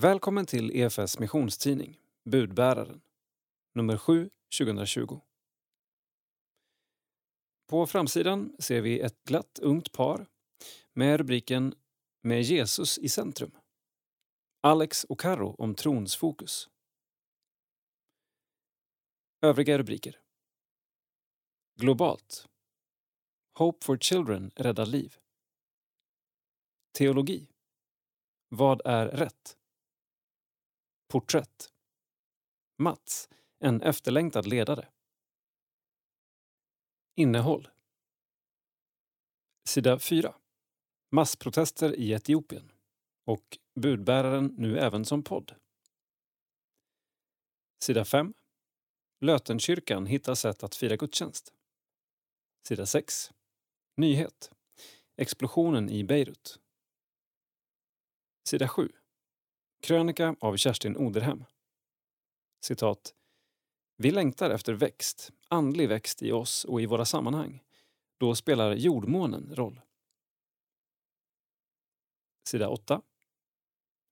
Välkommen till EFS missionstidning, Budbäraren, nummer 7 2020. På framsidan ser vi ett glatt ungt par med rubriken Med Jesus i centrum. Alex och Karo om trons fokus. Övriga rubriker. Globalt. Hope for Children räddar liv. Teologi. Vad är rätt? Porträtt. Mats, en efterlängtad ledare. Innehåll. Sida 4. Massprotester i Etiopien. Och budbäraren nu även som podd. Sida 5. Lötenkyrkan hittar sätt att fira gudstjänst. Sida 6. Nyhet. Explosionen i Beirut. Sida 7. Krönika av Kerstin Oderhem. Citat. Vi längtar efter växt, andlig växt i oss och i våra sammanhang. Då spelar jordmånen roll. Sida 8.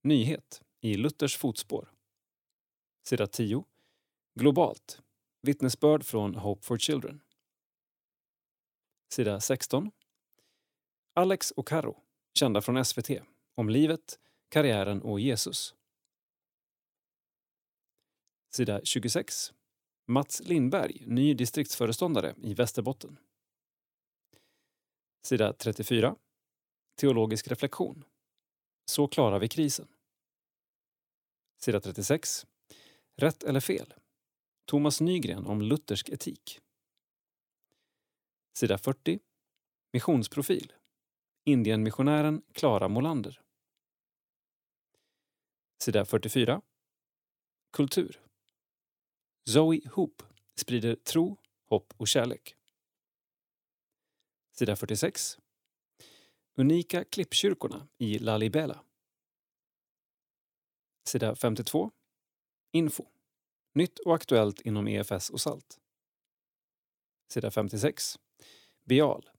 Nyhet i Luthers fotspår. Sida 10. Globalt. Vittnesbörd från Hope for Children. Sida 16. Alex och Karo, kända från SVT, om livet, karriären och Jesus. Sida 26. Mats Lindberg, ny distriktsföreståndare i Västerbotten. Sida 34. Teologisk reflektion. Så klarar vi krisen. Sida 36. Rätt eller fel? Thomas Nygren om luthersk etik. Sida 40. Missionsprofil. Indienmissionären Klara Molander. Sida 44. Kultur. Zoe Hoop sprider tro, hopp och kärlek. Sida 46. Unika klippkyrkorna i Lalibela. Sida 52. Info. Nytt och aktuellt inom EFS och SALT. Sida 56. Bial.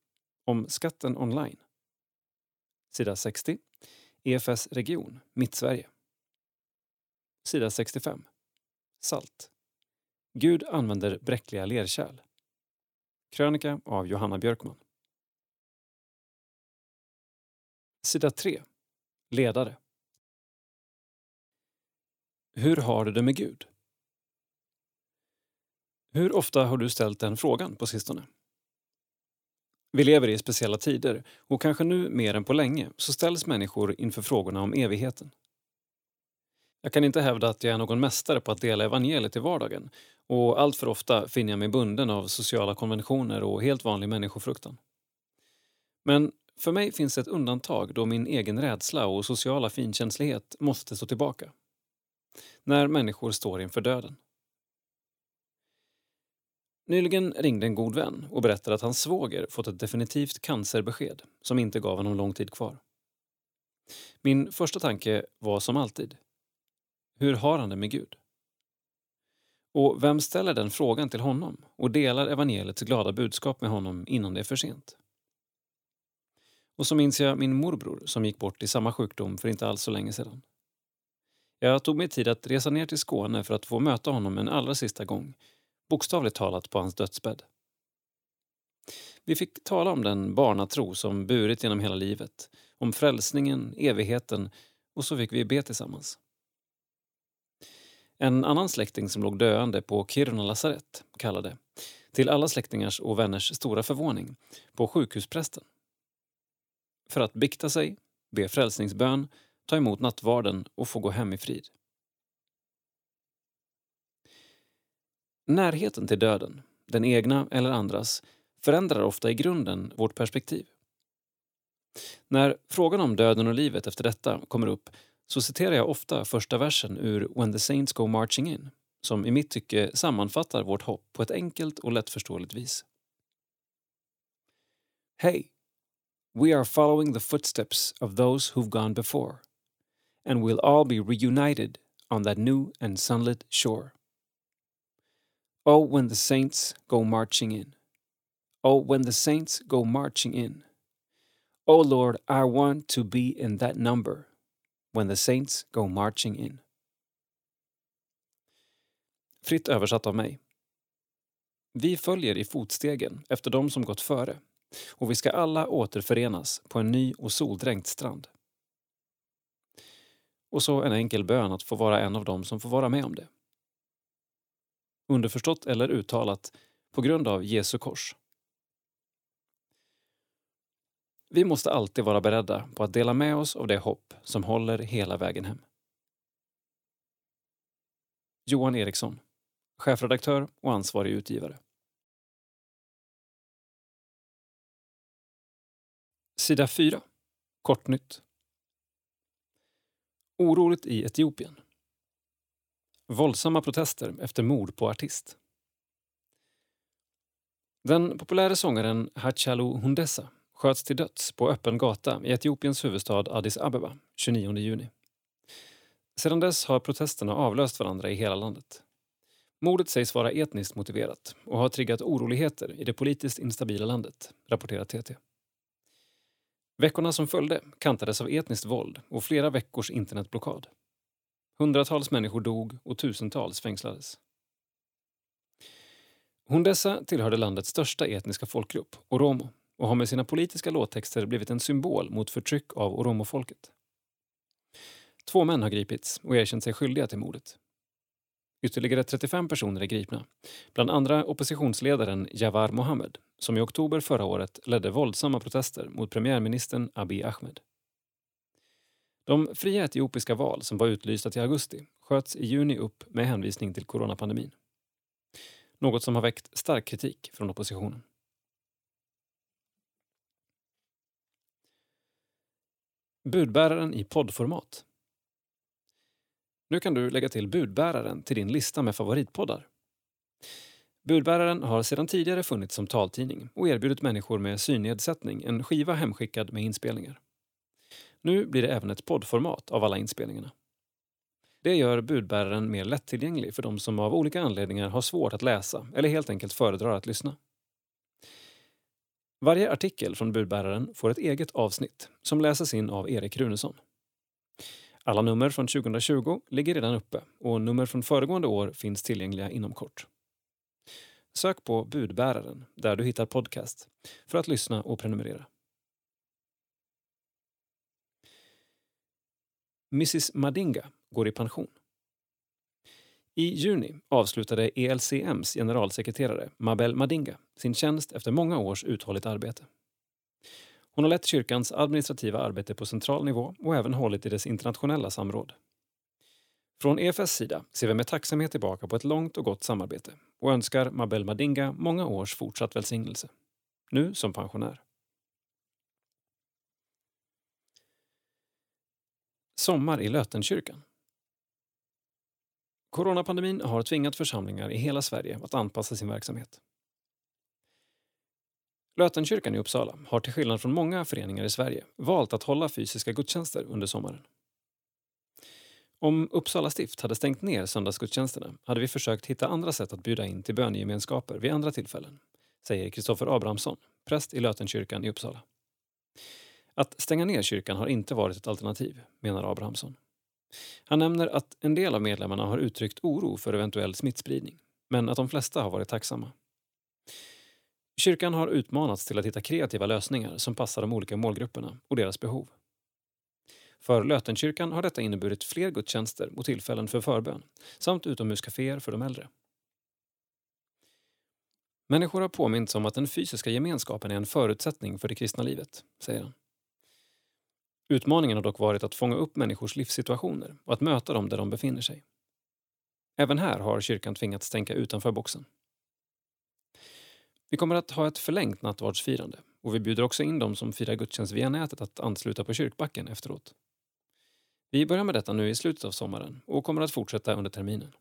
Om skatten online. Sida 60. EFS region, Mittsverige. Sida 65. Salt. Gud använder bräckliga lerkärl. Krönika av Johanna Björkman. Sida 3. Ledare. Hur har du det med Gud? Hur ofta har du ställt den frågan på sistone? Vi lever i speciella tider och kanske nu mer än på länge så ställs människor inför frågorna om evigheten. Jag kan inte hävda att jag är någon mästare på att dela evangeliet i vardagen och allt för ofta finner jag mig bunden av sociala konventioner och helt vanlig människofruktan. Men för mig finns ett undantag då min egen rädsla och sociala finkänslighet måste stå tillbaka. När människor står inför döden. Nyligen ringde en god vän och berättade att hans svåger fått ett definitivt cancerbesked som inte gav honom lång tid kvar. Min första tanke var som alltid. Hur har han det med Gud? Och vem ställer den frågan till honom och delar evangeliets glada budskap med honom innan det är för sent? Och så minns jag min morbror som gick bort i samma sjukdom för inte alls så länge sedan. Jag tog mig tid att resa ner till Skåne för att få möta honom en allra sista gång, bokstavligt talat på hans dödsbädd. Vi fick tala om den barnatro som burit genom hela livet, om frälsningen, evigheten och så fick vi be tillsammans. En annan släkting som låg döende på Kiruna lasarett kallade, till alla släktingars och vänners stora förvåning, på sjukhusprästen. För att bikta sig, be frälsningsbön, ta emot nattvarden och få gå hem i frid. Närheten till döden, den egna eller andras, förändrar ofta i grunden vårt perspektiv. När frågan om döden och livet efter detta kommer upp så citerar jag ofta första versen ur When the Saints Go Marching In som i mitt tycke sammanfattar vårt hopp på ett enkelt och lättförståeligt vis. Hey! We are following the footsteps of those who've gone before and we'll all be reunited on that new and sunlit shore. Oh, when the saints go marching in. Oh, when the saints go marching in. Oh, Lord, I want to be in that number when the saints go marching in. Fritt översatt av mig. Vi följer i fotstegen efter de som gått före och vi ska alla återförenas på en ny och soldränkt strand. Och så en enkel bön att få vara en av dem som får vara med om det. Underförstått eller uttalat på grund av Jesu kors. Vi måste alltid vara beredda på att dela med oss av det hopp som håller hela vägen hem. Johan Eriksson, chefredaktör och ansvarig utgivare. Sida 4. Kortnytt. Oroligt i Etiopien. Våldsamma protester efter mord på artist. Den populära sångaren Hachalu Hundessa sköts till döds på öppen gata i Etiopiens huvudstad Addis Abeba 29 juni. Sedan dess har protesterna avlöst varandra i hela landet. Mordet sägs vara etniskt motiverat och har triggat oroligheter i det politiskt instabila landet, rapporterar TT. Veckorna som följde kantades av etniskt våld och flera veckors internetblockad. Hundratals människor dog och tusentals fängslades. Hundessa tillhörde landets största etniska folkgrupp, oromo, och har med sina politiska låttexter blivit en symbol mot förtryck av oromofolket. Två män har gripits och erkänt sig skyldiga till mordet. Ytterligare 35 personer är gripna, bland andra oppositionsledaren Jawar Mohammed som i oktober förra året ledde våldsamma protester mot premiärministern Abiy Ahmed. De fria etiopiska val som var utlysta till augusti sköts i juni upp med hänvisning till coronapandemin. Något som har väckt stark kritik från oppositionen. Budbäraren i poddformat. Nu kan du lägga till budbäraren till din lista med favoritpoddar. Budbäraren har sedan tidigare funnits som taltidning och erbjudit människor med synnedsättning en skiva hemskickad med inspelningar. Nu blir det även ett poddformat av alla inspelningarna. Det gör budbäraren mer lättillgänglig för de som av olika anledningar har svårt att läsa eller helt enkelt föredrar att lyssna. Varje artikel från budbäraren får ett eget avsnitt som läses in av Erik Runesson. Alla nummer från 2020 ligger redan uppe och nummer från föregående år finns tillgängliga inom kort. Sök på budbäraren där du hittar podcast för att lyssna och prenumerera. Mrs Madinga går i pension. I juni avslutade ELCMs generalsekreterare Mabel Madinga sin tjänst efter många års uthålligt arbete. Hon har lett kyrkans administrativa arbete på central nivå och även hållit i dess internationella samråd. Från EFS sida ser vi med tacksamhet tillbaka på ett långt och gott samarbete och önskar Mabel Madinga många års fortsatt välsignelse. Nu som pensionär. Sommar i Lötenkyrkan. Coronapandemin har tvingat församlingar i hela Sverige att anpassa sin verksamhet. Lötenkyrkan i Uppsala har till skillnad från många föreningar i Sverige valt att hålla fysiska gudstjänster under sommaren. Om Uppsala stift hade stängt ner söndagsgudstjänsterna hade vi försökt hitta andra sätt att bjuda in till bönegemenskaper vid andra tillfällen, säger Kristoffer Abrahamsson, präst i Lötenkyrkan i Uppsala. Att stänga ner kyrkan har inte varit ett alternativ, menar Abrahamsson. Han nämner att en del av medlemmarna har uttryckt oro för eventuell smittspridning, men att de flesta har varit tacksamma. Kyrkan har utmanats till att hitta kreativa lösningar som passar de olika målgrupperna och deras behov. För Lötenkyrkan har detta inneburit fler gudstjänster och tillfällen för förbön samt utomhuscaféer för de äldre. Människor har påmints om att den fysiska gemenskapen är en förutsättning för det kristna livet, säger han. Utmaningen har dock varit att fånga upp människors livssituationer och att möta dem där de befinner sig. Även här har kyrkan tvingats tänka utanför boxen. Vi kommer att ha ett förlängt nattvardsfirande och vi bjuder också in de som firar gudstjänst via nätet att ansluta på kyrkbacken efteråt. Vi börjar med detta nu i slutet av sommaren och kommer att fortsätta under terminen.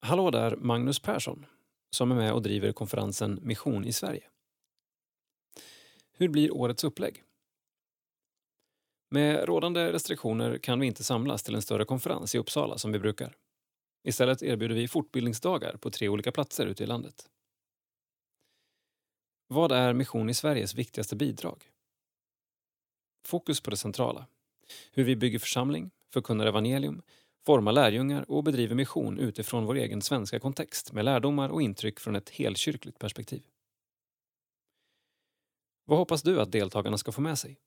Hallå där, Magnus Persson, som är med och driver konferensen Mission i Sverige. Hur blir årets upplägg? Med rådande restriktioner kan vi inte samlas till en större konferens i Uppsala som vi brukar. Istället erbjuder vi fortbildningsdagar på tre olika platser ute i landet. Vad är Mission i Sveriges viktigaste bidrag? Fokus på det centrala. Hur vi bygger församling, förkunnar evangelium, formar lärjungar och bedriver mission utifrån vår egen svenska kontext med lärdomar och intryck från ett helkyrkligt perspektiv. Vad hoppas du att deltagarna ska få med sig?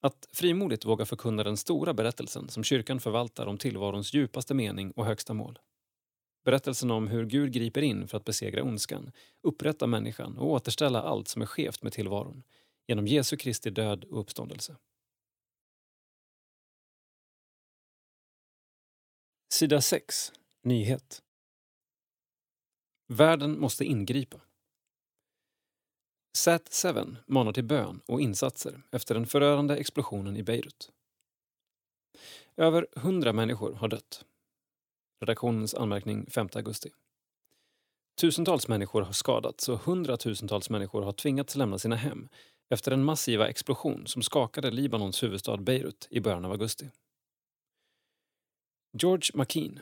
Att frimodigt våga förkunna den stora berättelsen som kyrkan förvaltar om tillvarons djupaste mening och högsta mål. Berättelsen om hur Gud griper in för att besegra ondskan, upprätta människan och återställa allt som är skevt med tillvaron genom Jesu Kristi död och uppståndelse. Sida 6. Nyhet. Världen måste ingripa. SAT-7 manar till bön och insatser efter den förödande explosionen i Beirut. Över hundra människor har dött. Redaktionens anmärkning 5 augusti. Tusentals människor har skadats och hundratusentals människor har tvingats lämna sina hem efter den massiva explosion som skakade Libanons huvudstad Beirut i början av augusti. George McKean,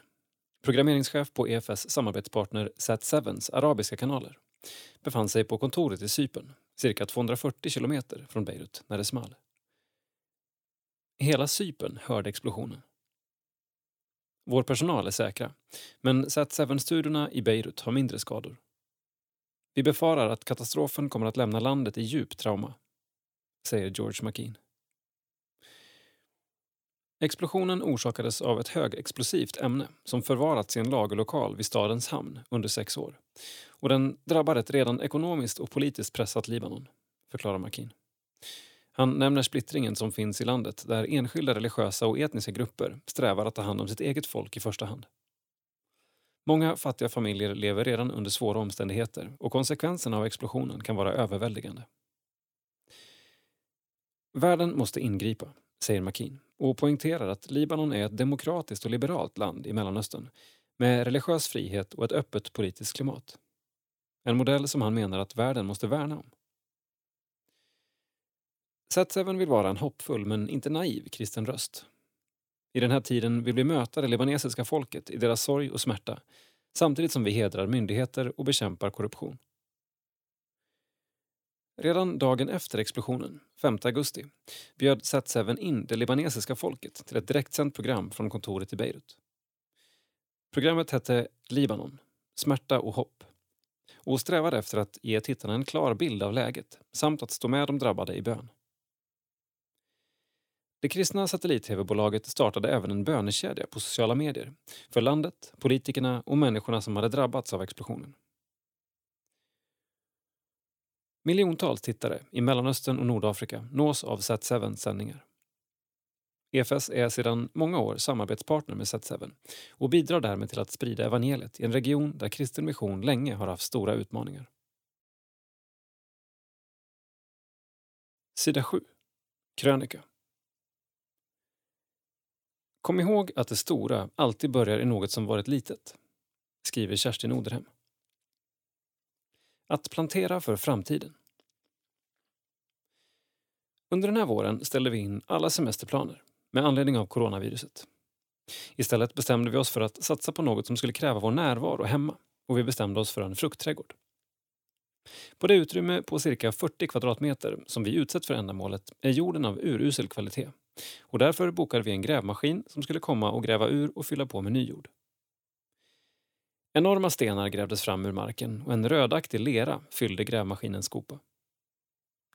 programmeringschef på EFS samarbetspartner Sat7s arabiska kanaler, befann sig på kontoret i Cypern, cirka 240 kilometer från Beirut, när det small. Hela Cypern hörde explosionen. Vår personal är säkra, men Z-7-studiorna i Beirut har mindre skador. Vi befarar att katastrofen kommer att lämna landet i djup trauma, säger George McKean. Explosionen orsakades av ett högexplosivt ämne som förvarats i en lagerlokal vid stadens hamn under sex år. Och den drabbar ett redan ekonomiskt och politiskt pressat Libanon, förklarar Makin. Han nämner splittringen som finns i landet där enskilda religiösa och etniska grupper strävar att ta hand om sitt eget folk i första hand. Många fattiga familjer lever redan under svåra omständigheter och konsekvenserna av explosionen kan vara överväldigande. Världen måste ingripa, säger Makin och poängterar att Libanon är ett demokratiskt och liberalt land i Mellanöstern med religiös frihet och ett öppet politiskt klimat. En modell som han menar att världen måste värna om. Satseven vill vara en hoppfull men inte naiv kristen röst. I den här tiden vill vi möta det libanesiska folket i deras sorg och smärta samtidigt som vi hedrar myndigheter och bekämpar korruption. Redan dagen efter explosionen, 5 augusti, bjöd Sat7 in det libanesiska folket till ett direktsänt program från kontoret i Beirut. Programmet hette Libanon, smärta och hopp och strävade efter att ge tittarna en klar bild av läget samt att stå med de drabbade i bön. Det kristna satellit-tv-bolaget startade även en bönekedja på sociala medier för landet, politikerna och människorna som hade drabbats av explosionen. Miljontals tittare i Mellanöstern och Nordafrika nås av Sat7 sändningar. EFS är sedan många år samarbetspartner med Sat7 och bidrar därmed till att sprida evangeliet i en region där kristen mission länge har haft stora utmaningar. Sida 7. Krönika. Kom ihåg att det stora alltid börjar i något som varit litet, skriver Kerstin Oderhem. Att plantera för framtiden. Under den här våren ställde vi in alla semesterplaner med anledning av coronaviruset. Istället bestämde vi oss för att satsa på något som skulle kräva vår närvaro hemma och vi bestämde oss för en fruktträdgård. På det utrymme på cirka 40 kvadratmeter som vi utsett för ändamålet är jorden av urusel kvalitet och därför bokade vi en grävmaskin som skulle komma och gräva ur och fylla på med ny jord. Enorma stenar grävdes fram ur marken och en rödaktig lera fyllde grävmaskinens skopa.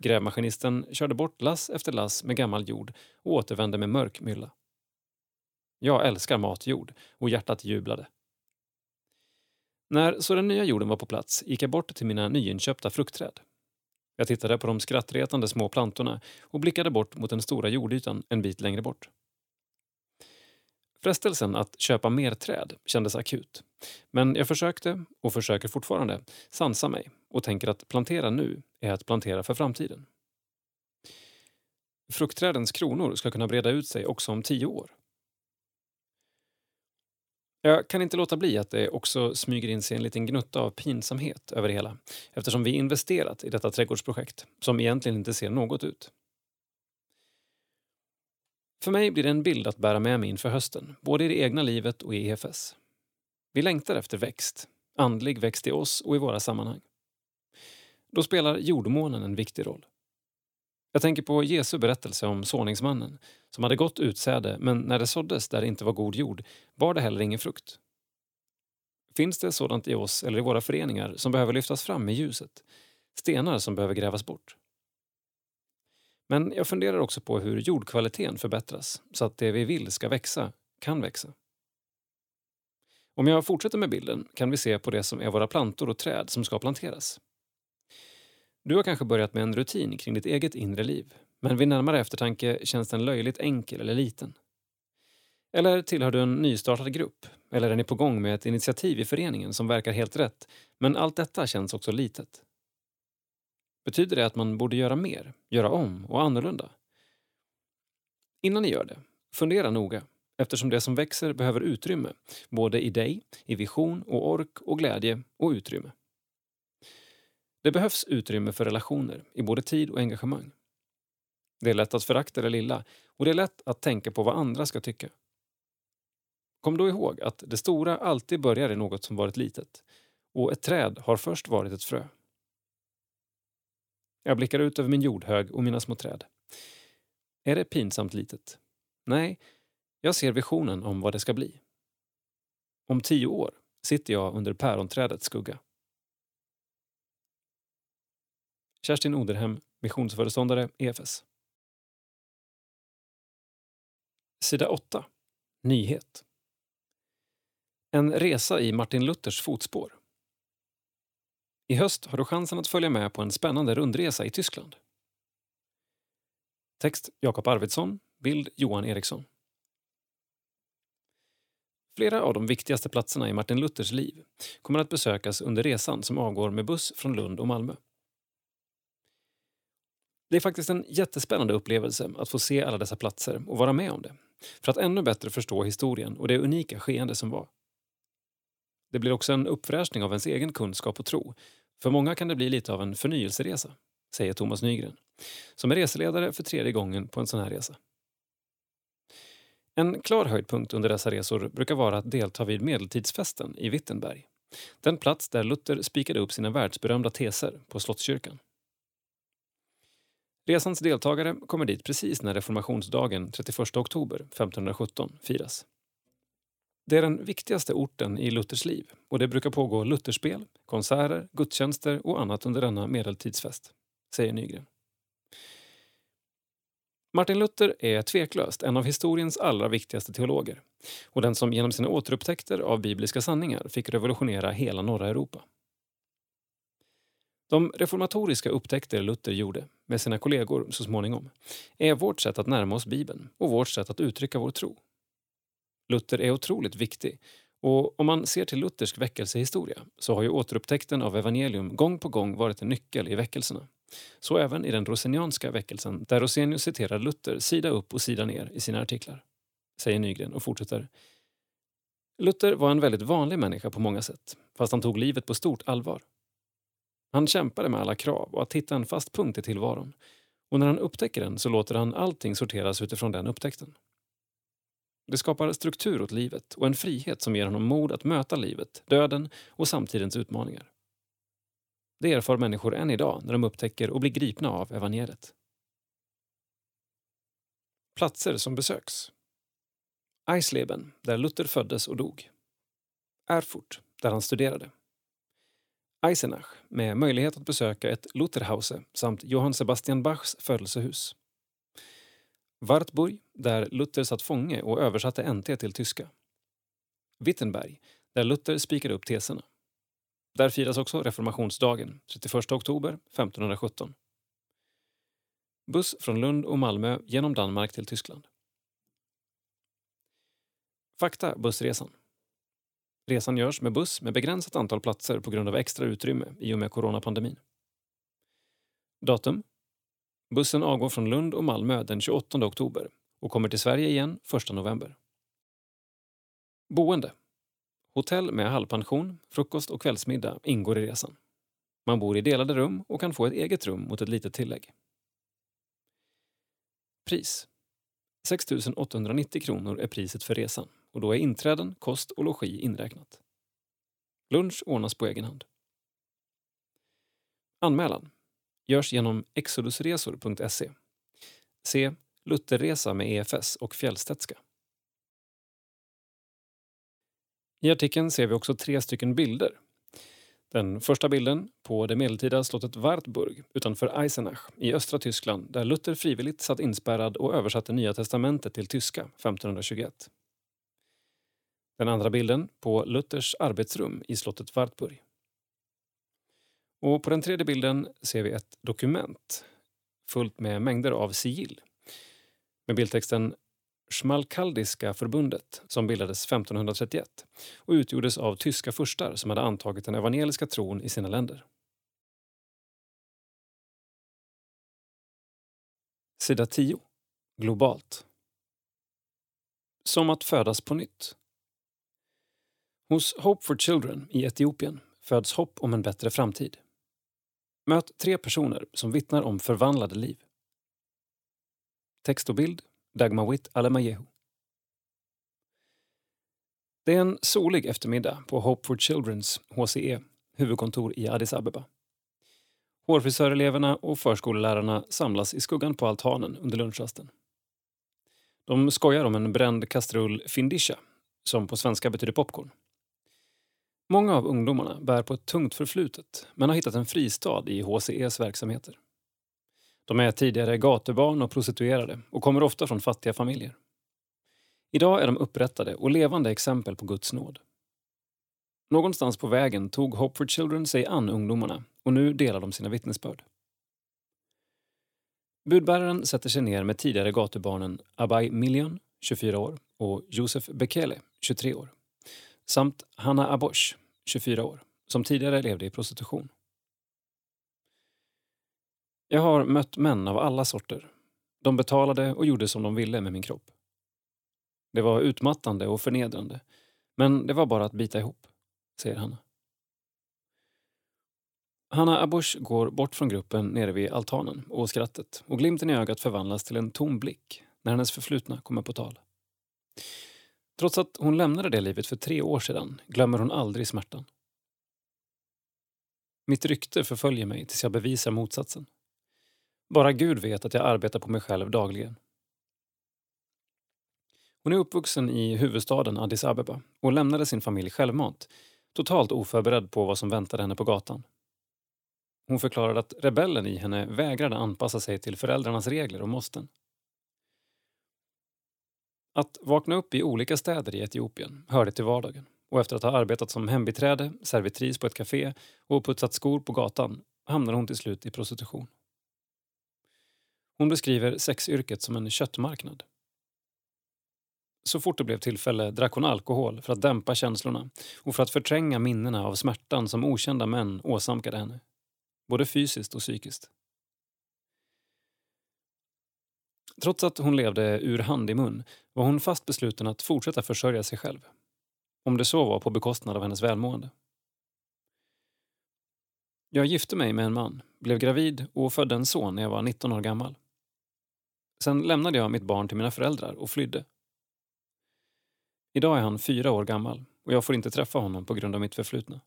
Grävmaskinisten körde bort lass efter lass med gammal jord och återvände med mörk mylla. Jag älskar matjord och hjärtat jublade. När så den nya jorden var på plats gick jag bort till mina nyinköpta fruktträd. Jag tittade på de skrattretande små plantorna och blickade bort mot den stora jordytan en bit längre bort. Frestelsen att köpa mer träd kändes akut. Men jag försökte, och försöker fortfarande, sansa mig och tänker att plantera nu är att plantera för framtiden. Fruktträdens kronor ska kunna breda ut sig också om tio år. Jag kan inte låta bli att det också smyger in sig en liten gnutta av pinsamhet över det hela eftersom vi investerat i detta trädgårdsprojekt som egentligen inte ser något ut. För mig blir det en bild att bära med mig inför hösten, både i det egna livet och i EFS. Vi längtar efter växt, andlig växt i oss och i våra sammanhang. Då spelar jordmånen en viktig roll. Jag tänker på Jesu berättelse om såningsmannen som hade gott utsäde men när det såddes där det inte var god jord bar det heller ingen frukt. Finns det sådant i oss eller i våra föreningar som behöver lyftas fram i ljuset? Stenar som behöver grävas bort? Men jag funderar också på hur jordkvaliteten förbättras så att det vi vill ska växa kan växa. Om jag fortsätter med bilden kan vi se på det som är våra plantor och träd som ska planteras. Du har kanske börjat med en rutin kring ditt eget inre liv men vid närmare eftertanke känns den löjligt enkel eller liten. Eller tillhör du en nystartad grupp eller är ni på gång med ett initiativ i föreningen som verkar helt rätt men allt detta känns också litet. Betyder det att man borde göra mer, göra om och annorlunda? Innan ni gör det, fundera noga eftersom det som växer behöver utrymme, både i dig, i vision och ork och glädje och utrymme. Det behövs utrymme för relationer i både tid och engagemang. Det är lätt att förakta det lilla och det är lätt att tänka på vad andra ska tycka. Kom då ihåg att det stora alltid börjar i något som varit litet och ett träd har först varit ett frö. Jag blickar ut över min jordhög och mina små träd. Är det pinsamt litet? Nej, jag ser visionen om vad det ska bli. Om tio år sitter jag under päronträdets skugga. Kerstin Oderhem, missionsföreståndare EFS. Sida 8. Nyhet. En resa i Martin Luthers fotspår. I höst har du chansen att följa med på en spännande rundresa i Tyskland. Text Jakob Arvidsson, bild Johan Eriksson. Flera av de viktigaste platserna i Martin Luthers liv kommer att besökas under resan som avgår med buss från Lund och Malmö. Det är faktiskt en jättespännande upplevelse att få se alla dessa platser och vara med om det för att ännu bättre förstå historien och det unika skeende som var. Det blir också en uppfräschning av ens egen kunskap och tro. För många kan det bli lite av en förnyelseresa, säger Thomas Nygren, som är reseledare för tredje gången på en sån här resa. En klar höjdpunkt under dessa resor brukar vara att delta vid medeltidsfesten i Wittenberg. Den plats där Luther spikade upp sina världsberömda teser på Slottskyrkan. Resans deltagare kommer dit precis när reformationsdagen 31 oktober 1517 firas. Det är den viktigaste orten i Luthers liv och det brukar pågå Lutherspel, konserter, gudstjänster och annat under denna medeltidsfest, säger Nygren. Martin Luther är tveklöst en av historiens allra viktigaste teologer och den som genom sina återupptäckter av bibliska sanningar fick revolutionera hela norra Europa. De reformatoriska upptäckter Luther gjorde, med sina kollegor så småningom, är vårt sätt att närma oss Bibeln och vårt sätt att uttrycka vår tro. Luther är otroligt viktig och om man ser till luthersk väckelsehistoria så har ju återupptäckten av evangelium gång på gång varit en nyckel i väckelserna. Så även i den rosenianska väckelsen där Rosenius citerar Luther sida upp och sida ner i sina artiklar. Säger Nygren och fortsätter. Luther var en väldigt vanlig människa på många sätt, fast han tog livet på stort allvar. Han kämpade med alla krav och att hitta en fast punkt i tillvaron. Och när han upptäcker den så låter han allting sorteras utifrån den upptäckten. Det skapar struktur åt livet och en frihet som ger honom mod att möta livet, döden och samtidens utmaningar. Det erfar människor än idag när de upptäcker och blir gripna av evangeliet. Platser som besöks. Eisleben, där Luther föddes och dog. Erfurt, där han studerade. Eisenach med möjlighet att besöka ett Lutherhause samt Johann Sebastian Bachs födelsehus. Wartburg, där Luther satt fånge och översatte NT till tyska. Wittenberg, där Luther spikade upp teserna. Där firas också reformationsdagen, 31 oktober 1517. Buss från Lund och Malmö genom Danmark till Tyskland. Fakta bussresan. Resan görs med buss med begränsat antal platser på grund av extra utrymme i och med coronapandemin. Datum? Bussen avgår från Lund och Malmö den 28 oktober och kommer till Sverige igen 1 november. Boende. Hotell med halvpension, frukost och kvällsmiddag ingår i resan. Man bor i delade rum och kan få ett eget rum mot ett litet tillägg. Pris. 6 890 kronor är priset för resan och då är inträden, kost och logi inräknat. Lunch ordnas på egen hand. Anmälan görs genom exodusresor.se. Se Lutherresa med EFS och Fjällstedtska. I artikeln ser vi också tre stycken bilder. Den första bilden på det medeltida slottet Wartburg utanför Eisenach i östra Tyskland där Luther frivilligt satt inspärrad och översatte Nya testamentet till tyska 1521. Den andra bilden på Luthers arbetsrum i slottet Wartburg. Och på den tredje bilden ser vi ett dokument fullt med mängder av sigill med bildtexten Schmalkaldiska förbundet som bildades 1531 och utgjordes av tyska furstar som hade antagit den evangeliska tron i sina länder. Sida 10. Globalt. Som att födas på nytt. Hos Hope for Children i Etiopien föds hopp om en bättre framtid. Möt tre personer som vittnar om förvandlade liv. Text och bild Dagmawit Alemayehu. Det är en solig eftermiddag på Hope for Children's, HCE, huvudkontor i Addis Abeba. Hårfrisöreleverna och förskollärarna samlas i skuggan på altanen under lunchrasten. De skojar om en bränd kastrull findisha, som på svenska betyder popcorn. Många av ungdomarna bär på ett tungt förflutet men har hittat en fristad i HCEs verksamheter. De är tidigare gatubarn och prostituerade och kommer ofta från fattiga familjer. Idag är de upprättade och levande exempel på Guds nåd. Någonstans på vägen tog Hope for Children sig an ungdomarna och nu delar de sina vittnesbörd. Budbäraren sätter sig ner med tidigare gatubarnen Abai Million, 24 år, och Josef Bekele, 23 år, samt Hanna Abosh, 24 år, som tidigare levde i prostitution. Jag har mött män av alla sorter. De betalade och gjorde som de ville med min kropp. Det var utmattande och förnedrande, men det var bara att bita ihop, säger Hanna. Hanna Abush går bort från gruppen nere vid altanen och skrattet och glimten i ögat förvandlas till en tom blick när hennes förflutna kommer på tal. Trots att hon lämnade det livet för tre år sedan glömmer hon aldrig smärtan. Mitt rykte förföljer mig tills jag bevisar motsatsen. Bara Gud vet att jag arbetar på mig själv dagligen. Hon är uppvuxen i huvudstaden Addis Abeba och lämnade sin familj självmant, totalt oförberedd på vad som väntade henne på gatan. Hon förklarade att rebellen i henne vägrade anpassa sig till föräldrarnas regler och måsten. Att vakna upp i olika städer i Etiopien hörde till vardagen och efter att ha arbetat som hembiträde, servitris på ett café och putsat skor på gatan hamnade hon till slut i prostitution. Hon beskriver sexyrket som en köttmarknad. Så fort det blev tillfälle drack hon alkohol för att dämpa känslorna och för att förtränga minnena av smärtan som okända män åsamkade henne. Både fysiskt och psykiskt. Trots att hon levde ur hand i mun var hon fast besluten att fortsätta försörja sig själv. Om det så var på bekostnad av hennes välmående. Jag gifte mig med en man, blev gravid och födde en son när jag var 19 år gammal. Sen lämnade jag mitt barn till mina föräldrar och flydde. Idag är han fyra år gammal och jag får inte träffa honom på grund av mitt förflutna.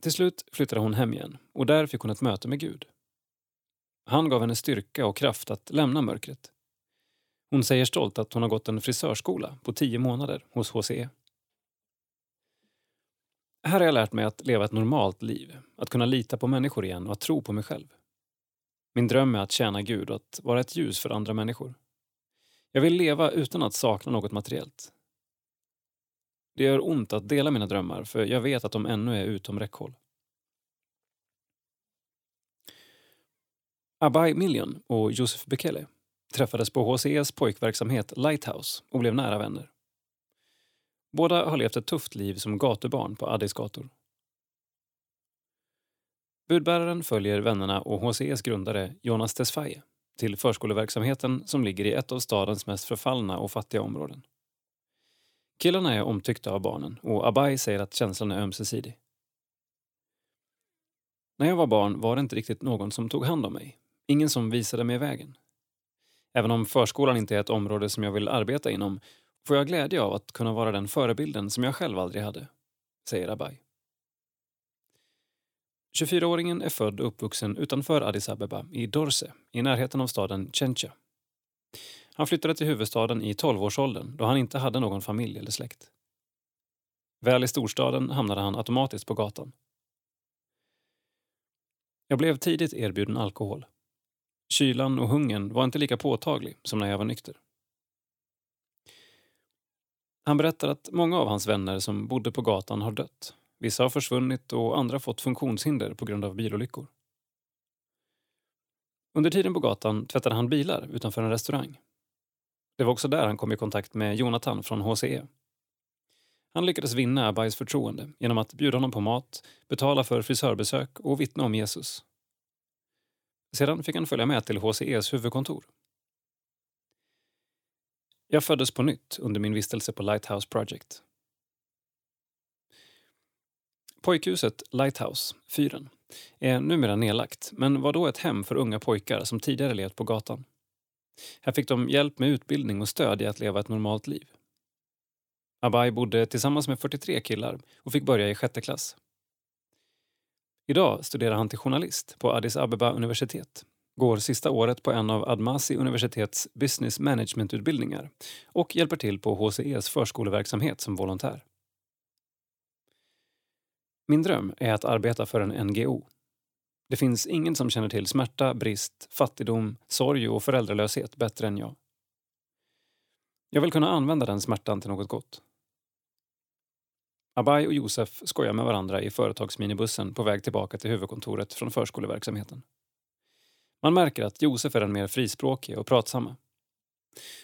Till slut flyttade hon hem igen och där fick hon ett möte med Gud. Han gav henne styrka och kraft att lämna mörkret. Hon säger stolt att hon har gått en frisörskola på tio månader hos HCE. Här har jag lärt mig att leva ett normalt liv, att kunna lita på människor igen och att tro på mig själv. Min dröm är att tjäna Gud och att vara ett ljus för andra människor. Jag vill leva utan att sakna något materiellt. Det gör ont att dela mina drömmar för jag vet att de ännu är utom räckhåll. Abai Million och Josef Bekele träffades på HCEs pojkverksamhet Lighthouse och blev nära vänner. Båda har levt ett tufft liv som gatubarn på Addis gator. Budbäraren följer vännerna och HCEs grundare Jonas Tesfaye till förskoleverksamheten som ligger i ett av stadens mest förfallna och fattiga områden. Killarna är omtyckta av barnen och Abai säger att känslan är ömsesidig. När jag var barn var det inte riktigt någon som tog hand om mig. Ingen som visade mig vägen. Även om förskolan inte är ett område som jag vill arbeta inom får jag glädje av att kunna vara den förebilden som jag själv aldrig hade, säger Abay. 24-åringen är född och uppvuxen utanför Addis Abeba i Dorse, i närheten av staden Chencha. Han flyttade till huvudstaden i 12-årsåldern då han inte hade någon familj eller släkt. Väl i storstaden hamnade han automatiskt på gatan. Jag blev tidigt erbjuden alkohol. Kylan och hungern var inte lika påtaglig som när jag var nykter. Han berättar att många av hans vänner som bodde på gatan har dött. Vissa har försvunnit och andra fått funktionshinder på grund av bilolyckor. Under tiden på gatan tvättade han bilar utanför en restaurang. Det var också där han kom i kontakt med Jonathan från HCE. Han lyckades vinna Abais förtroende genom att bjuda honom på mat, betala för frisörbesök och vittna om Jesus. Sedan fick han följa med till HCEs huvudkontor. Jag föddes på nytt under min vistelse på Lighthouse Project. Pojkhuset Lighthouse, fyren, är numera nedlagt men var då ett hem för unga pojkar som tidigare levt på gatan. Här fick de hjälp med utbildning och stöd i att leva ett normalt liv. Abai bodde tillsammans med 43 killar och fick börja i sjätte klass. Idag studerar han till journalist på Addis Abeba universitet, går sista året på en av Admasi universitets business management-utbildningar och hjälper till på HCEs förskoleverksamhet som volontär. Min dröm är att arbeta för en NGO. Det finns ingen som känner till smärta, brist, fattigdom, sorg och föräldralöshet bättre än jag. Jag vill kunna använda den smärtan till något gott. Abay och Josef skojar med varandra i företagsminibussen på väg tillbaka till huvudkontoret från förskoleverksamheten. Man märker att Josef är den mer frispråkige och pratsamma.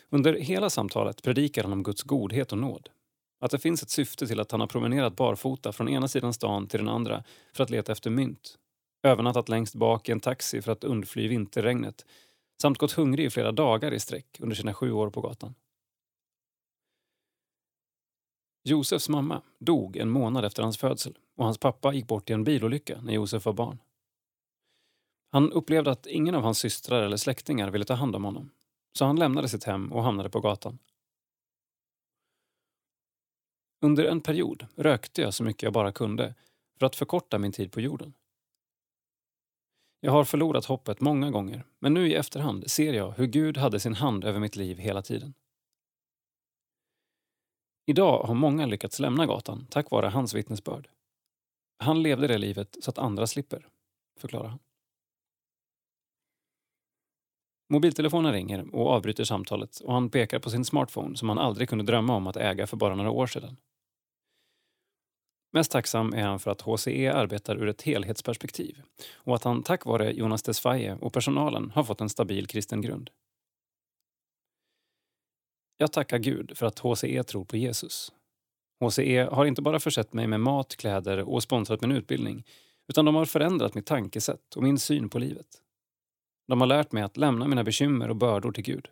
Under hela samtalet predikar han om Guds godhet och nåd. Att det finns ett syfte till att han har promenerat barfota från ena sidan stan till den andra för att leta efter mynt, övernattat längst bak i en taxi för att undfly vinterregnet samt gått hungrig i flera dagar i sträck under sina sju år på gatan. Josefs mamma dog en månad efter hans födsel och hans pappa gick bort i en bilolycka när Josef var barn. Han upplevde att ingen av hans systrar eller släktingar ville ta hand om honom så han lämnade sitt hem och hamnade på gatan. Under en period rökte jag så mycket jag bara kunde för att förkorta min tid på jorden. Jag har förlorat hoppet många gånger men nu i efterhand ser jag hur Gud hade sin hand över mitt liv hela tiden. Idag har många lyckats lämna gatan tack vare hans vittnesbörd. Han levde det livet så att andra slipper, förklarar han. Mobiltelefonen ringer och avbryter samtalet och han pekar på sin smartphone som han aldrig kunde drömma om att äga för bara några år sedan. Mest tacksam är han för att HCE arbetar ur ett helhetsperspektiv och att han tack vare Jonas Tesfaye och personalen har fått en stabil kristen grund. Jag tackar Gud för att HCE tror på Jesus. HCE har inte bara försett mig med mat, kläder och sponsrat min utbildning utan de har förändrat mitt tankesätt och min syn på livet. De har lärt mig att lämna mina bekymmer och bördor till Gud.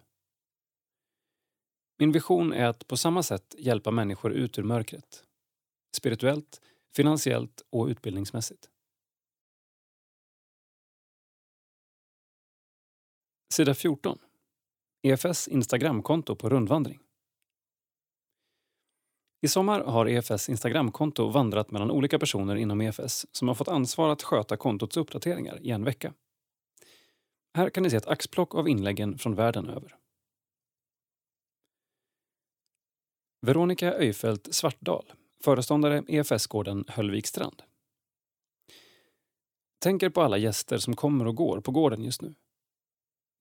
Min vision är att på samma sätt hjälpa människor ut ur mörkret. Spirituellt, finansiellt och utbildningsmässigt. Sida 14. EFS Instagramkonto på rundvandring. I sommar har EFS Instagramkonto vandrat mellan olika personer inom EFS som har fått ansvar att sköta kontots uppdateringar i en vecka. Här kan ni se ett axplock av inläggen från världen över. Veronica Öjfelt Svartdal, föreståndare EFS-gården Höllvikstrand. Tänker på alla gäster som kommer och går på gården just nu.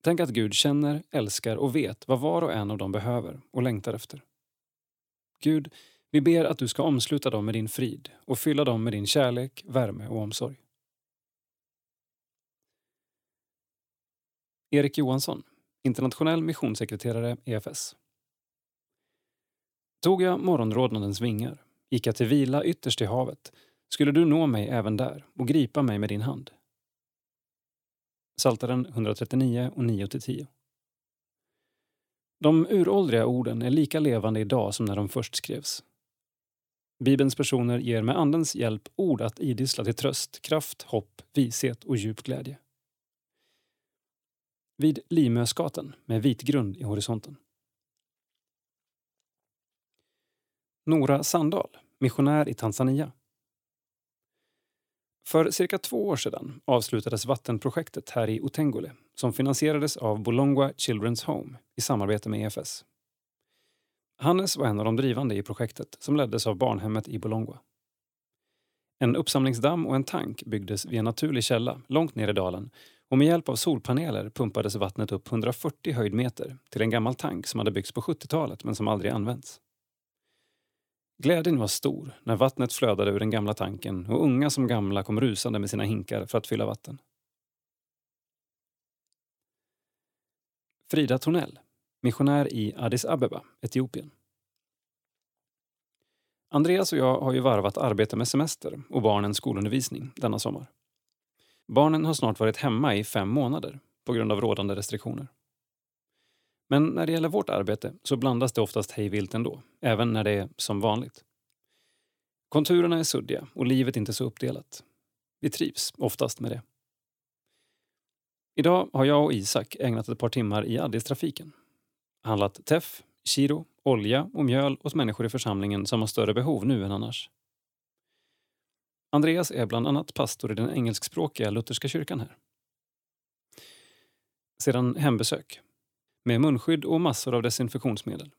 Tänk att Gud känner, älskar och vet vad var och en av dem behöver och längtar efter. Gud, vi ber att du ska omsluta dem med din frid och fylla dem med din kärlek, värme och omsorg. Erik Johansson, internationell missionssekreterare EFS. Tog jag morgonrodnadens vingar, gick jag till vila ytterst i havet, skulle du nå mig även där och gripa mig med din hand. Saltaren 139 och 9-10. De uråldriga orden är lika levande idag som när de först skrevs. Bibelns personer ger med Andens hjälp ord att idissla till tröst, kraft, hopp, vishet och djup glädje. Vid Limöskaten med vit grund i horisonten. Nora Sandahl, missionär i Tanzania. För cirka två år sedan avslutades vattenprojektet här i Otengole som finansierades av Bolongwa Children's Home i samarbete med EFS. Hannes var en av de drivande i projektet som leddes av barnhemmet i Bolongwa. En uppsamlingsdamm och en tank byggdes vid en naturlig källa långt ner i dalen och med hjälp av solpaneler pumpades vattnet upp 140 höjdmeter till en gammal tank som hade byggts på 70-talet men som aldrig använts. Glädjen var stor när vattnet flödade ur den gamla tanken och unga som gamla kom rusande med sina hinkar för att fylla vatten. Frida Tornell, missionär i Addis Abeba, Etiopien. Andreas och jag har ju varvat arbete med semester och barnens skolundervisning denna sommar. Barnen har snart varit hemma i fem månader på grund av rådande restriktioner. Men när det gäller vårt arbete så blandas det oftast hejvilt ändå, även när det är som vanligt. Konturerna är suddiga och livet inte så uppdelat. Vi trivs oftast med det. Idag har jag och Isak ägnat ett par timmar i Addis-trafiken. Handlat teff, kiro, olja och mjöl åt människor i församlingen som har större behov nu än annars. Andreas är bland annat pastor i den engelskspråkiga lutherska kyrkan här. Sedan hembesök. Med munskydd och massor av desinfektionsmedel.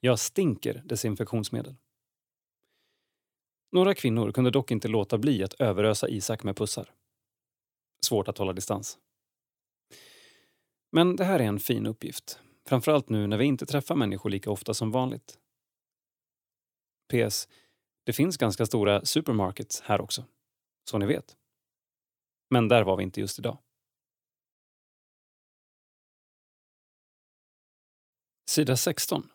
Jag stinker desinfektionsmedel. Några kvinnor kunde dock inte låta bli att överösa Isak med pussar. Svårt att hålla distans. Men det här är en fin uppgift. Framförallt nu när vi inte träffar människor lika ofta som vanligt. PS. Det finns ganska stora supermarkets här också. Så ni vet. Men där var vi inte just idag. Sida 16.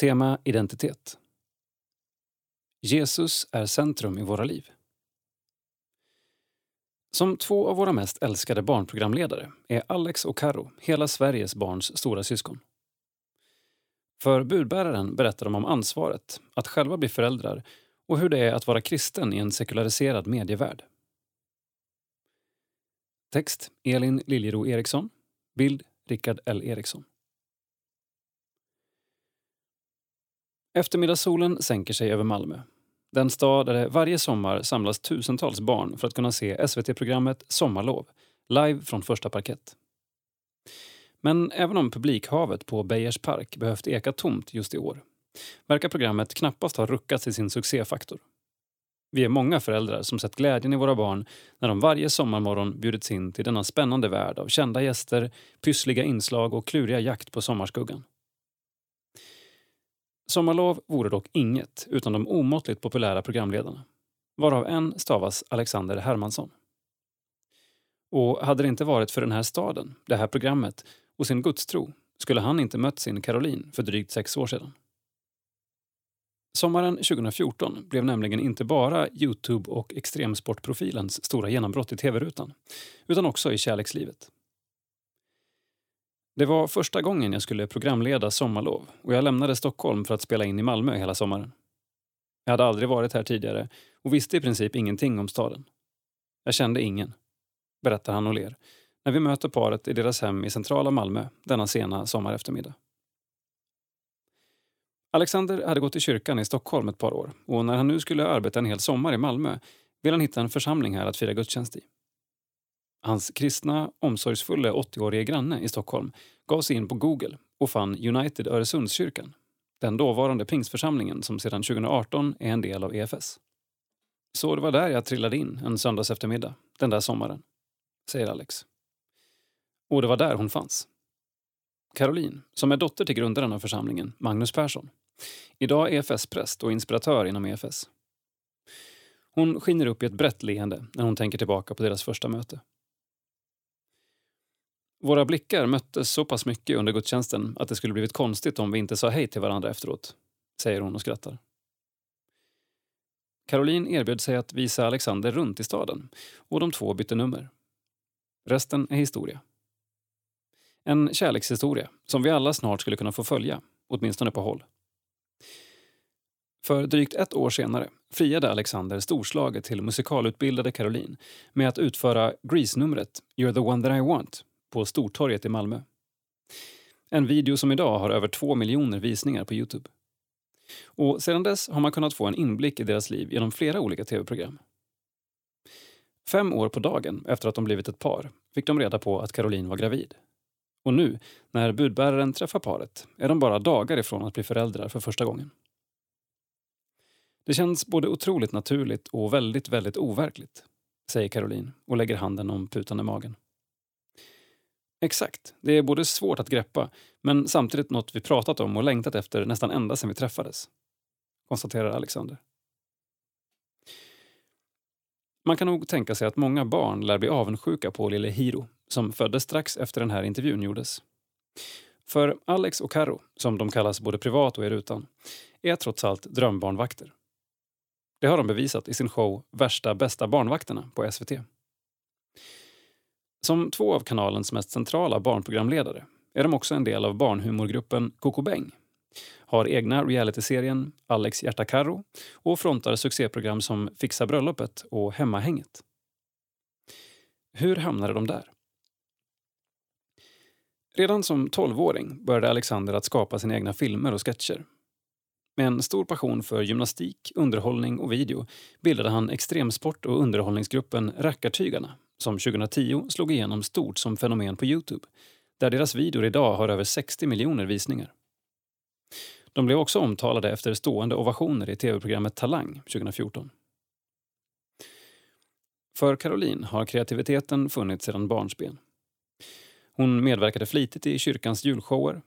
Tema identitet. Jesus är centrum i våra liv. Som två av våra mest älskade barnprogramledare är Alex och Karo hela Sveriges barns stora syskon. För budbäraren berättar de om ansvaret att själva bli föräldrar och hur det är att vara kristen i en sekulariserad medievärld. Text Elin Liljero Eriksson. Bild Rickard L Eriksson. Eftermiddagssolen sänker sig över Malmö. Den stad där det varje sommar samlas tusentals barn för att kunna se SVT-programmet Sommarlov, live från första parkett. Men även om publikhavet på Beijers park behövt eka tomt just i år verkar programmet knappast ha ruckats i sin succéfaktor. Vi är många föräldrar som sett glädjen i våra barn när de varje sommarmorgon bjudits in till denna spännande värld av kända gäster, pyssliga inslag och kluriga jakt på sommarskuggan. Sommarlov vore dock inget utan de omåttligt populära programledarna, varav en stavas Alexander Hermansson. Och hade det inte varit för den här staden, det här programmet och sin gudstro skulle han inte mött sin Caroline för drygt sex år sedan. Sommaren 2014 blev nämligen inte bara Youtube och extremsportprofilens stora genombrott i tv-rutan, utan också i kärlekslivet. Det var första gången jag skulle programleda Sommarlov och jag lämnade Stockholm för att spela in i Malmö hela sommaren. Jag hade aldrig varit här tidigare och visste i princip ingenting om staden. Jag kände ingen, berättar han och ler, när vi möter paret i deras hem i centrala Malmö denna sena sommareftermiddag. Alexander hade gått i kyrkan i Stockholm ett par år och när han nu skulle arbeta en hel sommar i Malmö ville han hitta en församling här att fira gudstjänst i. Hans kristna, omsorgsfulla 80-årige granne i Stockholm gav sig in på Google och fann United Öresundskyrkan, den dåvarande pingstförsamlingen som sedan 2018 är en del av EFS. Så det var där jag trillade in en söndags eftermiddag, den där sommaren, säger Alex. Och det var där hon fanns. Caroline, som är dotter till grundaren av församlingen, Magnus Persson. Idag EFS-präst och inspiratör inom EFS. Hon skiner upp i ett brett leende när hon tänker tillbaka på deras första möte. Våra blickar möttes så pass mycket under gudstjänsten att det skulle blivit konstigt om vi inte sa hej till varandra efteråt, säger hon och skrattar. Caroline erbjöd sig att visa Alexander runt i staden och de två bytte nummer. Resten är historia. En kärlekshistoria som vi alla snart skulle kunna få följa, åtminstone på håll. För drygt ett år senare friade Alexander storslaget till musikalutbildade Caroline med att utföra Grease-numret “You're the one that I want” på Stortorget i Malmö. En video som idag har över två miljoner visningar på Youtube. Och sedan dess har man kunnat få en inblick i deras liv genom flera olika tv-program. Fem år på dagen efter att de blivit ett par fick de reda på att Caroline var gravid. Och nu, när budbäraren träffar paret, är de bara dagar ifrån att bli föräldrar för första gången. Det känns både otroligt naturligt och väldigt, väldigt overkligt, säger Caroline och lägger handen om putande magen. Exakt. Det är både svårt att greppa, men samtidigt något vi pratat om och längtat efter nästan ända sedan vi träffades. Konstaterar Alexander. Man kan nog tänka sig att många barn lär bli avundsjuka på lille Hiro som föddes strax efter den här intervjun gjordes. För Alex och Karo, som de kallas både privat och i rutan, är trots allt drömbarnvakter. Det har de bevisat i sin show Värsta bästa barnvakterna på SVT. Som två av kanalens mest centrala barnprogramledare är de också en del av barnhumorgruppen Kokobäng har egna realityserien Alex Hjärta Karro och frontar succéprogram som Fixa bröllopet och Hemmahänget. Hur hamnade de där? Redan som tolvåring började Alexander att skapa sina egna filmer och sketcher. Med en stor passion för gymnastik, underhållning och video bildade han extremsport och underhållningsgruppen Rackartygarna som 2010 slog igenom stort som fenomen på Youtube där deras videor idag har över 60 miljoner visningar. De blev också omtalade efter stående ovationer i tv-programmet Talang 2014. För Caroline har kreativiteten funnits sedan barnsben. Hon medverkade flitigt i kyrkans julshower,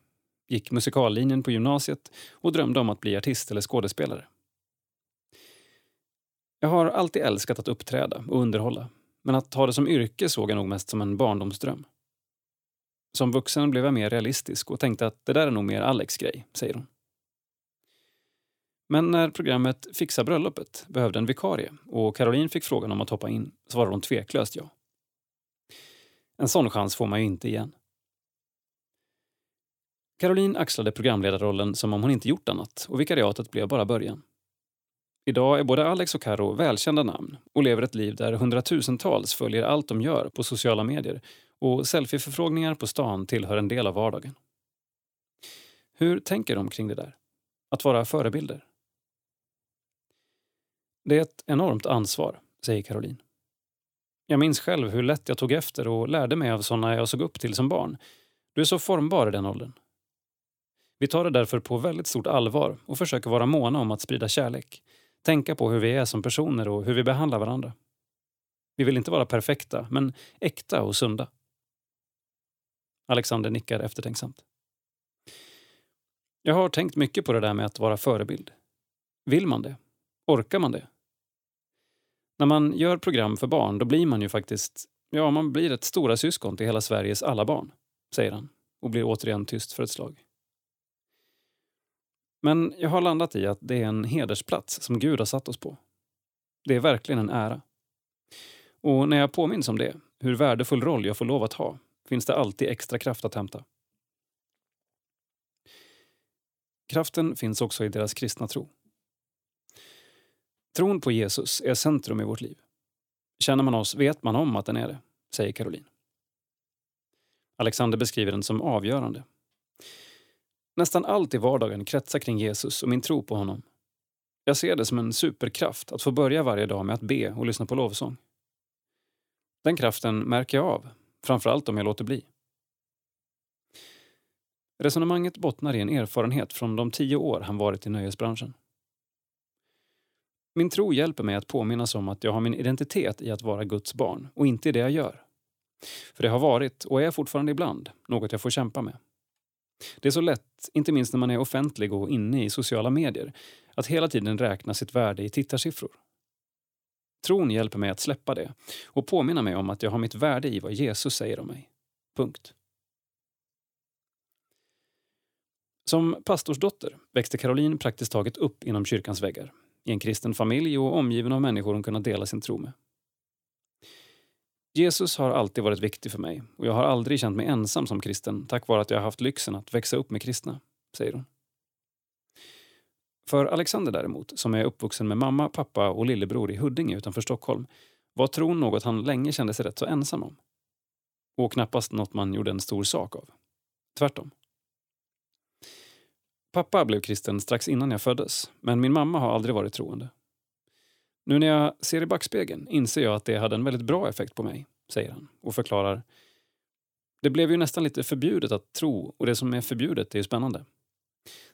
gick musikallinjen på gymnasiet och drömde om att bli artist eller skådespelare. Jag har alltid älskat att uppträda och underhålla, men att ha det som yrke såg jag nog mest som en barndomsdröm. Som vuxen blev jag mer realistisk och tänkte att det där är nog mer Alex grej, säger hon. Men när programmet Fixa bröllopet behövde en vikarie och Caroline fick frågan om att hoppa in svarade hon tveklöst ja. En sån chans får man ju inte igen. Caroline axlade programledarrollen som om hon inte gjort annat och vikariatet blev bara början. Idag är både Alex och Karo välkända namn och lever ett liv där hundratusentals följer allt de gör på sociala medier och selfieförfrågningar på stan tillhör en del av vardagen. Hur tänker de kring det där? Att vara förebilder? Det är ett enormt ansvar, säger Caroline. Jag minns själv hur lätt jag tog efter och lärde mig av såna jag såg upp till som barn. Du är så formbar i den åldern. Vi tar det därför på väldigt stort allvar och försöker vara måna om att sprida kärlek. Tänka på hur vi är som personer och hur vi behandlar varandra. Vi vill inte vara perfekta, men äkta och sunda. Alexander nickar eftertänksamt. Jag har tänkt mycket på det där med att vara förebild. Vill man det? Orkar man det? När man gör program för barn då blir man ju faktiskt, ja man blir ett stora syskon till hela Sveriges alla barn, säger han och blir återigen tyst för ett slag. Men jag har landat i att det är en hedersplats som Gud har satt oss på. Det är verkligen en ära. Och när jag påminns om det, hur värdefull roll jag får lov att ha, finns det alltid extra kraft att hämta. Kraften finns också i deras kristna tro. Tron på Jesus är centrum i vårt liv. Känner man oss vet man om att den är det, säger Caroline. Alexander beskriver den som avgörande. Nästan allt i vardagen kretsar kring Jesus och min tro på honom. Jag ser det som en superkraft att få börja varje dag med att be och lyssna på lovsång. Den kraften märker jag av, framförallt om jag låter bli. Resonemanget bottnar i en erfarenhet från de tio år han varit i nöjesbranschen. Min tro hjälper mig att påminnas om att jag har min identitet i att vara Guds barn och inte i det jag gör. För det har varit, och är fortfarande ibland, något jag får kämpa med. Det är så lätt, inte minst när man är offentlig och inne i sociala medier, att hela tiden räkna sitt värde i tittarsiffror. Tron hjälper mig att släppa det och påminna mig om att jag har mitt värde i vad Jesus säger om mig. Punkt. Som pastorsdotter växte Caroline praktiskt taget upp inom kyrkans väggar i en kristen familj och omgiven av människor hon kunnat dela sin tro med. Jesus har alltid varit viktig för mig och jag har aldrig känt mig ensam som kristen tack vare att jag har haft lyxen att växa upp med kristna, säger hon. För Alexander däremot, som är uppvuxen med mamma, pappa och lillebror i Huddinge utanför Stockholm, var tron något han länge kände sig rätt så ensam om. Och knappast något man gjorde en stor sak av. Tvärtom. Pappa blev kristen strax innan jag föddes, men min mamma har aldrig varit troende. Nu när jag ser i backspegeln inser jag att det hade en väldigt bra effekt på mig, säger han och förklarar. Det blev ju nästan lite förbjudet att tro och det som är förbjudet är ju spännande.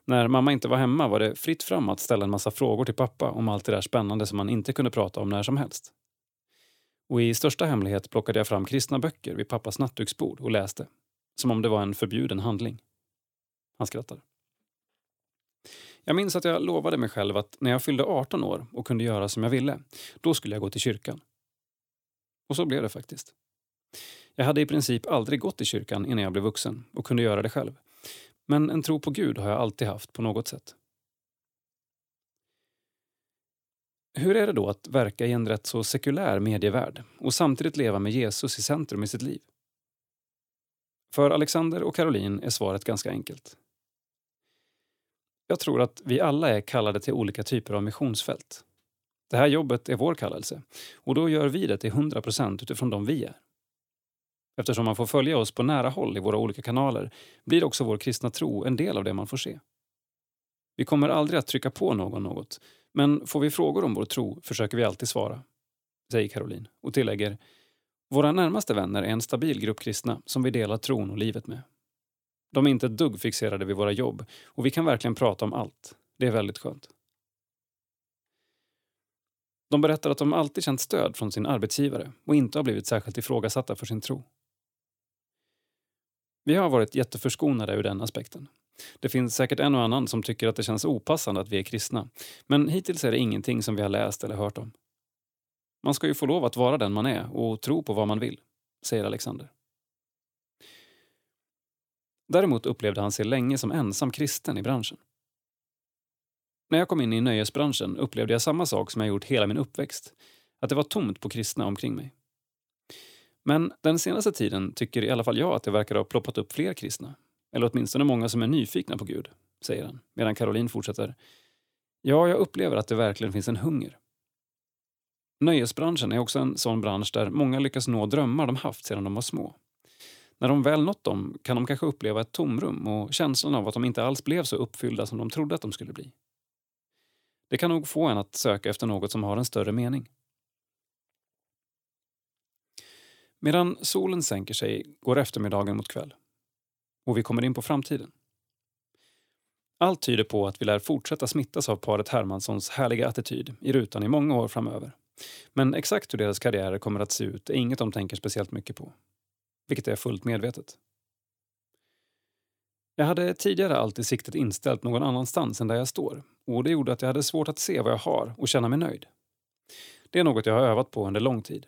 När mamma inte var hemma var det fritt fram att ställa en massa frågor till pappa om allt det där spännande som man inte kunde prata om när som helst. Och i största hemlighet plockade jag fram kristna böcker vid pappas nattduksbord och läste. Som om det var en förbjuden handling. Han skrattar. Jag minns att jag lovade mig själv att när jag fyllde 18 år och kunde göra som jag ville, då skulle jag gå till kyrkan. Och så blev det faktiskt. Jag hade i princip aldrig gått i kyrkan innan jag blev vuxen och kunde göra det själv. Men en tro på Gud har jag alltid haft på något sätt. Hur är det då att verka i en rätt så sekulär medievärld och samtidigt leva med Jesus i centrum i sitt liv? För Alexander och Caroline är svaret ganska enkelt. Jag tror att vi alla är kallade till olika typer av missionsfält. Det här jobbet är vår kallelse och då gör vi det till 100 procent utifrån de vi är. Eftersom man får följa oss på nära håll i våra olika kanaler blir också vår kristna tro en del av det man får se. Vi kommer aldrig att trycka på någon något, men får vi frågor om vår tro försöker vi alltid svara, säger Caroline och tillägger våra närmaste vänner är en stabil grupp kristna som vi delar tron och livet med. De är inte ett dugg fixerade vid våra jobb och vi kan verkligen prata om allt. Det är väldigt skönt. De berättar att de alltid känt stöd från sin arbetsgivare och inte har blivit särskilt ifrågasatta för sin tro. Vi har varit jätteförskonade ur den aspekten. Det finns säkert en och annan som tycker att det känns opassande att vi är kristna, men hittills är det ingenting som vi har läst eller hört om. Man ska ju få lov att vara den man är och tro på vad man vill, säger Alexander. Däremot upplevde han sig länge som ensam kristen i branschen. När jag kom in i nöjesbranschen upplevde jag samma sak som jag gjort hela min uppväxt, att det var tomt på kristna omkring mig. Men den senaste tiden tycker i alla fall jag att det verkar ha ploppat upp fler kristna. Eller åtminstone många som är nyfikna på Gud, säger han, medan Caroline fortsätter. Ja, jag upplever att det verkligen finns en hunger. Nöjesbranschen är också en sån bransch där många lyckas nå drömmar de haft sedan de var små. När de väl nått dem kan de kanske uppleva ett tomrum och känslan av att de inte alls blev så uppfyllda som de trodde att de skulle bli. Det kan nog få en att söka efter något som har en större mening. Medan solen sänker sig går eftermiddagen mot kväll. Och vi kommer in på framtiden. Allt tyder på att vi lär fortsätta smittas av paret Hermanssons härliga attityd i rutan i många år framöver. Men exakt hur deras karriärer kommer att se ut är inget de tänker speciellt mycket på. Vilket är fullt medvetet. Jag hade tidigare alltid siktet inställt någon annanstans än där jag står och det gjorde att jag hade svårt att se vad jag har och känna mig nöjd. Det är något jag har övat på under lång tid.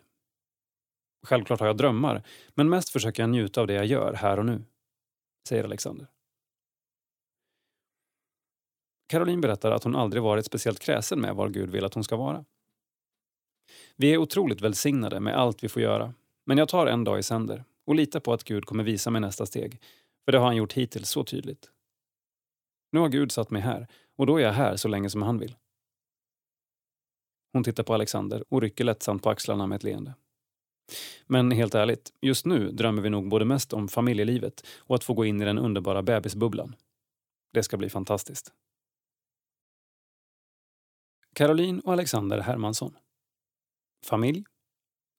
Självklart har jag drömmar, men mest försöker jag njuta av det jag gör här och nu, säger Alexander. Caroline berättar att hon aldrig varit speciellt kräsen med var Gud vill att hon ska vara. Vi är otroligt välsignade med allt vi får göra, men jag tar en dag i sänder och lita på att Gud kommer visa mig nästa steg, för det har han gjort hittills så tydligt. Nu har Gud satt mig här och då är jag här så länge som han vill. Hon tittar på Alexander och rycker lättsamt på axlarna med ett leende. Men helt ärligt, just nu drömmer vi nog både mest om familjelivet och att få gå in i den underbara bebisbubblan. Det ska bli fantastiskt. Caroline och Alexander Hermansson. Familj.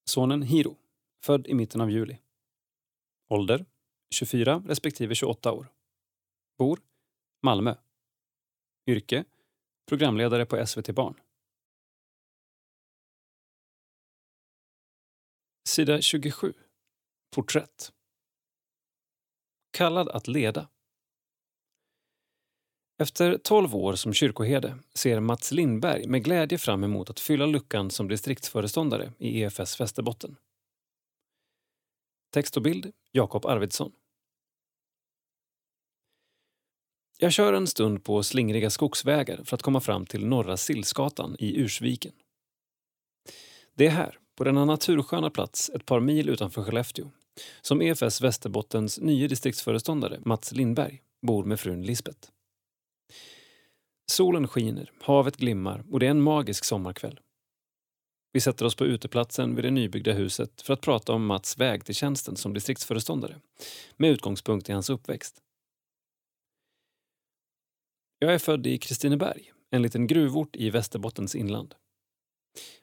Sonen Hiro, född i mitten av juli. Ålder 24 respektive 28 år. Bor Malmö. Yrke programledare på SVT Barn. Sida 27. Porträtt. Kallad att leda. Efter 12 år som kyrkoherde ser Mats Lindberg med glädje fram emot att fylla luckan som distriktsföreståndare i EFS Västerbotten. Text och bild Jakob Arvidsson. Jag kör en stund på slingriga skogsvägar för att komma fram till Norra Sillsgatan i Ursviken. Det är här, på denna natursköna plats ett par mil utanför Skellefteå, som EFS Västerbottens nye distriktsföreståndare Mats Lindberg bor med frun Lisbeth. Solen skiner, havet glimmar och det är en magisk sommarkväll. Vi sätter oss på uteplatsen vid det nybyggda huset för att prata om Mats väg till tjänsten som distriktsföreståndare med utgångspunkt i hans uppväxt. Jag är född i Kristineberg, en liten gruvort i Västerbottens inland.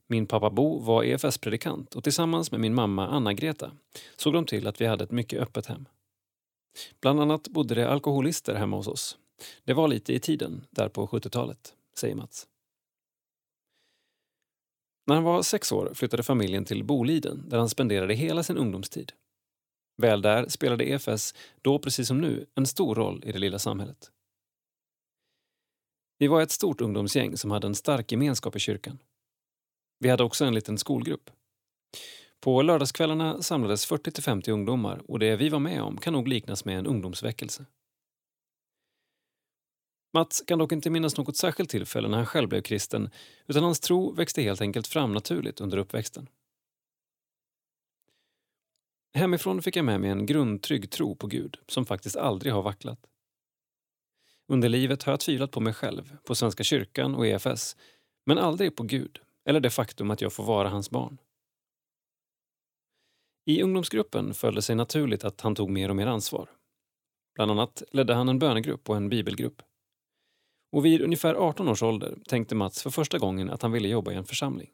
Min pappa Bo var EFS-predikant och tillsammans med min mamma Anna-Greta såg de till att vi hade ett mycket öppet hem. Bland annat bodde det alkoholister hemma hos oss. Det var lite i tiden, där på 70-talet, säger Mats. När han var sex år flyttade familjen till Boliden där han spenderade hela sin ungdomstid. Väl där spelade EFS, då precis som nu, en stor roll i det lilla samhället. Vi var ett stort ungdomsgäng som hade en stark gemenskap i kyrkan. Vi hade också en liten skolgrupp. På lördagskvällarna samlades 40-50 ungdomar och det vi var med om kan nog liknas med en ungdomsväckelse. Mats kan dock inte minnas något särskilt tillfälle när han själv blev kristen utan hans tro växte helt enkelt fram naturligt under uppväxten. Hemifrån fick jag med mig en grundtrygg tro på Gud som faktiskt aldrig har vacklat. Under livet har jag tvivlat på mig själv, på Svenska kyrkan och EFS men aldrig på Gud eller det faktum att jag får vara hans barn. I ungdomsgruppen föll det sig naturligt att han tog mer och mer ansvar. Bland annat ledde han en bönegrupp och en bibelgrupp. Och vid ungefär 18 års ålder tänkte Mats för första gången att han ville jobba i en församling.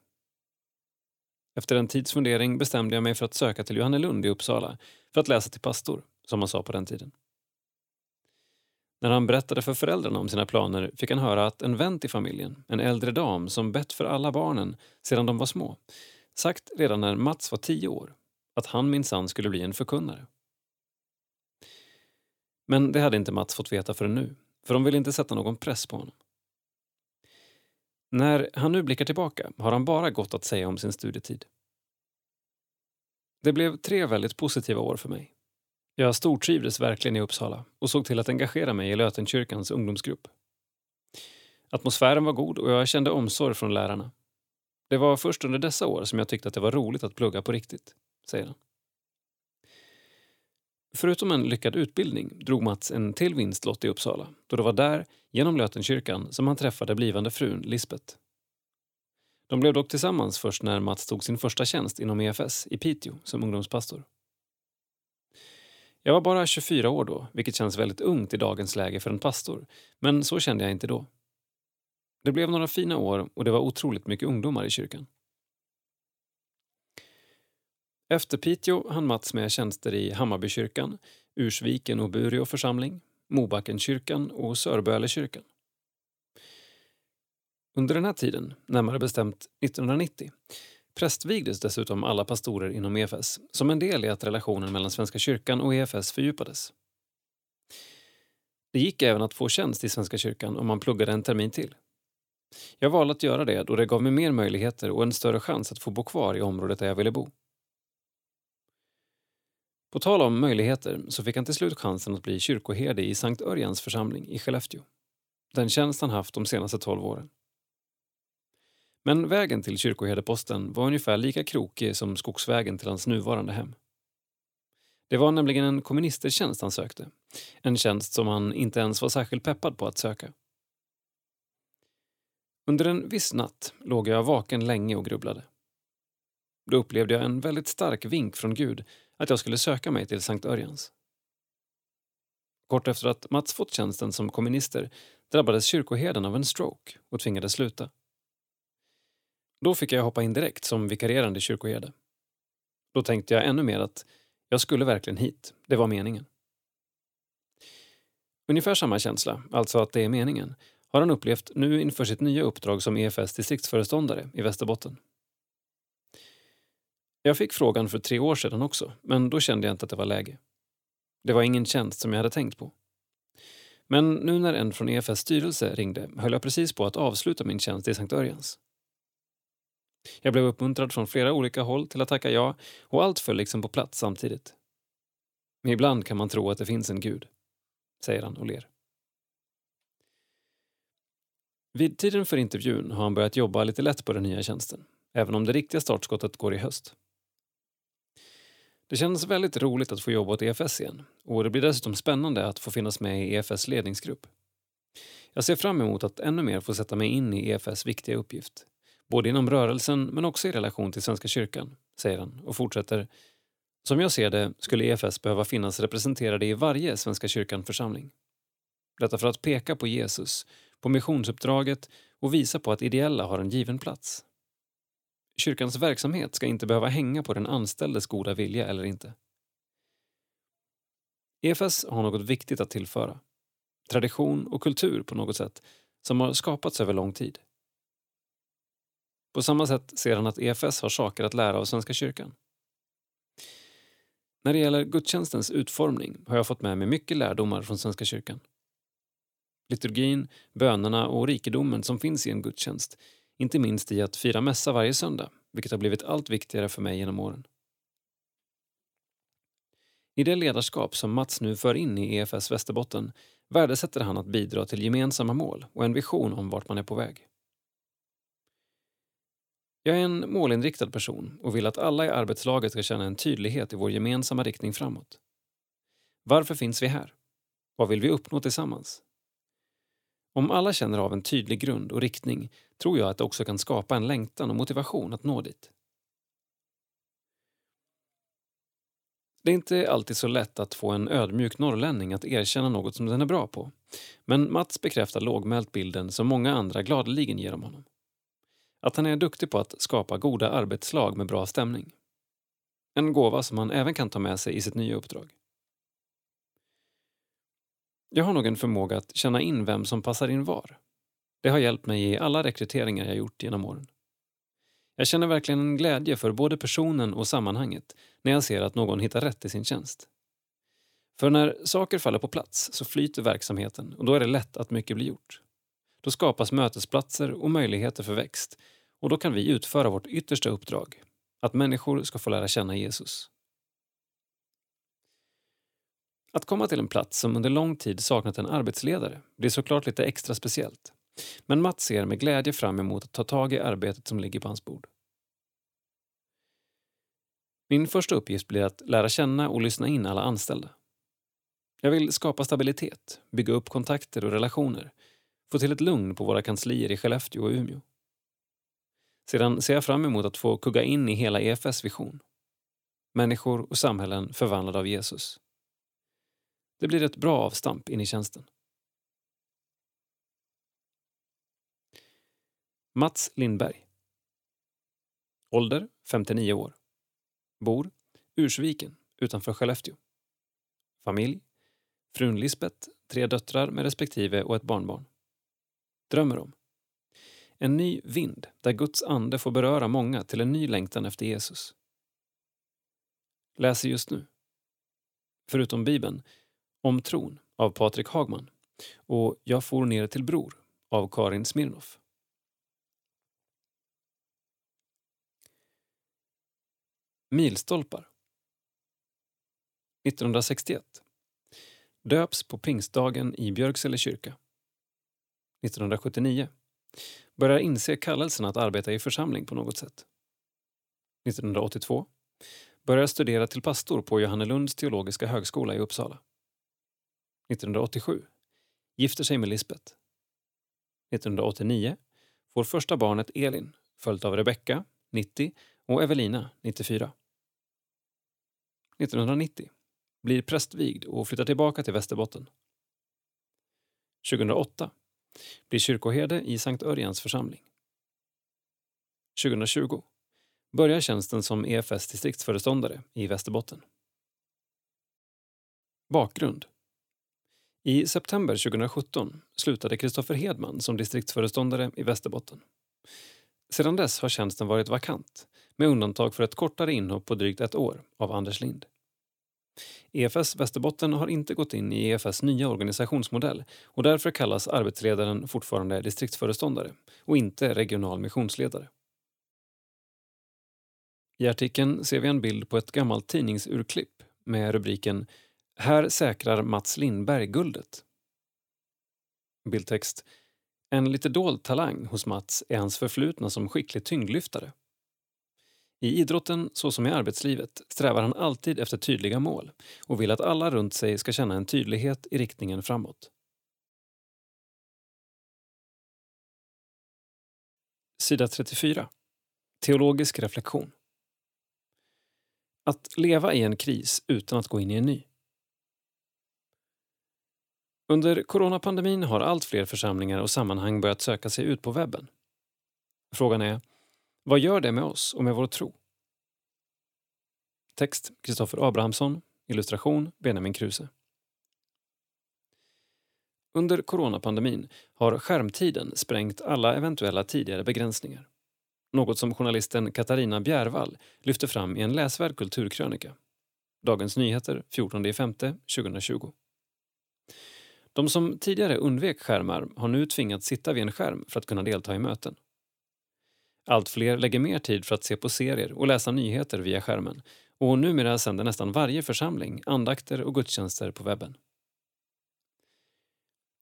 Efter en tids fundering bestämde jag mig för att söka till Johannelund i Uppsala för att läsa till pastor, som man sa på den tiden. När han berättade för föräldrarna om sina planer fick han höra att en vän till familjen, en äldre dam som bett för alla barnen sedan de var små, sagt redan när Mats var tio år att han minsann skulle bli en förkunnare. Men det hade inte Mats fått veta förrän nu, för de vill inte sätta någon press på honom. När han nu blickar tillbaka har han bara gott att säga om sin studietid. Det blev tre väldigt positiva år för mig. Jag stortrivdes verkligen i Uppsala och såg till att engagera mig i Lötenkyrkans ungdomsgrupp. Atmosfären var god och jag kände omsorg från lärarna. Det var först under dessa år som jag tyckte att det var roligt att plugga på riktigt, säger han. Förutom en lyckad utbildning drog Mats en till vinstlott i Uppsala då det var där, genom Lötenkyrkan, som han träffade blivande frun Lisbeth. De blev dock tillsammans först när Mats tog sin första tjänst inom EFS i Piteå som ungdomspastor. Jag var bara 24 år då, vilket känns väldigt ungt i dagens läge för en pastor, men så kände jag inte då. Det blev några fina år och det var otroligt mycket ungdomar i kyrkan. Efter Piteå hann Mats med tjänster i Hammarbykyrkan, Ursviken och Bureå församling, Mobackenkyrkan och Sörbölekyrkan. Under den här tiden, närmare bestämt 1990, prästvigdes dessutom alla pastorer inom EFS som en del i att relationen mellan Svenska kyrkan och EFS fördjupades. Det gick även att få tjänst i Svenska kyrkan om man pluggade en termin till. Jag valde att göra det då det gav mig mer möjligheter och en större chans att få bo kvar i området där jag ville bo. På tal om möjligheter så fick han till slut chansen att bli kyrkoherde i Sankt Örjans församling i Skellefteå. Den tjänst han haft de senaste tolv åren. Men vägen till kyrkoherdeposten var ungefär lika krokig som skogsvägen till hans nuvarande hem. Det var nämligen en kommunistertjänst han sökte. En tjänst som han inte ens var särskilt peppad på att söka. Under en viss natt låg jag vaken länge och grubblade. Då upplevde jag en väldigt stark vink från Gud att jag skulle söka mig till Sankt Örjans. Kort efter att Mats fått tjänsten som komminister drabbades kyrkoherden av en stroke och tvingades sluta. Då fick jag hoppa in direkt som vikarierande kyrkoherde. Då tänkte jag ännu mer att jag skulle verkligen hit, det var meningen. Ungefär samma känsla, alltså att det är meningen, har han upplevt nu inför sitt nya uppdrag som EFS distriktsföreståndare i Västerbotten. Jag fick frågan för tre år sedan också, men då kände jag inte att det var läge. Det var ingen tjänst som jag hade tänkt på. Men nu när en från EFS styrelse ringde höll jag precis på att avsluta min tjänst i Sankt Örjans. Jag blev uppmuntrad från flera olika håll till att tacka ja och allt föll liksom på plats samtidigt. Ibland kan man tro att det finns en gud, säger han och ler. Vid tiden för intervjun har han börjat jobba lite lätt på den nya tjänsten, även om det riktiga startskottet går i höst. Det känns väldigt roligt att få jobba åt EFS igen och det blir dessutom spännande att få finnas med i EFS ledningsgrupp. Jag ser fram emot att ännu mer få sätta mig in i EFS viktiga uppgift. Både inom rörelsen men också i relation till Svenska kyrkan, säger han och fortsätter. Som jag ser det skulle EFS behöva finnas representerade i varje Svenska kyrkan-församling. Detta för att peka på Jesus, på missionsuppdraget och visa på att ideella har en given plats kyrkans verksamhet ska inte behöva hänga på den anställdes goda vilja eller inte. EFS har något viktigt att tillföra. Tradition och kultur på något sätt som har skapats över lång tid. På samma sätt ser han att EFS har saker att lära av Svenska kyrkan. När det gäller gudstjänstens utformning har jag fått med mig mycket lärdomar från Svenska kyrkan. Liturgin, bönerna och rikedomen som finns i en gudstjänst, inte minst i att fira mässa varje söndag, vilket har blivit allt viktigare för mig genom åren. I det ledarskap som Mats nu för in i EFS Västerbotten värdesätter han att bidra till gemensamma mål och en vision om vart man är på väg. Jag är en målinriktad person och vill att alla i arbetslaget ska känna en tydlighet i vår gemensamma riktning framåt. Varför finns vi här? Vad vill vi uppnå tillsammans? Om alla känner av en tydlig grund och riktning tror jag att det också kan skapa en längtan och motivation att nå dit. Det är inte alltid så lätt att få en ödmjuk norrlänning att erkänna något som den är bra på. Men Mats bekräftar lågmält bilden som många andra gladeligen ger om honom. Att han är duktig på att skapa goda arbetslag med bra stämning. En gåva som han även kan ta med sig i sitt nya uppdrag. Jag har nog en förmåga att känna in vem som passar in var. Det har hjälpt mig i alla rekryteringar jag gjort genom åren. Jag känner verkligen en glädje för både personen och sammanhanget när jag ser att någon hittar rätt i sin tjänst. För när saker faller på plats så flyter verksamheten och då är det lätt att mycket blir gjort. Då skapas mötesplatser och möjligheter för växt och då kan vi utföra vårt yttersta uppdrag, att människor ska få lära känna Jesus. Att komma till en plats som under lång tid saknat en arbetsledare blir såklart lite extra speciellt. Men Mats ser med glädje fram emot att ta tag i arbetet som ligger på hans bord. Min första uppgift blir att lära känna och lyssna in alla anställda. Jag vill skapa stabilitet, bygga upp kontakter och relationer, få till ett lugn på våra kanslier i Skellefteå och Umeå. Sedan ser jag fram emot att få kugga in i hela EFS vision. Människor och samhällen förvandlade av Jesus. Det blir ett bra avstamp in i tjänsten. Mats Lindberg. Ålder 59 år. Bor Ursviken utanför Skellefteå. Familj frun Lisbeth, tre döttrar med respektive och ett barnbarn. Drömmer om en ny vind där Guds ande får beröra många till en ny längtan efter Jesus. Läser just nu, förutom Bibeln, om tron av Patrik Hagman. Och Jag for ner till Bror av Karin Smirnoff. Milstolpar. 1961 Döps på pingstdagen i Björksele kyrka. 1979 Börjar inse kallelsen att arbeta i församling på något sätt. 1982 Börjar studera till pastor på Johannelunds teologiska högskola i Uppsala. 1987 Gifter sig med Lisbet 1989 Får första barnet Elin, följt av Rebecka, 90 och Evelina, 94. 1990 blir prästvigd och flyttar tillbaka till Västerbotten. 2008 blir kyrkoherde i Sankt Örjans församling. 2020 börjar tjänsten som EFS distriktsföreståndare i Västerbotten. Bakgrund i september 2017 slutade Kristoffer Hedman som distriktsföreståndare i Västerbotten. Sedan dess har tjänsten varit vakant med undantag för ett kortare inhopp på drygt ett år av Anders Lind. EFS Västerbotten har inte gått in i EFS nya organisationsmodell och därför kallas arbetsledaren fortfarande distriktsföreståndare och inte regional missionsledare. I artikeln ser vi en bild på ett gammalt tidningsurklipp med rubriken “Här säkrar Mats Lindberg guldet”. Bildtext En lite dold talang hos Mats är hans förflutna som skicklig tyngdlyftare. I idrotten, så som i arbetslivet, strävar han alltid efter tydliga mål och vill att alla runt sig ska känna en tydlighet i riktningen framåt. Sida 34. Teologisk reflektion. Att leva i en kris utan att gå in i en ny. Under coronapandemin har allt fler församlingar och sammanhang börjat söka sig ut på webben. Frågan är Vad gör det med oss och med vår tro? Text Kristoffer Abrahamsson, illustration Benjamin Kruse. Under coronapandemin har skärmtiden sprängt alla eventuella tidigare begränsningar. Något som journalisten Katarina Bjärvall lyfter fram i en läsvärd kulturkrönika. Dagens Nyheter 14 5 2020. De som tidigare undvek skärmar har nu tvingats sitta vid en skärm för att kunna delta i möten. Allt fler lägger mer tid för att se på serier och läsa nyheter via skärmen och numera sänder nästan varje församling andakter och gudstjänster på webben.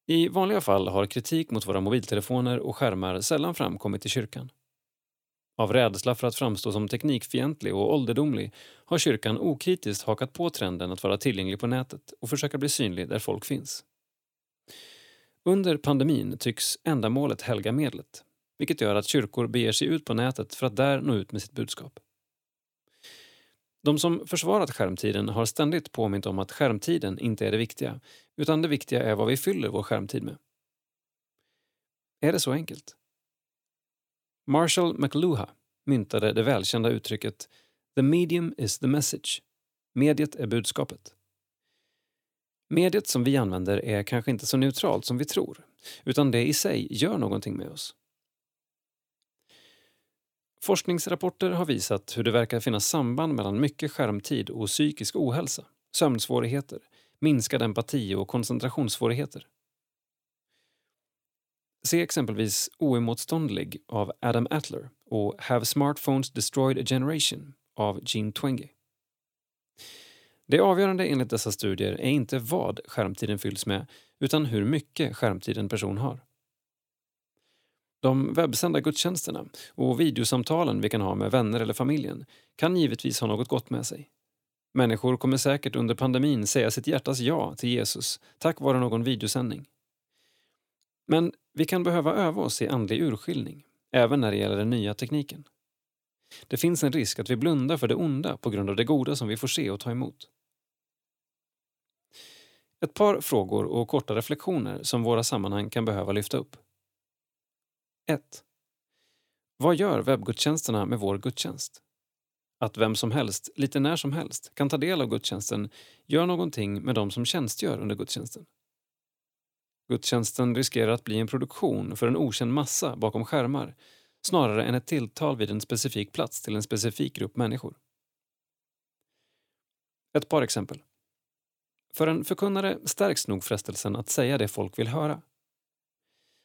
I vanliga fall har kritik mot våra mobiltelefoner och skärmar sällan framkommit i kyrkan. Av rädsla för att framstå som teknikfientlig och ålderdomlig har kyrkan okritiskt hakat på trenden att vara tillgänglig på nätet och försöka bli synlig där folk finns. Under pandemin tycks ändamålet helga medlet, vilket gör att kyrkor beger sig ut på nätet för att där nå ut med sitt budskap. De som försvarat skärmtiden har ständigt påmint om att skärmtiden inte är det viktiga, utan det viktiga är vad vi fyller vår skärmtid med. Är det så enkelt? Marshall McLuha myntade det välkända uttrycket “the medium is the message”. Mediet är budskapet. Mediet som vi använder är kanske inte så neutralt som vi tror, utan det i sig gör någonting med oss. Forskningsrapporter har visat hur det verkar finnas samband mellan mycket skärmtid och psykisk ohälsa, sömnsvårigheter, minskad empati och koncentrationssvårigheter. Se exempelvis Oemotståndlig av Adam Atler och Have Smartphones Destroyed a Generation av Gene Twenge. Det avgörande enligt dessa studier är inte vad skärmtiden fylls med utan hur mycket skärmtid en person har. De webbsända gudstjänsterna och videosamtalen vi kan ha med vänner eller familjen kan givetvis ha något gott med sig. Människor kommer säkert under pandemin säga sitt hjärtas ja till Jesus tack vare någon videosändning. Men vi kan behöva öva oss i andlig urskiljning, även när det gäller den nya tekniken. Det finns en risk att vi blundar för det onda på grund av det goda som vi får se och ta emot. Ett par frågor och korta reflektioner som våra sammanhang kan behöva lyfta upp. 1. Vad gör webbgudstjänsterna med vår gudstjänst? Att vem som helst, lite när som helst, kan ta del av gudstjänsten gör någonting med de som tjänstgör under gudstjänsten. Gudstjänsten riskerar att bli en produktion för en okänd massa bakom skärmar snarare än ett tilltal vid en specifik plats till en specifik grupp människor. Ett par exempel. För en förkunnare stärks nog frestelsen att säga det folk vill höra.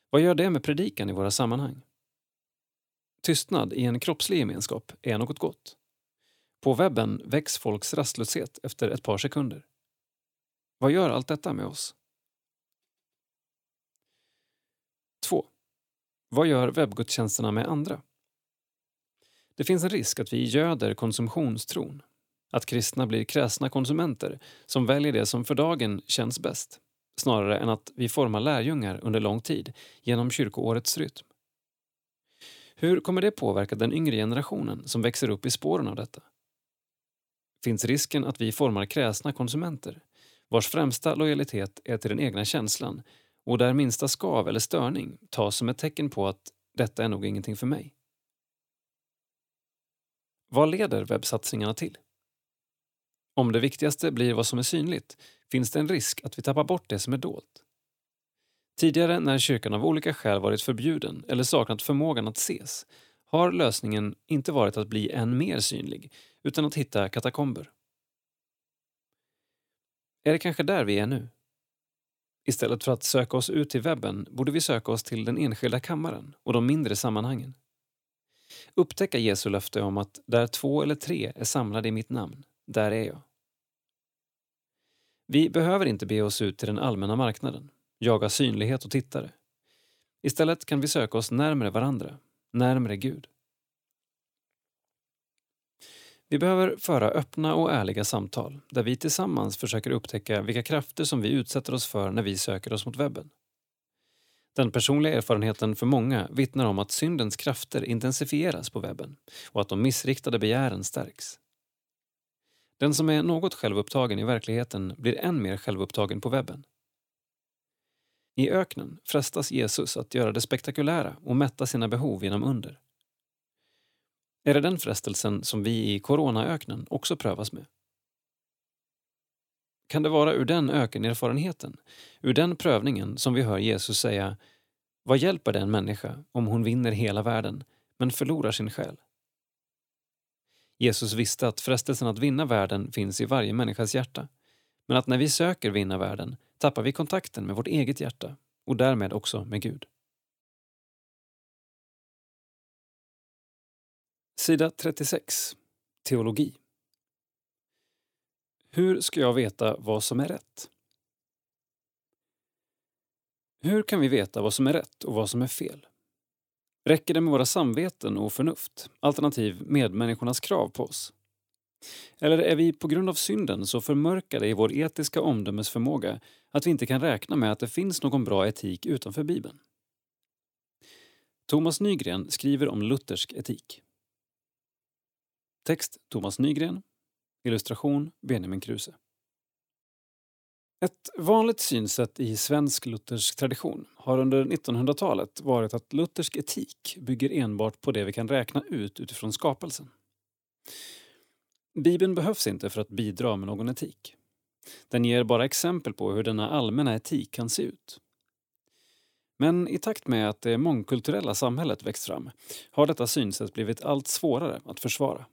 Vad gör det med predikan i våra sammanhang? Tystnad i en kroppslig gemenskap är något gott. På webben väcks folks rastlöshet efter ett par sekunder. Vad gör allt detta med oss? 2. Vad gör webbgudstjänsterna med andra? Det finns en risk att vi göder konsumtionstron. Att kristna blir kräsna konsumenter som väljer det som för dagen känns bäst snarare än att vi formar lärjungar under lång tid genom kyrkoårets rytm. Hur kommer det påverka den yngre generationen som växer upp i spåren av detta? Finns risken att vi formar kräsna konsumenter vars främsta lojalitet är till den egna känslan och där minsta skav eller störning tas som ett tecken på att detta är nog ingenting för mig? Vad leder webbsatsningarna till? Om det viktigaste blir vad som är synligt finns det en risk att vi tappar bort det som är dolt. Tidigare när kyrkan av olika skäl varit förbjuden eller saknat förmågan att ses har lösningen inte varit att bli än mer synlig utan att hitta katakomber. Är det kanske där vi är nu? Istället för att söka oss ut till webben borde vi söka oss till den enskilda kammaren och de mindre sammanhangen. Upptäcka Jesu löfte om att där två eller tre är samlade i mitt namn, där är jag. Vi behöver inte be oss ut till den allmänna marknaden, jaga synlighet och tittare. Istället kan vi söka oss närmare varandra, närmare Gud. Vi behöver föra öppna och ärliga samtal där vi tillsammans försöker upptäcka vilka krafter som vi utsätter oss för när vi söker oss mot webben. Den personliga erfarenheten för många vittnar om att syndens krafter intensifieras på webben och att de missriktade begären stärks. Den som är något självupptagen i verkligheten blir än mer självupptagen på webben. I öknen frestas Jesus att göra det spektakulära och mätta sina behov genom under. Är det den frestelsen som vi i coronaöknen också prövas med? Kan det vara ur den ökenerfarenheten, ur den prövningen som vi hör Jesus säga Vad hjälper det en människa om hon vinner hela världen men förlorar sin själ? Jesus visste att frestelsen att vinna världen finns i varje människas hjärta men att när vi söker vinna världen tappar vi kontakten med vårt eget hjärta och därmed också med Gud. Sida 36. Teologi. Hur ska jag veta vad som är rätt? Hur kan vi veta vad som är rätt och vad som är fel? Räcker det med våra samveten och förnuft, alternativ medmänniskornas krav på oss? Eller är vi på grund av synden så förmörkade i vår etiska omdömesförmåga att vi inte kan räkna med att det finns någon bra etik utanför Bibeln? Thomas Nygren skriver om luthersk etik. Text Thomas Nygren. Illustration Benjamin Kruse. Ett vanligt synsätt i svensk luthersk tradition har under 1900-talet varit att luthersk etik bygger enbart på det vi kan räkna ut utifrån skapelsen. Bibeln behövs inte för att bidra med någon etik. Den ger bara exempel på hur denna allmänna etik kan se ut. Men i takt med att det mångkulturella samhället växt fram har detta synsätt blivit allt svårare att försvara.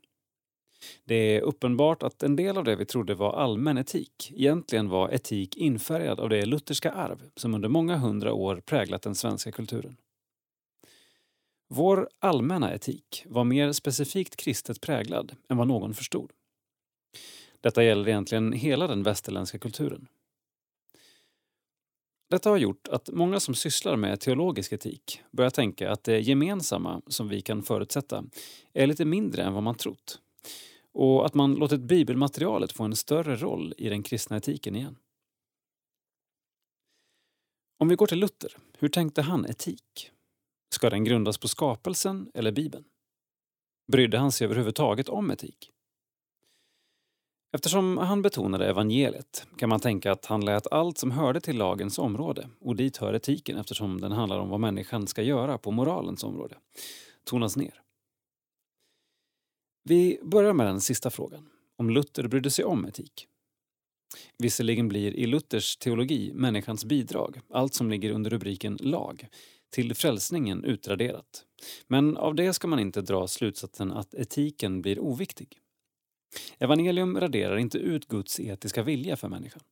Det är uppenbart att en del av det vi trodde var allmän etik egentligen var etik infärgad av det lutherska arv som under många hundra år präglat den svenska kulturen. Vår allmänna etik var mer specifikt kristet präglad än vad någon förstod. Detta gäller egentligen hela den västerländska kulturen. Detta har gjort att många som sysslar med teologisk etik börjar tänka att det gemensamma som vi kan förutsätta är lite mindre än vad man trott och att man låtit bibelmaterialet få en större roll i den kristna etiken igen. Om vi går till Luther, hur tänkte han etik? Ska den grundas på skapelsen eller Bibeln? Brydde han sig överhuvudtaget om etik? Eftersom han betonade evangeliet kan man tänka att han lät allt som hörde till lagens område, och dit hör etiken eftersom den handlar om vad människan ska göra på moralens område, tonas ner. Vi börjar med den sista frågan, om Luther brydde sig om etik. Visserligen blir i Luthers teologi människans bidrag, allt som ligger under rubriken lag, till frälsningen utraderat. Men av det ska man inte dra slutsatsen att etiken blir oviktig. Evangelium raderar inte ut Guds etiska vilja för människan.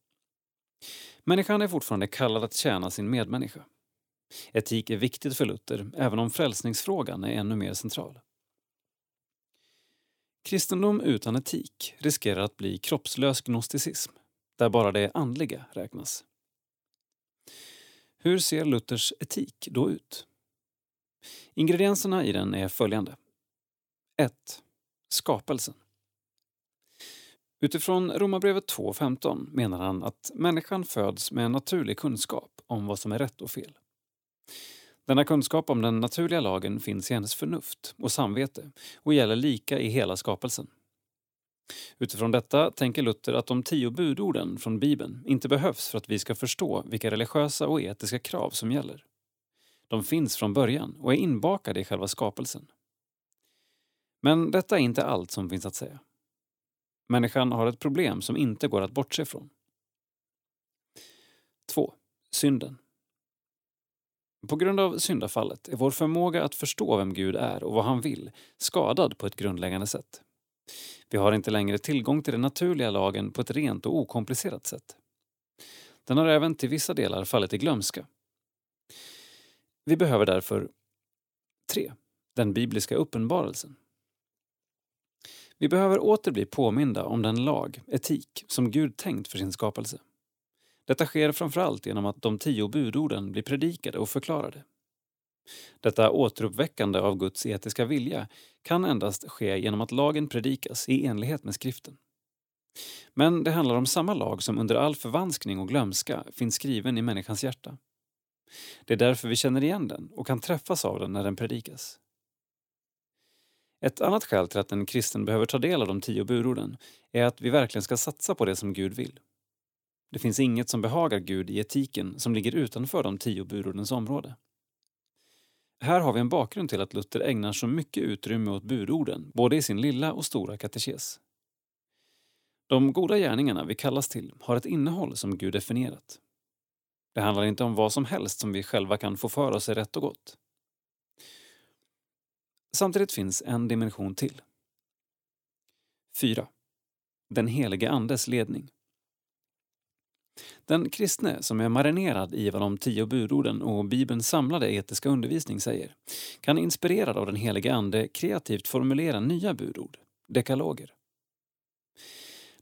Människan är fortfarande kallad att tjäna sin medmänniska. Etik är viktigt för Luther, även om frälsningsfrågan är ännu mer central. Kristendom utan etik riskerar att bli kroppslös gnosticism, där bara det andliga räknas. Hur ser Luthers etik då ut? Ingredienserna i den är följande. 1. Skapelsen. Utifrån Romarbrevet 2.15 menar han att människan föds med en naturlig kunskap om vad som är rätt och fel. Denna kunskap om den naturliga lagen finns i hennes förnuft och samvete och gäller lika i hela skapelsen. Utifrån detta tänker Luther att de tio budorden från Bibeln inte behövs för att vi ska förstå vilka religiösa och etiska krav som gäller. De finns från början och är inbakade i själva skapelsen. Men detta är inte allt som finns att säga. Människan har ett problem som inte går att bortse från. 2. Synden. På grund av syndafallet är vår förmåga att förstå vem Gud är och vad han vill skadad på ett grundläggande sätt. Vi har inte längre tillgång till den naturliga lagen på ett rent och okomplicerat sätt. Den har även till vissa delar fallit i glömska. Vi behöver därför 3. Den bibliska uppenbarelsen. Vi behöver åter bli påminda om den lag, etik, som Gud tänkt för sin skapelse. Detta sker framförallt genom att de tio budorden blir predikade och förklarade. Detta återuppväckande av Guds etiska vilja kan endast ske genom att lagen predikas i enlighet med skriften. Men det handlar om samma lag som under all förvanskning och glömska finns skriven i människans hjärta. Det är därför vi känner igen den och kan träffas av den när den predikas. Ett annat skäl till att en kristen behöver ta del av de tio budorden är att vi verkligen ska satsa på det som Gud vill. Det finns inget som behagar Gud i etiken som ligger utanför de tio budordens område. Här har vi en bakgrund till att Luther ägnar så mycket utrymme åt budorden, både i sin lilla och stora katekes. De goda gärningarna vi kallas till har ett innehåll som Gud definierat. Det handlar inte om vad som helst som vi själva kan få för oss är rätt och gott. Samtidigt finns en dimension till. 4. Den helige Andes ledning. Den kristne som är marinerad i vad de tio budorden och Bibelns samlade etiska undervisning säger kan inspirerad av den helige Ande kreativt formulera nya budord, dekaloger.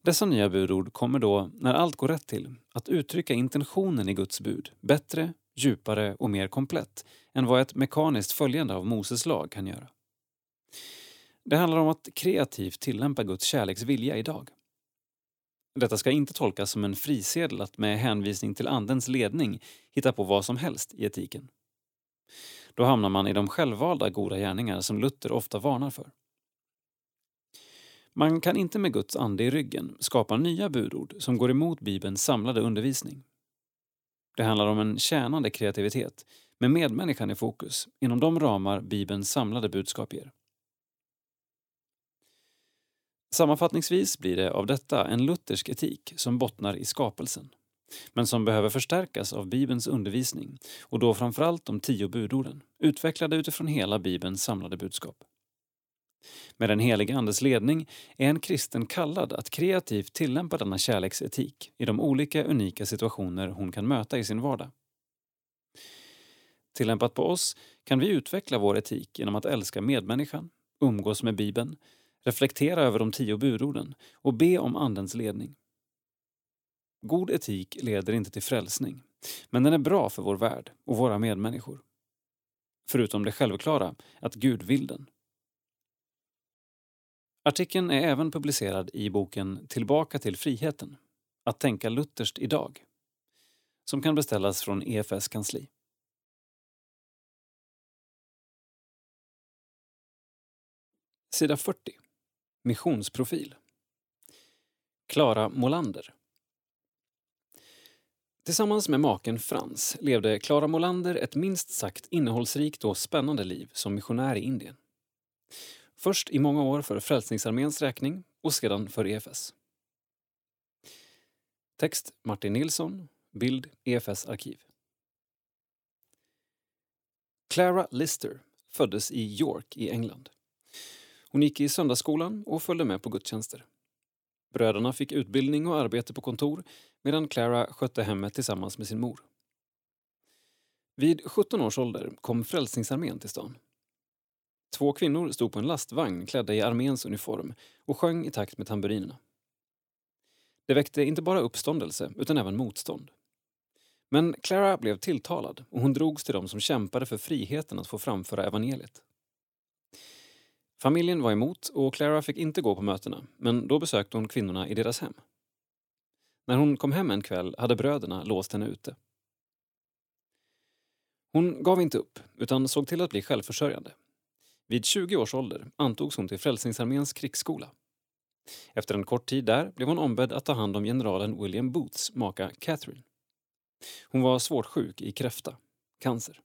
Dessa nya budord kommer då, när allt går rätt till, att uttrycka intentionen i Guds bud bättre, djupare och mer komplett än vad ett mekaniskt följande av Moses lag kan göra. Det handlar om att kreativt tillämpa Guds kärleksvilja idag. Detta ska inte tolkas som en frisedel att med hänvisning till Andens ledning hitta på vad som helst i etiken. Då hamnar man i de självvalda goda gärningar som Luther ofta varnar för. Man kan inte med Guds ande i ryggen skapa nya budord som går emot Bibelns samlade undervisning. Det handlar om en tjänande kreativitet med medmänniskan i fokus inom de ramar Bibelns samlade budskap ger. Sammanfattningsvis blir det av detta en luthersk etik som bottnar i skapelsen men som behöver förstärkas av Bibelns undervisning och då framförallt de tio budorden, utvecklade utifrån hela Bibelns samlade budskap. Med den helige Andes ledning är en kristen kallad att kreativt tillämpa denna kärleksetik i de olika unika situationer hon kan möta i sin vardag. Tillämpat på oss kan vi utveckla vår etik genom att älska medmänniskan, umgås med Bibeln, reflektera över de tio budorden och be om Andens ledning. God etik leder inte till frälsning, men den är bra för vår värld och våra medmänniskor. Förutom det självklara, att Gud vill den. Artikeln är även publicerad i boken Tillbaka till friheten, att tänka lutherskt idag, som kan beställas från EFS kansli. Sida 40. Missionsprofil. Klara Molander. Tillsammans med maken Frans levde Klara Molander ett minst sagt innehållsrikt och spännande liv som missionär i Indien. Först i många år för Frälsningsarméns räkning och sedan för EFS. Text Martin Nilsson, bild EFS arkiv. Clara Lister föddes i York i England. Hon gick i söndagsskolan och följde med på gudstjänster. Bröderna fick utbildning och arbete på kontor medan Clara skötte hemmet tillsammans med sin mor. Vid 17 års ålder kom Frälsningsarmén till stan. Två kvinnor stod på en lastvagn klädda i arméns uniform och sjöng i takt med tamburinerna. Det väckte inte bara uppståndelse utan även motstånd. Men Clara blev tilltalad och hon drogs till dem som kämpade för friheten att få framföra evangeliet. Familjen var emot och Clara fick inte gå på mötena men då besökte hon kvinnorna i deras hem. När hon kom hem en kväll hade bröderna låst henne ute. Hon gav inte upp utan såg till att bli självförsörjande. Vid 20 års ålder antogs hon till Frälsningsarméns krigsskola. Efter en kort tid där blev hon ombedd att ta hand om generalen William Booths maka Catherine. Hon var svårt sjuk i kräfta, cancer.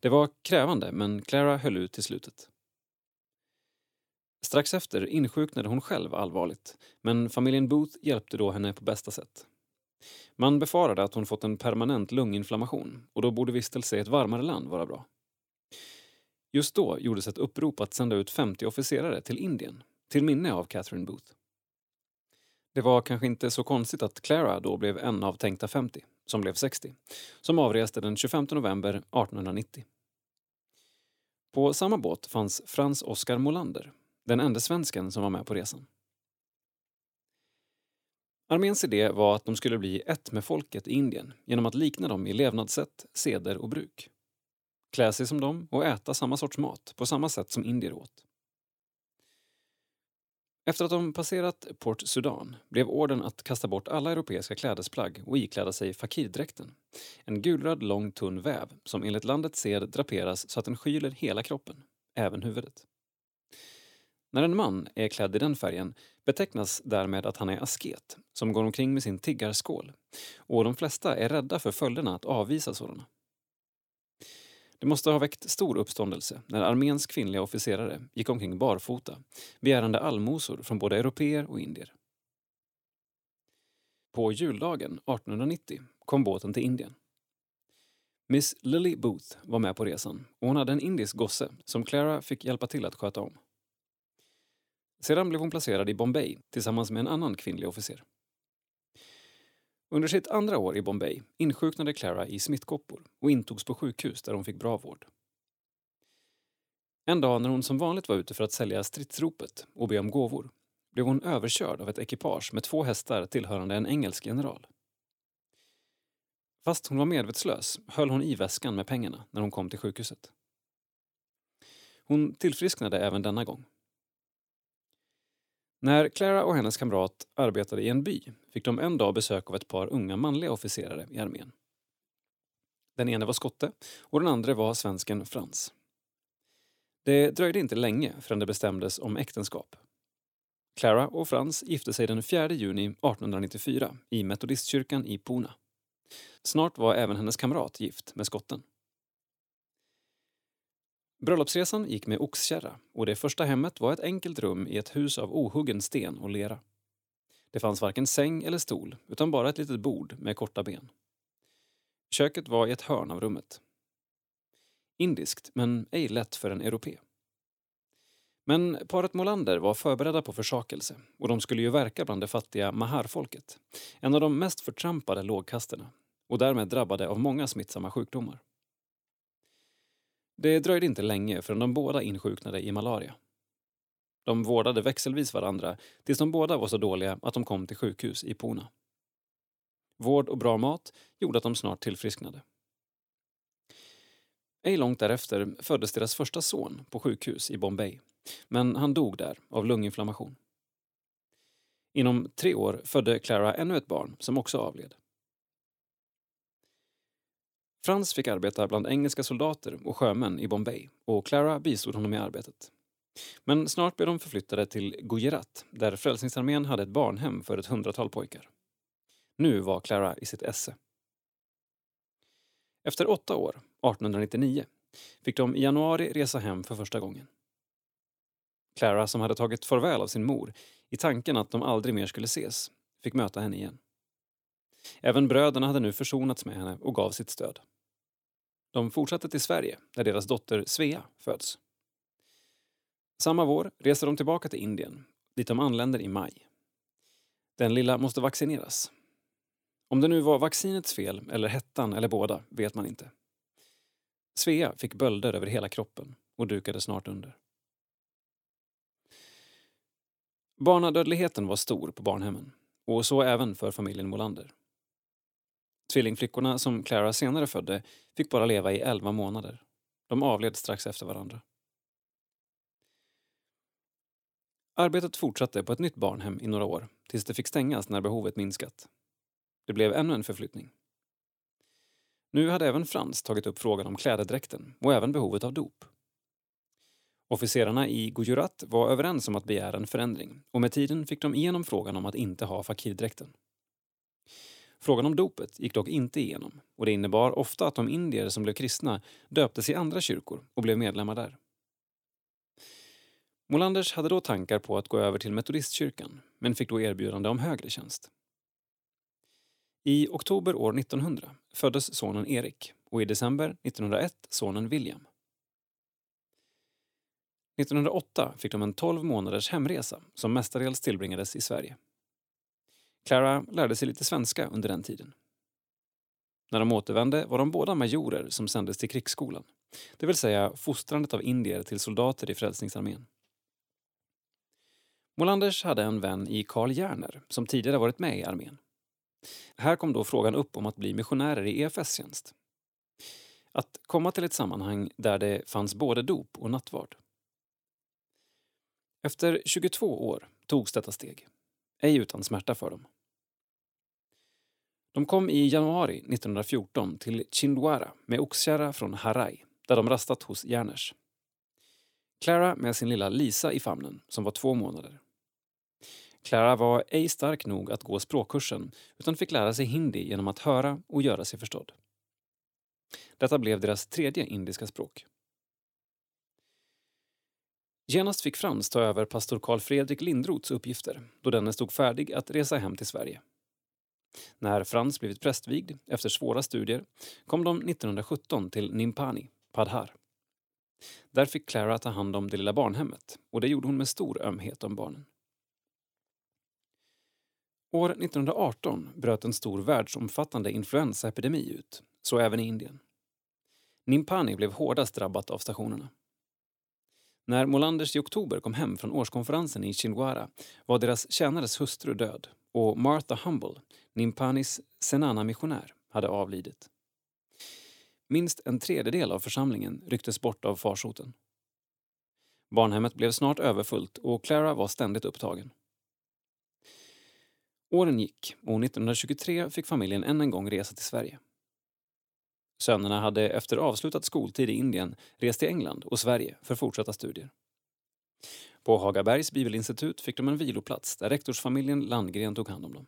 Det var krävande men Clara höll ut till slutet. Strax efter insjuknade hon själv allvarligt men familjen Booth hjälpte då henne på bästa sätt. Man befarade att hon fått en permanent lunginflammation och då borde vistelse i ett varmare land vara bra. Just då gjordes ett upprop att sända ut 50 officerare till Indien till minne av Catherine Booth. Det var kanske inte så konstigt att Clara då blev en av tänkta 50, som blev 60, som avreste den 25 november 1890. På samma båt fanns Frans Oskar Molander, den enda svensken som var med på resan. Arméns idé var att de skulle bli ett med folket i Indien genom att likna dem i levnadssätt, seder och bruk klä sig som dem och äta samma sorts mat på samma sätt som indier åt. Efter att de passerat Port Sudan blev orden att kasta bort alla europeiska klädesplagg och ikläda sig fakirdräkten. En gulröd lång tunn väv som enligt landets sed draperas så att den skyler hela kroppen, även huvudet. När en man är klädd i den färgen betecknas därmed att han är asket som går omkring med sin tiggarskål och de flesta är rädda för följderna att avvisa sådana. Det måste ha väckt stor uppståndelse när arméns kvinnliga officerare gick omkring barfota begärande allmosor från både europeer och indier. På juldagen 1890 kom båten till Indien. Miss Lily Booth var med på resan och hon hade en indisk gosse som Clara fick hjälpa till att sköta om. Sedan blev hon placerad i Bombay tillsammans med en annan kvinnlig officer. Under sitt andra år i Bombay insjuknade Clara i smittkoppor och intogs på sjukhus där hon fick bra vård. En dag när hon som vanligt var ute för att sälja stridsropet och be om gåvor blev hon överkörd av ett ekipage med två hästar tillhörande en engelsk general. Fast hon var medvetslös höll hon i väskan med pengarna när hon kom till sjukhuset. Hon tillfrisknade även denna gång. När Clara och hennes kamrat arbetade i en by fick de en dag besök av ett par unga manliga officerare i armén. Den ene var skotte och den andra var svensken Frans. Det dröjde inte länge förrän det bestämdes om äktenskap. Clara och Frans gifte sig den 4 juni 1894 i metodistkyrkan i Puna. Snart var även hennes kamrat gift med skotten. Bröllopsresan gick med oxkärra och det första hemmet var ett enkelt rum i ett hus av ohuggen sten och lera. Det fanns varken säng eller stol utan bara ett litet bord med korta ben. Köket var i ett hörn av rummet. Indiskt, men ej lätt för en europe. Men paret Molander var förberedda på försakelse och de skulle ju verka bland det fattiga maharfolket. en av de mest förtrampade lågkasterna och därmed drabbade av många smittsamma sjukdomar. Det dröjde inte länge förrän de båda insjuknade i malaria. De vårdade växelvis varandra tills de båda var så dåliga att de kom till sjukhus i Puna. Vård och bra mat gjorde att de snart tillfrisknade. Ej långt därefter föddes deras första son på sjukhus i Bombay, men han dog där av lunginflammation. Inom tre år födde Clara ännu ett barn som också avled. Frans fick arbeta bland engelska soldater och sjömän i Bombay och Clara bistod honom i arbetet. Men snart blev de förflyttade till Gujarat där Frälsningsarmén hade ett barnhem för ett hundratal pojkar. Nu var Clara i sitt esse. Efter åtta år, 1899, fick de i januari resa hem för första gången. Clara, som hade tagit farväl av sin mor i tanken att de aldrig mer skulle ses, fick möta henne igen. Även bröderna hade nu försonats med henne och gav sitt stöd. De fortsatte till Sverige, där deras dotter Svea föds. Samma vår reser de tillbaka till Indien, dit de anländer i maj. Den lilla måste vaccineras. Om det nu var vaccinets fel, eller hettan, eller båda, vet man inte. Svea fick bölder över hela kroppen och dukade snart under. Barnadödligheten var stor på barnhemmen och så även för familjen Molander. Tvillingflickorna som Clara senare födde fick bara leva i 11 månader. De avled strax efter varandra. Arbetet fortsatte på ett nytt barnhem i några år tills det fick stängas när behovet minskat. Det blev ännu en förflyttning. Nu hade även Frans tagit upp frågan om klädedräkten och även behovet av dop. Officerarna i Gujarat var överens om att begära en förändring och med tiden fick de igenom frågan om att inte ha fakirdräkten. Frågan om dopet gick dock inte igenom och det innebar ofta att de indier som blev kristna döptes i andra kyrkor och blev medlemmar där. Molanders hade då tankar på att gå över till metodistkyrkan men fick då erbjudande om högre tjänst. I oktober år 1900 föddes sonen Erik och i december 1901 sonen William. 1908 fick de en 12 månaders hemresa som mestadels tillbringades i Sverige. Clara lärde sig lite svenska under den tiden. När de återvände var de båda majorer som sändes till krigsskolan, det vill säga fostrandet av indier till soldater i Frälsningsarmén. Molanders hade en vän i Karl Järner som tidigare varit med i armén. Här kom då frågan upp om att bli missionärer i EFS tjänst. Att komma till ett sammanhang där det fanns både dop och nattvard. Efter 22 år togs detta steg. Ej utan smärta för dem. De kom i januari 1914 till Chindwara med oxkärra från Harai där de rastat hos Järners. Clara med sin lilla Lisa i famnen, som var två månader. Clara var ej stark nog att gå språkkursen utan fick lära sig hindi genom att höra och göra sig förstådd. Detta blev deras tredje indiska språk. Genast fick Frans ta över pastor Carl Fredrik Lindroths uppgifter då denne stod färdig att resa hem till Sverige. När Frans blivit prästvigd efter svåra studier kom de 1917 till Nimpani, Padhar. Där fick Clara ta hand om det lilla barnhemmet och det gjorde hon med stor ömhet om barnen. År 1918 bröt en stor världsomfattande influensaepidemi ut, så även i Indien. Nimpani blev hårdast drabbat av stationerna. När Molanders i oktober kom hem från årskonferensen i Chindwara var deras tjänares hustru död och Martha Humble, Nimpanis Senana-missionär, hade avlidit. Minst en tredjedel av församlingen rycktes bort av farsoten. Barnhemmet blev snart överfullt och Clara var ständigt upptagen. Åren gick och 1923 fick familjen än en gång resa till Sverige. Sönerna hade efter avslutad skoltid i Indien rest till England och Sverige för fortsatta studier. På Hagabergs bibelinstitut fick de en viloplats där rektorsfamiljen Landgren tog hand om dem.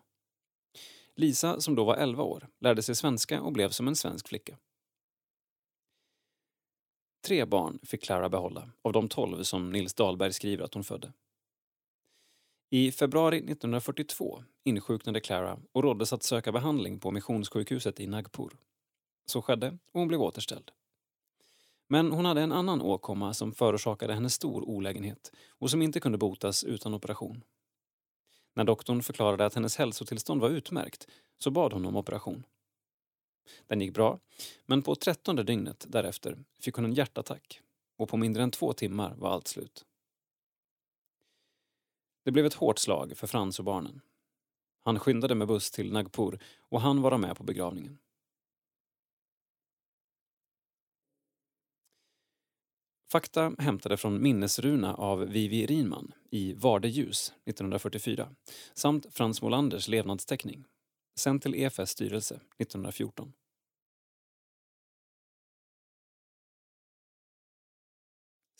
Lisa, som då var 11 år, lärde sig svenska och blev som en svensk flicka. Tre barn fick Clara behålla av de tolv som Nils Dahlberg skriver att hon födde. I februari 1942 insjuknade Clara och råddes att söka behandling på missionssjukhuset i Nagpur. Så skedde och hon blev återställd. Men hon hade en annan åkomma som förorsakade henne stor olägenhet och som inte kunde botas utan operation. När doktorn förklarade att hennes hälsotillstånd var utmärkt så bad hon om operation. Den gick bra, men på trettonde dygnet därefter fick hon en hjärtattack och på mindre än två timmar var allt slut. Det blev ett hårt slag för Frans och barnen. Han skyndade med buss till Nagpur och han vara med på begravningen. Fakta hämtade från minnesruna av Vivi Rinman i Varde ljus 1944 samt Frans Molanders levnadsteckning, sänd till EFS styrelse 1914.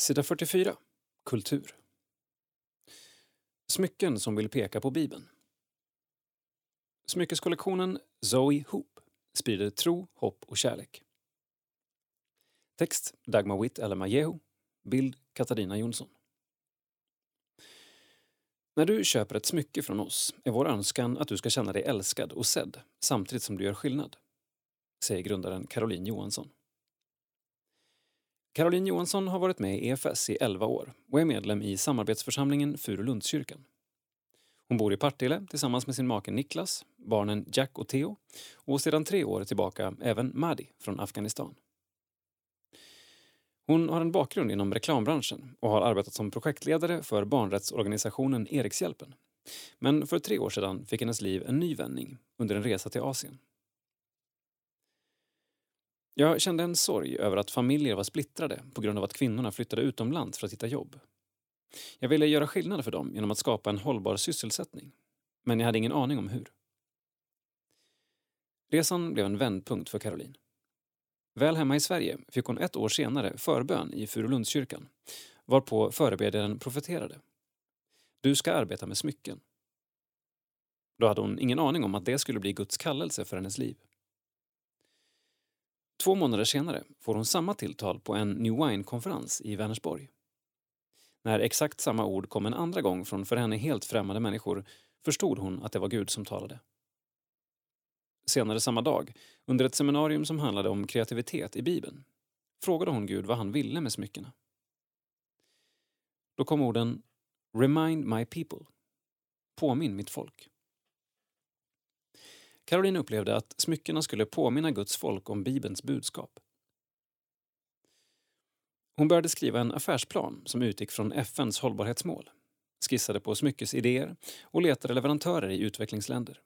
Sida 44. Kultur. Smycken som vill peka på Bibeln. Smyckeskollektionen Zoe Hoop sprider tro, hopp och kärlek. Text Dagmar Witt Elemajehu. Bild Katarina Jonsson. När du köper ett smycke från oss är vår önskan att du ska känna dig älskad och sedd samtidigt som du gör skillnad, säger grundaren Caroline Johansson. Caroline Johansson har varit med i EFS i 11 år och är medlem i samarbetsförsamlingen Furulundskyrkan. Hon bor i Partille tillsammans med sin make Niklas, barnen Jack och Theo och sedan tre år tillbaka även Madi från Afghanistan. Hon har en bakgrund inom reklambranschen och har arbetat som projektledare för barnrättsorganisationen Erikshjälpen. Men för tre år sedan fick hennes liv en ny vändning under en resa till Asien. Jag kände en sorg över att familjer var splittrade på grund av att kvinnorna flyttade utomlands för att hitta jobb. Jag ville göra skillnad för dem genom att skapa en hållbar sysselsättning. Men jag hade ingen aning om hur. Resan blev en vändpunkt för Caroline. Väl hemma i Sverige fick hon ett år senare förbön i Furulundskyrkan varpå förebedjaren profeterade. Du ska arbeta med smycken. Då hade hon ingen aning om att det skulle bli Guds kallelse för hennes liv. Två månader senare får hon samma tilltal på en New Wine-konferens i Vänersborg. När exakt samma ord kom en andra gång från för henne helt främmande människor förstod hon att det var Gud som talade. Senare samma dag, under ett seminarium som handlade om kreativitet i Bibeln, frågade hon Gud vad han ville med smyckena. Då kom orden “Remind my people” Påminn mitt folk. Caroline upplevde att smyckena skulle påminna Guds folk om Bibelns budskap. Hon började skriva en affärsplan som utgick från FNs hållbarhetsmål, skissade på smyckesidéer och letade leverantörer i utvecklingsländer.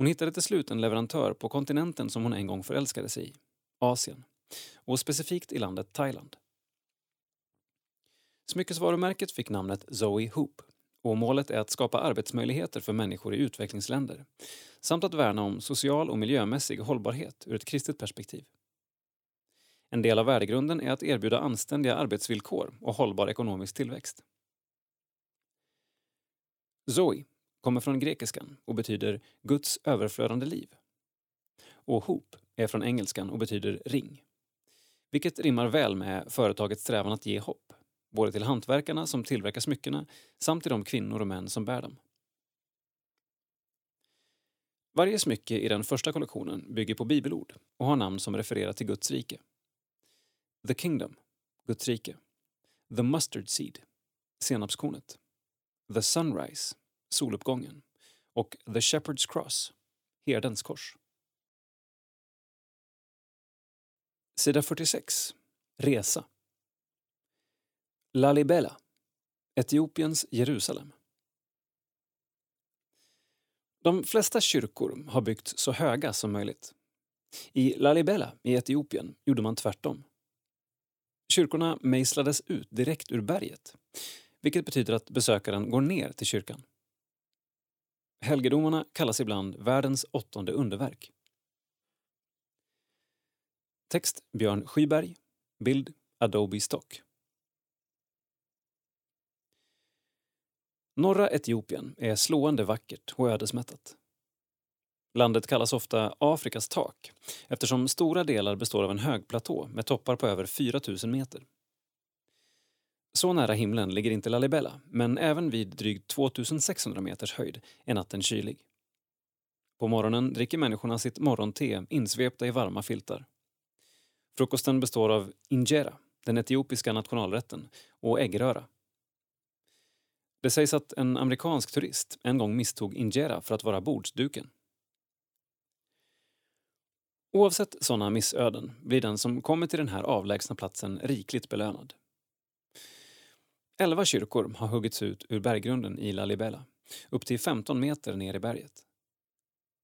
Hon hittade till slut en leverantör på kontinenten som hon en gång förälskade sig i, Asien, och specifikt i landet Thailand. Smyckesvarumärket fick namnet Zoe Hoop och målet är att skapa arbetsmöjligheter för människor i utvecklingsländer samt att värna om social och miljömässig hållbarhet ur ett kristet perspektiv. En del av värdegrunden är att erbjuda anständiga arbetsvillkor och hållbar ekonomisk tillväxt. Zoe kommer från grekiskan och betyder Guds överflödande liv. Och hop är från engelskan och betyder ring. Vilket rimmar väl med företagets strävan att ge hopp, både till hantverkarna som tillverkar smyckena samt till de kvinnor och män som bär dem. Varje smycke i den första kollektionen bygger på bibelord och har namn som refererar till Guds rike. The Kingdom, Guds rike. The Mustard Seed, senapskornet. The Sunrise, soluppgången. Och The Shepherd's Cross, herdens kors. Sida 46. Resa. Lalibela, Etiopiens Jerusalem. De flesta kyrkor har byggts så höga som möjligt. I Lalibela i Etiopien gjorde man tvärtom. Kyrkorna mejslades ut direkt ur berget, vilket betyder att besökaren går ner till kyrkan. Helgedomarna kallas ibland världens åttonde underverk. Text Björn Skyberg. Bild Adobe Stock. Norra Etiopien är slående vackert och ödesmättat. Landet kallas ofta Afrikas tak eftersom stora delar består av en högplatå med toppar på över 4000 meter. Så nära himlen ligger inte Lalibela, men även vid drygt 2600 meters höjd är natten kylig. På morgonen dricker människorna sitt morgonte insvepta i varma filtar. Frukosten består av injera, den etiopiska nationalrätten, och äggröra. Det sägs att en amerikansk turist en gång misstog injera för att vara bordsduken. Oavsett sådana missöden blir den som kommer till den här avlägsna platsen rikligt belönad. Elva kyrkor har huggits ut ur berggrunden i Lalibela, upp till 15 meter ner i berget.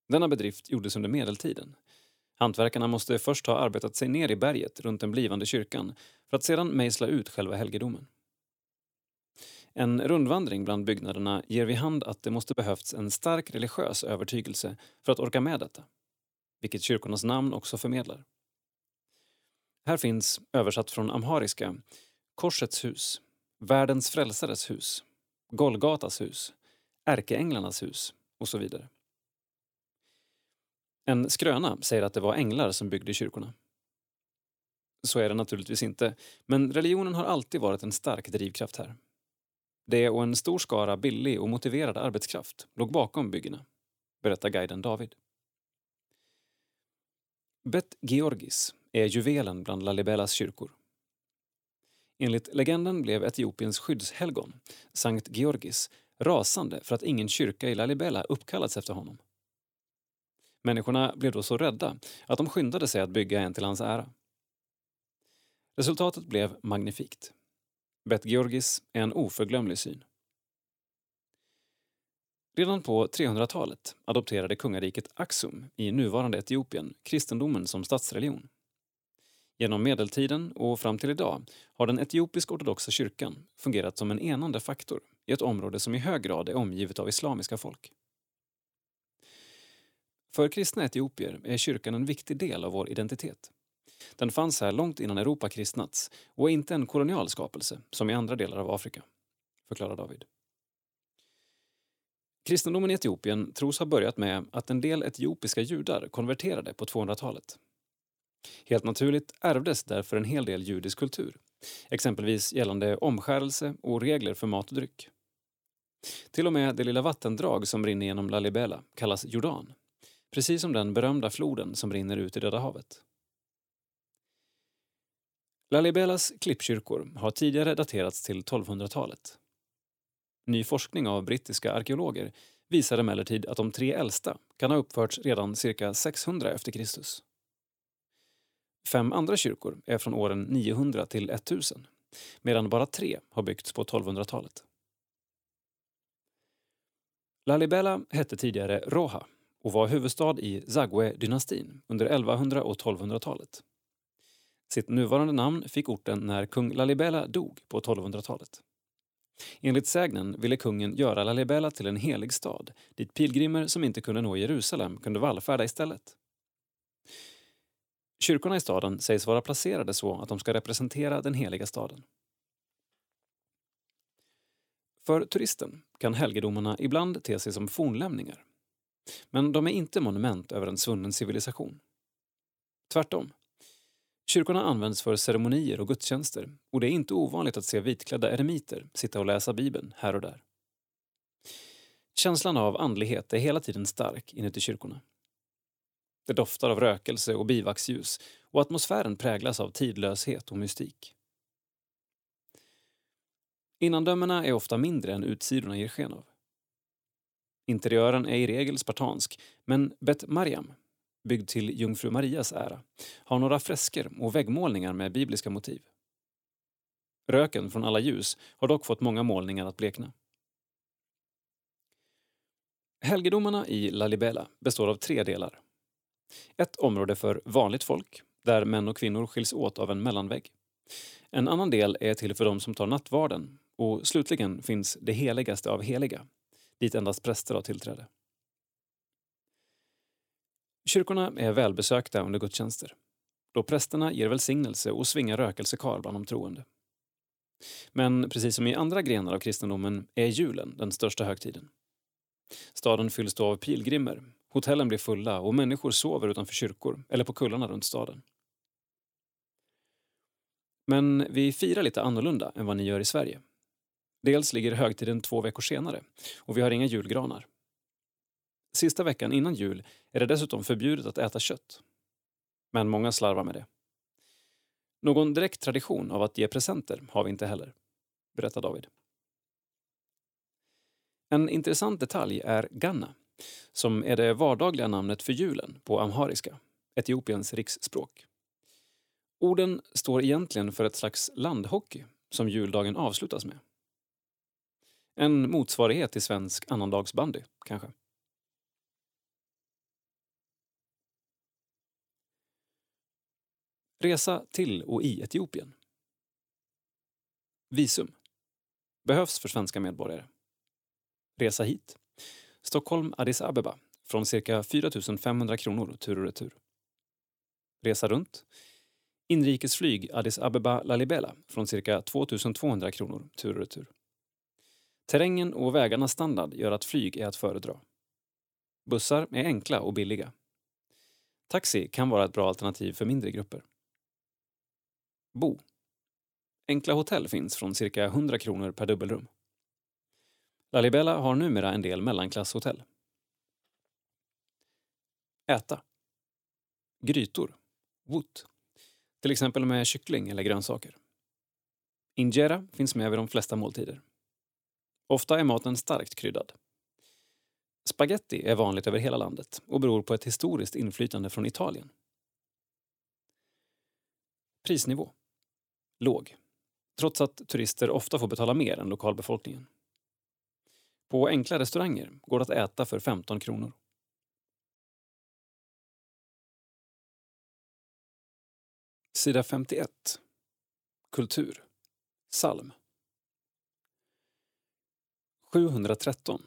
Denna bedrift gjordes under medeltiden. Hantverkarna måste först ha arbetat sig ner i berget runt den blivande kyrkan för att sedan mejsla ut själva helgedomen. En rundvandring bland byggnaderna ger vid hand att det måste behövts en stark religiös övertygelse för att orka med detta, vilket kyrkornas namn också förmedlar. Här finns, översatt från amhariska, Korsets hus, Världens frälsares hus, Golgatas hus, Ärkeänglarnas hus och så vidare. En skröna säger att det var änglar som byggde kyrkorna. Så är det naturligtvis inte, men religionen har alltid varit en stark drivkraft här. Det och en stor skara billig och motiverad arbetskraft låg bakom byggena, berättar guiden David. Bet Georgis är juvelen bland Lalibelas kyrkor. Enligt legenden blev Etiopiens skyddshelgon, Sankt Georgis, rasande för att ingen kyrka i Lalibela uppkallats efter honom. Människorna blev då så rädda att de skyndade sig att bygga en till hans ära. Resultatet blev magnifikt. Bet Georgis är en oförglömlig syn. Redan på 300-talet adopterade kungariket Aksum i nuvarande Etiopien kristendomen som statsreligion. Genom medeltiden och fram till idag har den etiopisk-ortodoxa kyrkan fungerat som en enande faktor i ett område som i hög grad är omgivet av islamiska folk. För kristna etiopier är kyrkan en viktig del av vår identitet. Den fanns här långt innan Europa kristnats och är inte en kolonial skapelse som i andra delar av Afrika, förklarar David. Kristendomen i Etiopien tros ha börjat med att en del etiopiska judar konverterade på 200-talet. Helt naturligt ärvdes därför en hel del judisk kultur, exempelvis gällande omskärelse och regler för mat och dryck. Till och med det lilla vattendrag som rinner genom Lalibela kallas Jordan, precis som den berömda floden som rinner ut i Döda havet. Lalibelas klippkyrkor har tidigare daterats till 1200-talet. Ny forskning av brittiska arkeologer visar emellertid att de tre äldsta kan ha uppförts redan cirka 600 e.Kr. Fem andra kyrkor är från åren 900 till 1000 medan bara tre har byggts på 1200-talet. Lalibela hette tidigare Roha och var huvudstad i Zagwe-dynastin under 1100 och 1200-talet. Sitt nuvarande namn fick orten när kung Lalibela dog på 1200-talet. Enligt sägnen ville kungen göra Lalibela till en helig stad dit pilgrimer som inte kunde nå Jerusalem kunde vallfärda istället. Kyrkorna i staden sägs vara placerade så att de ska representera den heliga staden. För turisten kan helgedomarna ibland te sig som fornlämningar. Men de är inte monument över en svunnen civilisation. Tvärtom. Kyrkorna används för ceremonier och gudstjänster och det är inte ovanligt att se vitklädda eremiter sitta och läsa Bibeln här och där. Känslan av andlighet är hela tiden stark inuti kyrkorna. Det doftar av rökelse och bivaxljus och atmosfären präglas av tidlöshet och mystik. Innandömena är ofta mindre än utsidorna ger sken av. Interiören är i regel spartansk, men Bet Mariam, byggd till Jungfru Marias ära, har några fresker och väggmålningar med bibliska motiv. Röken från alla ljus har dock fått många målningar att blekna. Helgedomarna i Lalibela består av tre delar. Ett område för vanligt folk, där män och kvinnor skiljs åt av en mellanvägg. En annan del är till för de som tar nattvarden och slutligen finns det heligaste av heliga, dit endast präster har tillträde. Kyrkorna är välbesökta under gudstjänster då prästerna ger välsignelse och svingar rökelsekar bland de troende. Men precis som i andra grenar av kristendomen är julen den största högtiden. Staden fylls då av pilgrimer, hotellen blir fulla och människor sover utanför kyrkor eller på kullarna runt staden. Men vi firar lite annorlunda än vad ni gör i Sverige. Dels ligger högtiden två veckor senare och vi har inga julgranar. Sista veckan innan jul är det dessutom förbjudet att äta kött. Men många slarvar med det. Någon direkt tradition av att ge presenter har vi inte heller, berättar David. En intressant detalj är ganna, som är det vardagliga namnet för julen på amhariska, Etiopiens riksspråk. Orden står egentligen för ett slags landhockey som juldagen avslutas med. En motsvarighet till svensk annandagsbandy, kanske. Resa till och i Etiopien. Visum. Behövs för svenska medborgare. Resa hit. Stockholm-Addis Abeba från cirka 4 500 kronor tur och retur. Resa runt. Inrikesflyg Addis Abeba-Lalibela från cirka 2 200 kronor tur och retur. Terrängen och vägarnas standard gör att flyg är att föredra. Bussar är enkla och billiga. Taxi kan vara ett bra alternativ för mindre grupper. Bo. Enkla hotell finns från cirka 100 kronor per dubbelrum. Lalibela har numera en del mellanklasshotell. Äta. Grytor. Wot. Till exempel med kyckling eller grönsaker. Injera finns med vid de flesta måltider. Ofta är maten starkt kryddad. Spaghetti är vanligt över hela landet och beror på ett historiskt inflytande från Italien. Prisnivå. Låg. Trots att turister ofta får betala mer än lokalbefolkningen. På enkla restauranger går det att äta för 15 kronor. Sida 51. Kultur. Psalm. 713.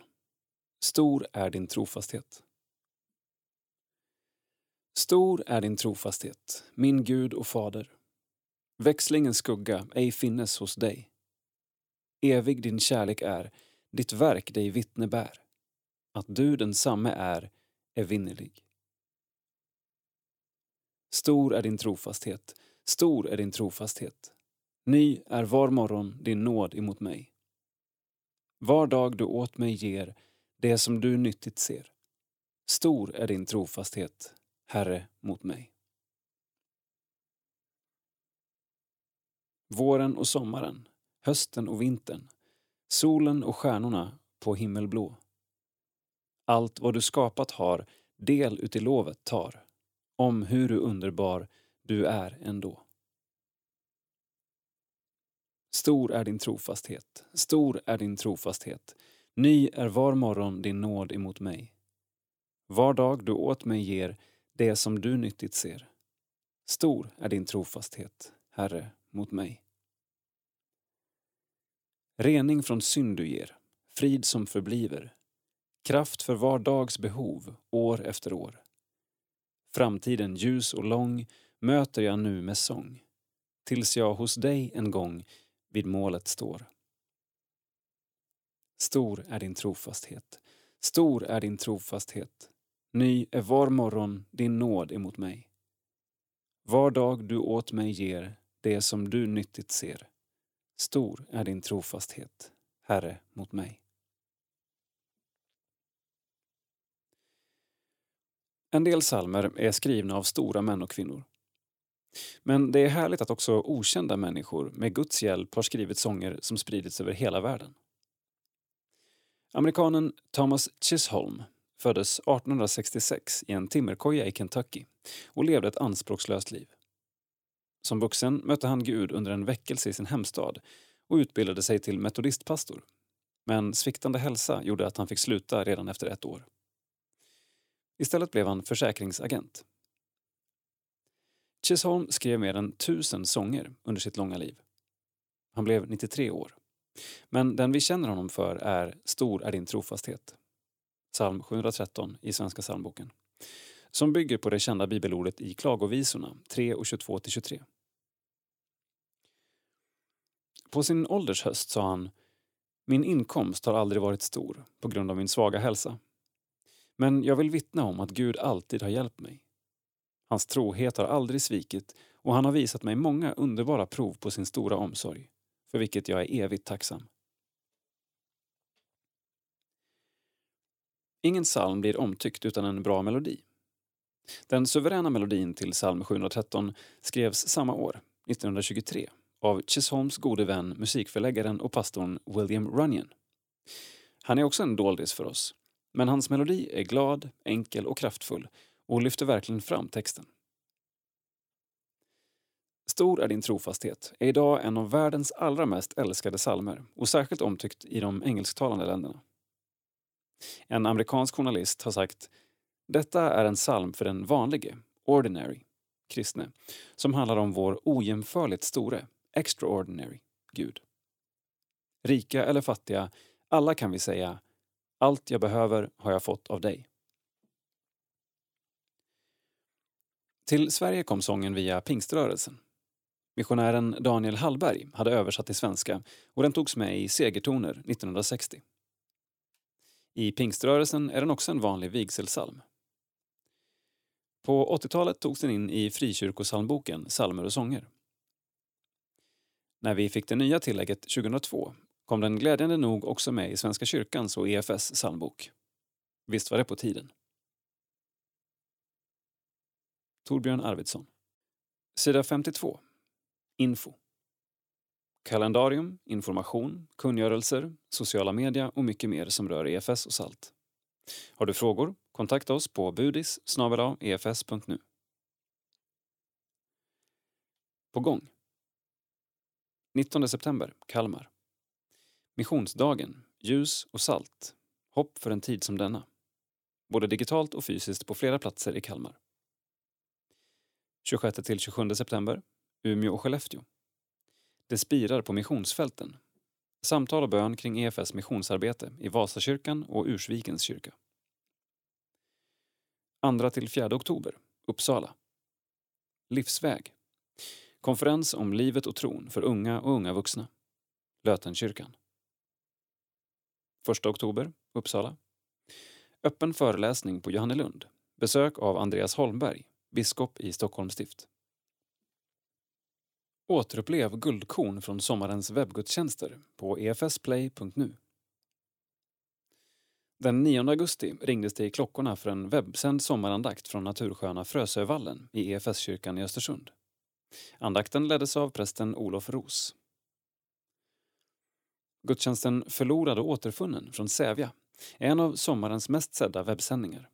Stor är din trofasthet. Stor är din trofasthet, min Gud och Fader. Växlingens skugga ej finnes hos dig. Evig din kärlek är, ditt verk dig vittne bär. Att du densamme är, evinnerlig. Stor är din trofasthet, stor är din trofasthet. Ny är var morgon din nåd emot mig. Var dag du åt mig ger det som du nyttigt ser. Stor är din trofasthet, Herre, mot mig. Våren och sommaren, hösten och vintern, solen och stjärnorna på himmelblå. Allt vad du skapat har del uti lovet tar, om hur du underbar du är ändå. Stor är din trofasthet, stor är din trofasthet. Ny är var morgon din nåd emot mig. Var dag du åt mig ger det som du nyttigt ser. Stor är din trofasthet, Herre, mot mig. Rening från synd du ger, frid som förbliver, kraft för var dags behov, år efter år. Framtiden ljus och lång möter jag nu med sång, tills jag hos dig en gång vid målet står. Stor är din trofasthet, stor är din trofasthet. Ny är var morgon din nåd emot mig. Var dag du åt mig ger det som du nyttigt ser. Stor är din trofasthet, Herre, mot mig. En del salmer är skrivna av stora män och kvinnor. Men det är härligt att också okända människor med Guds hjälp har skrivit sånger som spridits över hela världen. Amerikanen Thomas Chisholm föddes 1866 i en timmerkoja i Kentucky och levde ett anspråkslöst liv. Som vuxen mötte han Gud under en väckelse i sin hemstad och utbildade sig till metodistpastor. Men sviktande hälsa gjorde att han fick sluta redan efter ett år. Istället blev han försäkringsagent. Chisholm skrev mer än tusen sånger under sitt långa liv. Han blev 93 år. Men den vi känner honom för är Stor är din trofasthet. Psalm 713 i Svenska psalmboken. Som bygger på det kända bibelordet i Klagovisorna 3 och 22-23. På sin ålders höst sa han Min inkomst har aldrig varit stor på grund av min svaga hälsa. Men jag vill vittna om att Gud alltid har hjälpt mig. Hans trohet har aldrig svikit och han har visat mig många underbara prov på sin stora omsorg, för vilket jag är evigt tacksam. Ingen psalm blir omtyckt utan en bra melodi. Den suveräna melodin till psalm 713 skrevs samma år, 1923, av Chisholms gode vän, musikförläggaren och pastorn William Runyon. Han är också en doldis för oss, men hans melodi är glad, enkel och kraftfull och lyfter verkligen fram texten. Stor är din trofasthet är idag en av världens allra mest älskade salmer och särskilt omtyckt i de engelsktalande länderna. En amerikansk journalist har sagt detta är en psalm för den vanlige, ordinary, kristne, som handlar om vår ojämförligt store, extraordinary, Gud. Rika eller fattiga, alla kan vi säga allt jag behöver har jag fått av dig. Till Sverige kom sången via pingströrelsen. Missionären Daniel Hallberg hade översatt till svenska och den togs med i Segertoner 1960. I pingströrelsen är den också en vanlig vigselsalm. På 80-talet togs den in i frikyrkosalmboken Salmer och sånger. När vi fick det nya tillägget 2002 kom den glädjande nog också med i Svenska kyrkans och EFS psalmbok. Visst var det på tiden. Torbjörn Arvidsson. Sida 52. Info. Kalendarium, information, kungörelser, sociala media och mycket mer som rör EFS och SALT. Har du frågor? Kontakta oss på budis efs.nu. E på gång. 19 september, Kalmar. Missionsdagen, ljus och salt. Hopp för en tid som denna. Både digitalt och fysiskt på flera platser i Kalmar. 26-27 september, Umeå och Skellefteå. Det spirar på missionsfälten. Samtal och bön kring EFS missionsarbete i Vasakyrkan och Ursvikens kyrka. 2-4 oktober, Uppsala. Livsväg. Konferens om livet och tron för unga och unga vuxna. Lötenkyrkan. 1 oktober, Uppsala. Öppen föreläsning på Johannelund. Besök av Andreas Holmberg, biskop i Stockholms stift. Återupplev guldkorn från sommarens webbgudstjänster på efsplay.nu. Den 9 augusti ringdes det i klockorna för en webbsänd sommarandakt från natursköna Frösövallen i EFS-kyrkan i Östersund. Andakten leddes av prästen Olof Ros. Gudstjänsten Förlorad och återfunnen från Sävja är en av sommarens mest sedda webbsändningar.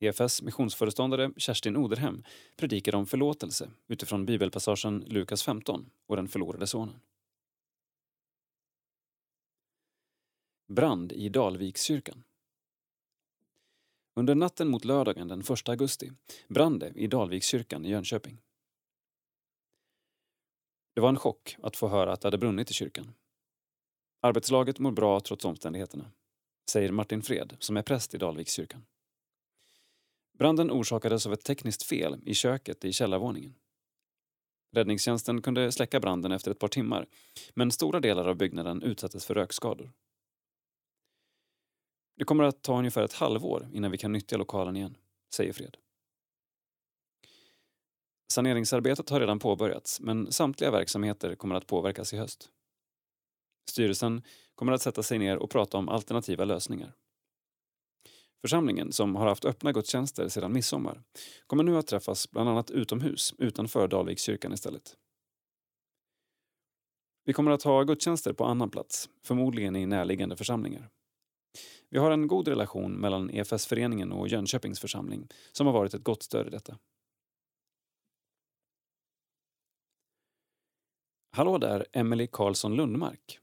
EFS missionsföreståndare Kerstin Oderhem predikar om förlåtelse utifrån bibelpassagen Lukas 15 och den förlorade sonen. Brand i Dalvikskyrkan. Under natten mot lördagen den 1 augusti brann det i Dalvikskyrkan i Jönköping. Det var en chock att få höra att det hade brunnit i kyrkan. Arbetslaget mår bra trots omständigheterna, säger Martin Fred som är präst i Dalvikskyrkan. Branden orsakades av ett tekniskt fel i köket i källarvåningen. Räddningstjänsten kunde släcka branden efter ett par timmar, men stora delar av byggnaden utsattes för rökskador. Det kommer att ta ungefär ett halvår innan vi kan nyttja lokalen igen, säger Fred. Saneringsarbetet har redan påbörjats men samtliga verksamheter kommer att påverkas i höst. Styrelsen kommer att sätta sig ner och prata om alternativa lösningar. Församlingen, som har haft öppna gudstjänster sedan midsommar, kommer nu att träffas bland annat utomhus utanför Dalvikskyrkan istället. Vi kommer att ha gudstjänster på annan plats, förmodligen i närliggande församlingar. Vi har en god relation mellan EFS-föreningen och Jönköpings församling som har varit ett gott stöd i detta. Hallå där, Emelie Karlsson Lundmark,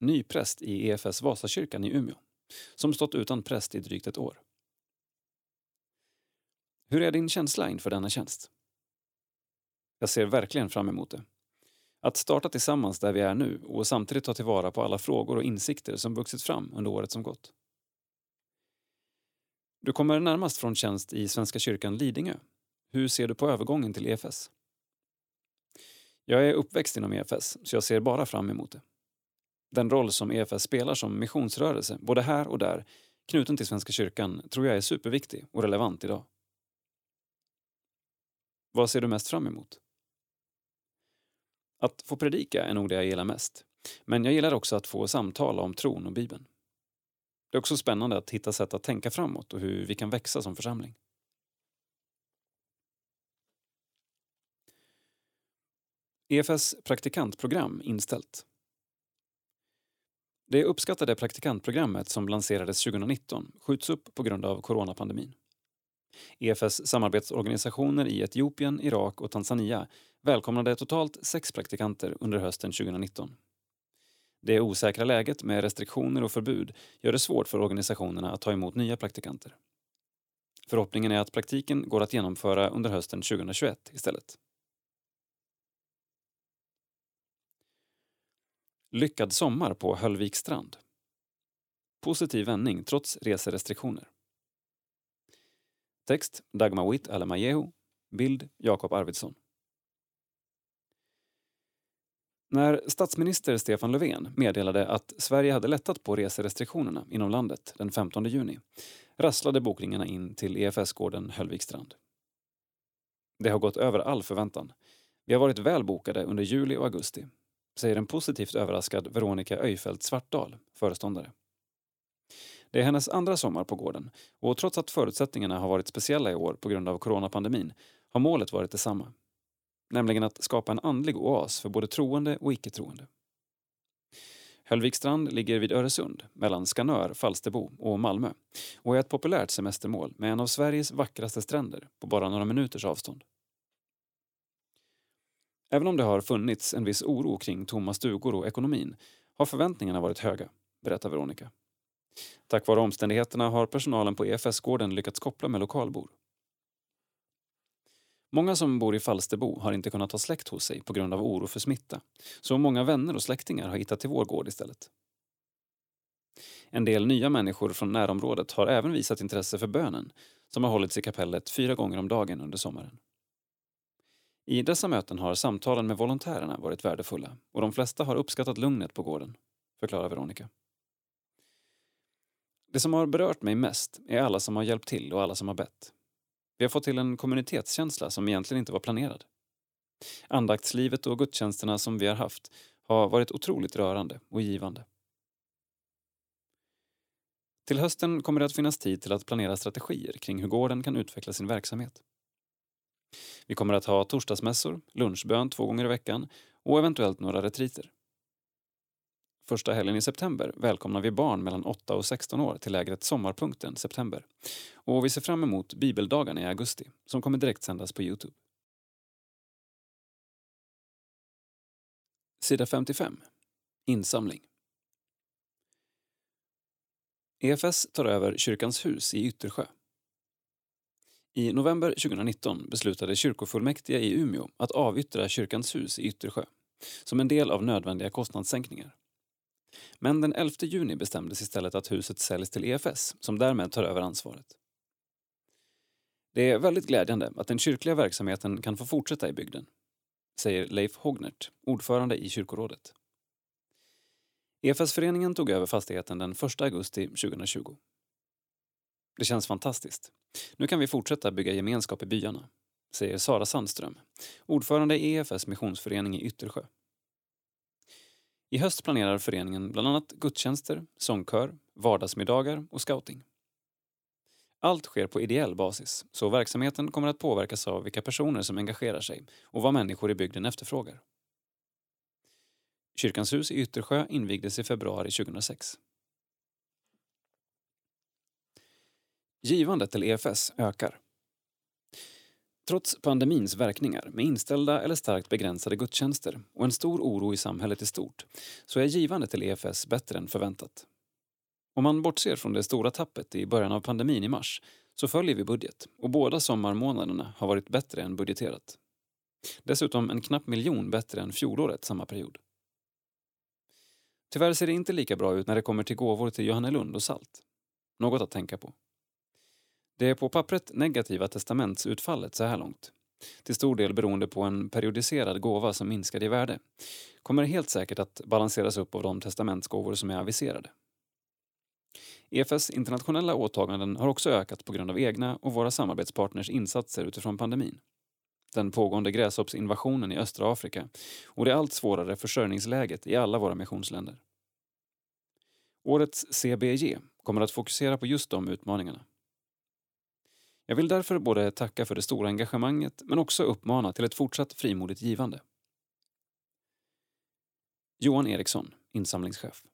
ny präst i EFS Vasakyrkan i Umeå, som stått utan präst i drygt ett år. Hur är din känsla inför denna tjänst? Jag ser verkligen fram emot det. Att starta tillsammans där vi är nu och samtidigt ta tillvara på alla frågor och insikter som vuxit fram under året som gått. Du kommer närmast från tjänst i Svenska kyrkan Lidingö. Hur ser du på övergången till EFS? Jag är uppväxt inom EFS, så jag ser bara fram emot det. Den roll som EFS spelar som missionsrörelse, både här och där, knuten till Svenska kyrkan, tror jag är superviktig och relevant idag. Vad ser du mest fram emot? Att få predika är nog det jag gillar mest. Men jag gillar också att få samtala om tron och Bibeln. Det är också spännande att hitta sätt att tänka framåt och hur vi kan växa som församling. EFS praktikantprogram inställt. Det uppskattade praktikantprogrammet som lanserades 2019 skjuts upp på grund av coronapandemin. EFS samarbetsorganisationer i Etiopien, Irak och Tanzania välkomnade totalt sex praktikanter under hösten 2019. Det osäkra läget med restriktioner och förbud gör det svårt för organisationerna att ta emot nya praktikanter. Förhoppningen är att praktiken går att genomföra under hösten 2021 istället. Lyckad sommar på Höllviks strand. Positiv vändning trots reserestriktioner. Text Dagmar Witt Alemajehu. Bild Jakob Arvidsson. När statsminister Stefan Löfven meddelade att Sverige hade lättat på reserestriktionerna inom landet den 15 juni rasslade bokningarna in till EFS-gården Höllvikstrand. Det har gått över all förväntan. Vi har varit väl bokade under juli och augusti, säger en positivt överraskad Veronica Öjfeldt Svartdal, föreståndare. Det är hennes andra sommar på gården och trots att förutsättningarna har varit speciella i år på grund av coronapandemin har målet varit detsamma. Nämligen att skapa en andlig oas för både troende och icke-troende. Höllvikstrand ligger vid Öresund, mellan Skanör, Falsterbo och Malmö och är ett populärt semestermål med en av Sveriges vackraste stränder på bara några minuters avstånd. Även om det har funnits en viss oro kring tomma stugor och ekonomin har förväntningarna varit höga, berättar Veronica. Tack vare omständigheterna har personalen på EFS-gården lyckats koppla med lokalbor. Många som bor i Falsterbo har inte kunnat ha släkt hos sig på grund av oro för smitta, så många vänner och släktingar har hittat till vår gård istället. En del nya människor från närområdet har även visat intresse för bönen som har hållits i kapellet fyra gånger om dagen under sommaren. I dessa möten har samtalen med volontärerna varit värdefulla och de flesta har uppskattat lugnet på gården, förklarar Veronica. Det som har berört mig mest är alla som har hjälpt till och alla som har bett. Vi har fått till en kommunitetskänsla som egentligen inte var planerad. Andaktslivet och gudstjänsterna som vi har haft har varit otroligt rörande och givande. Till hösten kommer det att finnas tid till att planera strategier kring hur gården kan utveckla sin verksamhet. Vi kommer att ha torsdagsmässor, lunchbön två gånger i veckan och eventuellt några retriter. Första helgen i september välkomnar vi barn mellan 8 och 16 år till lägret Sommarpunkten september. Och vi ser fram emot bibeldagarna i augusti som kommer direkt sändas på Youtube. Sida 55. Insamling. EFS tar över Kyrkans hus i Yttersjö. I november 2019 beslutade kyrkofullmäktige i Umeå att avyttra Kyrkans hus i Yttersjö som en del av nödvändiga kostnadssänkningar. Men den 11 juni bestämdes istället att huset säljs till EFS som därmed tar över ansvaret. Det är väldigt glädjande att den kyrkliga verksamheten kan få fortsätta i bygden, säger Leif Hognert, ordförande i kyrkorådet. EFS-föreningen tog över fastigheten den 1 augusti 2020. Det känns fantastiskt. Nu kan vi fortsätta bygga gemenskap i byarna. säger Sara Sandström, ordförande i EFS missionsförening i Yttersjö. I höst planerar föreningen bland annat gudstjänster, sångkör, vardagsmiddagar och scouting. Allt sker på ideell basis, så verksamheten kommer att påverkas av vilka personer som engagerar sig och vad människor i bygden efterfrågar. Kyrkans hus i Yttersjö invigdes i februari 2006. Givandet till EFS ökar. Trots pandemins verkningar med inställda eller starkt begränsade gudstjänster och en stor oro i samhället i stort så är givandet till EFS bättre än förväntat. Om man bortser från det stora tappet i början av pandemin i mars så följer vi budget och båda sommarmånaderna har varit bättre än budgeterat. Dessutom en knapp miljon bättre än fjolåret samma period. Tyvärr ser det inte lika bra ut när det kommer till gåvor till Johannelund och Salt. Något att tänka på. Det är på pappret negativa testamentsutfallet så här långt. Till stor del beroende på en periodiserad gåva som minskade i värde. Kommer helt säkert att balanseras upp av de testamentsgåvor som är aviserade. EFS internationella åtaganden har också ökat på grund av egna och våra samarbetspartners insatser utifrån pandemin. Den pågående gräshoppsinvasionen i östra Afrika och det allt svårare försörjningsläget i alla våra missionsländer. Årets CBG kommer att fokusera på just de utmaningarna. Jag vill därför både tacka för det stora engagemanget men också uppmana till ett fortsatt frimodigt givande. Johan Eriksson, insamlingschef.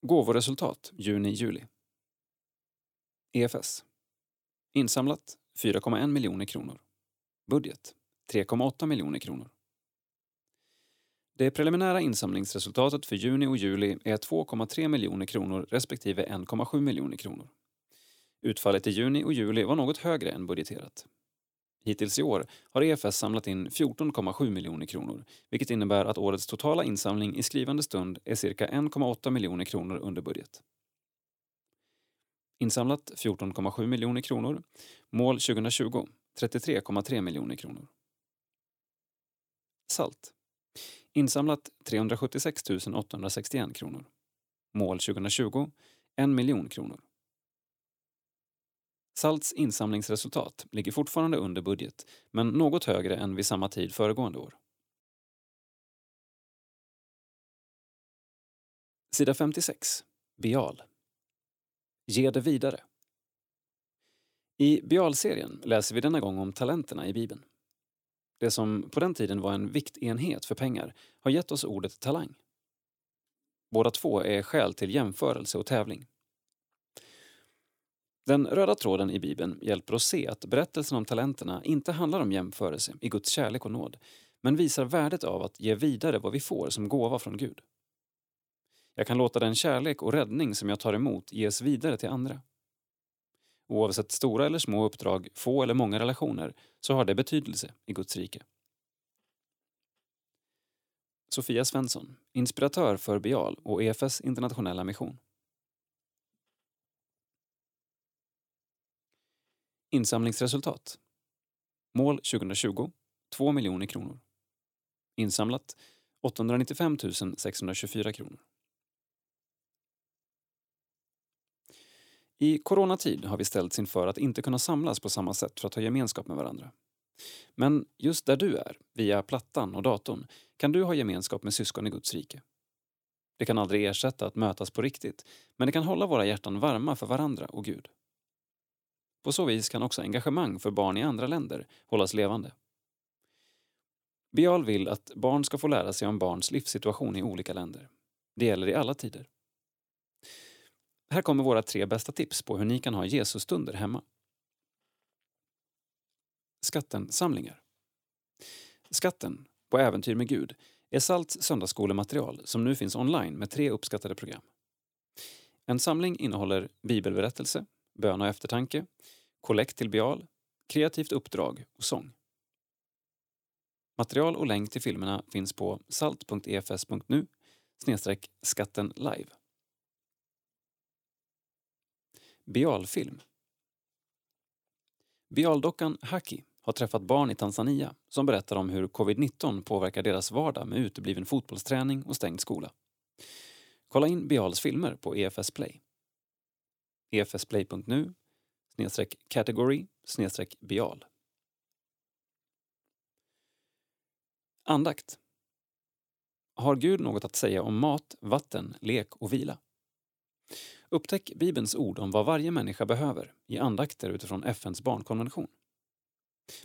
Gåvoresultat juni-juli. EFS. Insamlat 4,1 miljoner kronor. Budget 3,8 miljoner kronor. Det preliminära insamlingsresultatet för juni och juli är 2,3 miljoner kronor respektive 1,7 miljoner kronor. Utfallet i juni och juli var något högre än budgeterat. Hittills i år har EFS samlat in 14,7 miljoner kronor vilket innebär att årets totala insamling i skrivande stund är cirka 1,8 miljoner kronor under budget. Insamlat 14,7 miljoner kronor. Mål 2020 33,3 miljoner kronor. Salt. Insamlat 376 861 kronor. Mål 2020 1 miljon kronor. Salts insamlingsresultat ligger fortfarande under budget, men något högre än vid samma tid föregående år. Sida 56. Bial. Ge det vidare. I Bial-serien läser vi denna gång om talenterna i Bibeln. Det som på den tiden var en viktenhet för pengar har gett oss ordet talang. Båda två är skäl till jämförelse och tävling. Den röda tråden i Bibeln hjälper oss se att berättelsen om talenterna inte handlar om jämförelse i Guds kärlek och nåd, men visar värdet av att ge vidare vad vi får som gåva från Gud. Jag kan låta den kärlek och räddning som jag tar emot ges vidare till andra. Oavsett stora eller små uppdrag, få eller många relationer, så har det betydelse i Guds rike. Sofia Svensson, inspiratör för Bial och EFS internationella mission. Insamlingsresultat. Mål 2020 2 miljoner kronor. Insamlat 895 624 kronor. I coronatid har vi ställts inför att inte kunna samlas på samma sätt för att ha gemenskap med varandra. Men just där du är, via plattan och datorn, kan du ha gemenskap med syskon i Guds rike. Det kan aldrig ersätta att mötas på riktigt, men det kan hålla våra hjärtan varma för varandra och Gud. På så vis kan också engagemang för barn i andra länder hållas levande. Bial vill att barn ska få lära sig om barns livssituation i olika länder. Det gäller i alla tider. Här kommer våra tre bästa tips på hur ni kan ha Jesusstunder hemma. Skattensamlingar. Skatten, på Äventyr med Gud, är Salts söndagsskolematerial som nu finns online med tre uppskattade program. En samling innehåller bibelberättelse, bön och eftertanke, kollekt till Bial, kreativt uppdrag och sång. Material och länk till filmerna finns på salt.efs.nu skatten live. Bialfilm. Bialdockan Haki har träffat barn i Tanzania som berättar om hur covid-19 påverkar deras vardag med utebliven fotbollsträning och stängd skola. Kolla in Bials filmer på EFS Play. efsplay.nu snedstreck category snedstreck bial. Andakt. Har Gud något att säga om mat, vatten, lek och vila? Upptäck Bibelns ord om vad varje människa behöver i andakter utifrån FNs barnkonvention.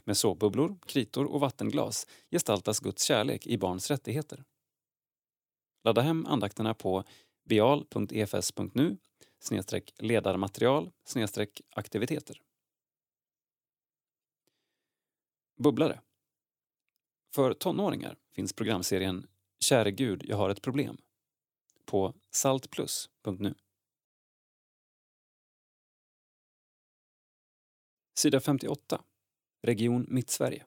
Med såpbubblor, kritor och vattenglas gestaltas Guds kärlek i barns rättigheter. Ladda hem andakterna på bial.efs.nu ledarmaterial aktiviteter. Bubblare. För tonåringar finns programserien Käre Gud, jag har ett problem på saltplus.nu. Sida 58. Region Mittsverige.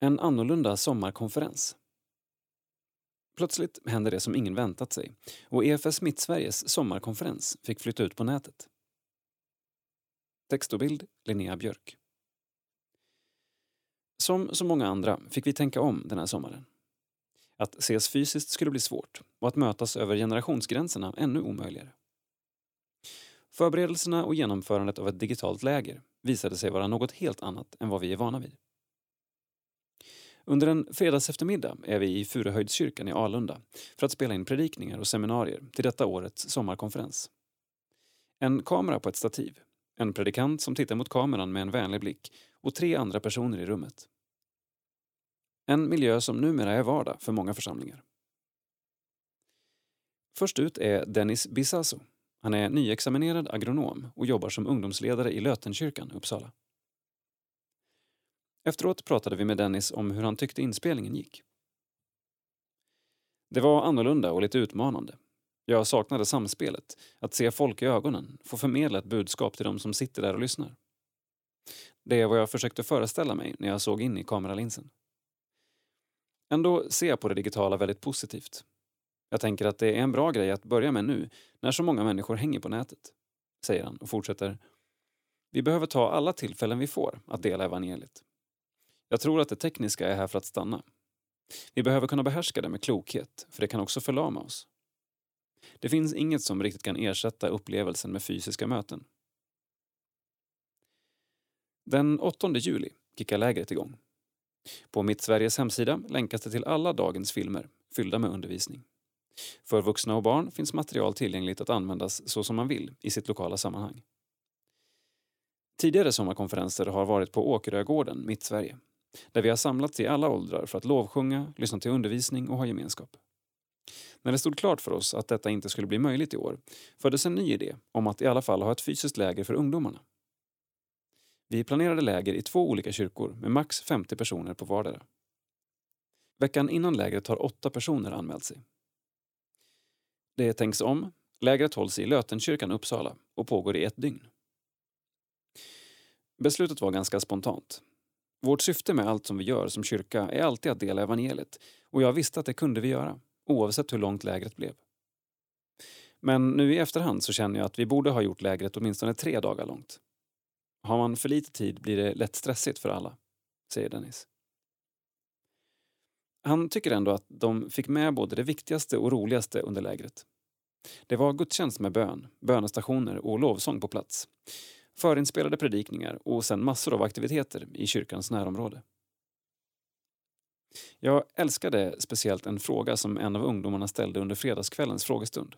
En annorlunda sommarkonferens. Plötsligt hände det som ingen väntat sig och EFS Mittsveriges sommarkonferens fick flytta ut på nätet. Text och bild Linnea Björk. Som så många andra fick vi tänka om den här sommaren. Att ses fysiskt skulle bli svårt och att mötas över generationsgränserna ännu omöjligare. Förberedelserna och genomförandet av ett digitalt läger visade sig vara något helt annat än vad vi är vana vid. Under en fredagseftermiddag är vi i Furuhöjdskyrkan i Alunda för att spela in predikningar och seminarier till detta årets sommarkonferens. En kamera på ett stativ, en predikant som tittar mot kameran med en vänlig blick och tre andra personer i rummet. En miljö som numera är vardag för många församlingar. Först ut är Dennis Bisasso. Han är nyexaminerad agronom och jobbar som ungdomsledare i Lötenkyrkan, Uppsala. Efteråt pratade vi med Dennis om hur han tyckte inspelningen gick. Det var annorlunda och lite utmanande. Jag saknade samspelet, att se folk i ögonen, få förmedla ett budskap till de som sitter där och lyssnar. Det är vad jag försökte föreställa mig när jag såg in i kameralinsen. Ändå ser jag på det digitala väldigt positivt. Jag tänker att det är en bra grej att börja med nu, när så många människor hänger på nätet. Säger han och fortsätter. Vi behöver ta alla tillfällen vi får att dela evangeliet. Jag tror att det tekniska är här för att stanna. Vi behöver kunna behärska det med klokhet, för det kan också förlama oss. Det finns inget som riktigt kan ersätta upplevelsen med fysiska möten. Den 8 juli kickar lägret igång. På Mitt Sveriges hemsida länkas det till alla dagens filmer, fyllda med undervisning. För vuxna och barn finns material tillgängligt att användas så som man vill i sitt lokala sammanhang. Tidigare sommarkonferenser har varit på Åkerögården, Mittsverige, där vi har samlats i alla åldrar för att lovsjunga, lyssna till undervisning och ha gemenskap. När det stod klart för oss att detta inte skulle bli möjligt i år föddes en ny idé om att i alla fall ha ett fysiskt läger för ungdomarna. Vi planerade läger i två olika kyrkor med max 50 personer på vardera. Veckan innan lägret har åtta personer anmält sig. Det tänks om. Lägret hålls i Lötenkyrkan, Uppsala och pågår i ett dygn. Beslutet var ganska spontant. Vårt syfte med allt som vi gör som kyrka är alltid att dela evangeliet och jag visste att det kunde vi göra, oavsett hur långt lägret blev. Men nu i efterhand så känner jag att vi borde ha gjort lägret åtminstone tre dagar långt. Har man för lite tid blir det lätt stressigt för alla, säger Dennis. Han tycker ändå att de fick med både det viktigaste och roligaste under lägret. Det var gudstjänst med bön, bönestationer och lovsång på plats. Förinspelade predikningar och sen massor av aktiviteter i kyrkans närområde. Jag älskade speciellt en fråga som en av ungdomarna ställde under fredagskvällens frågestund.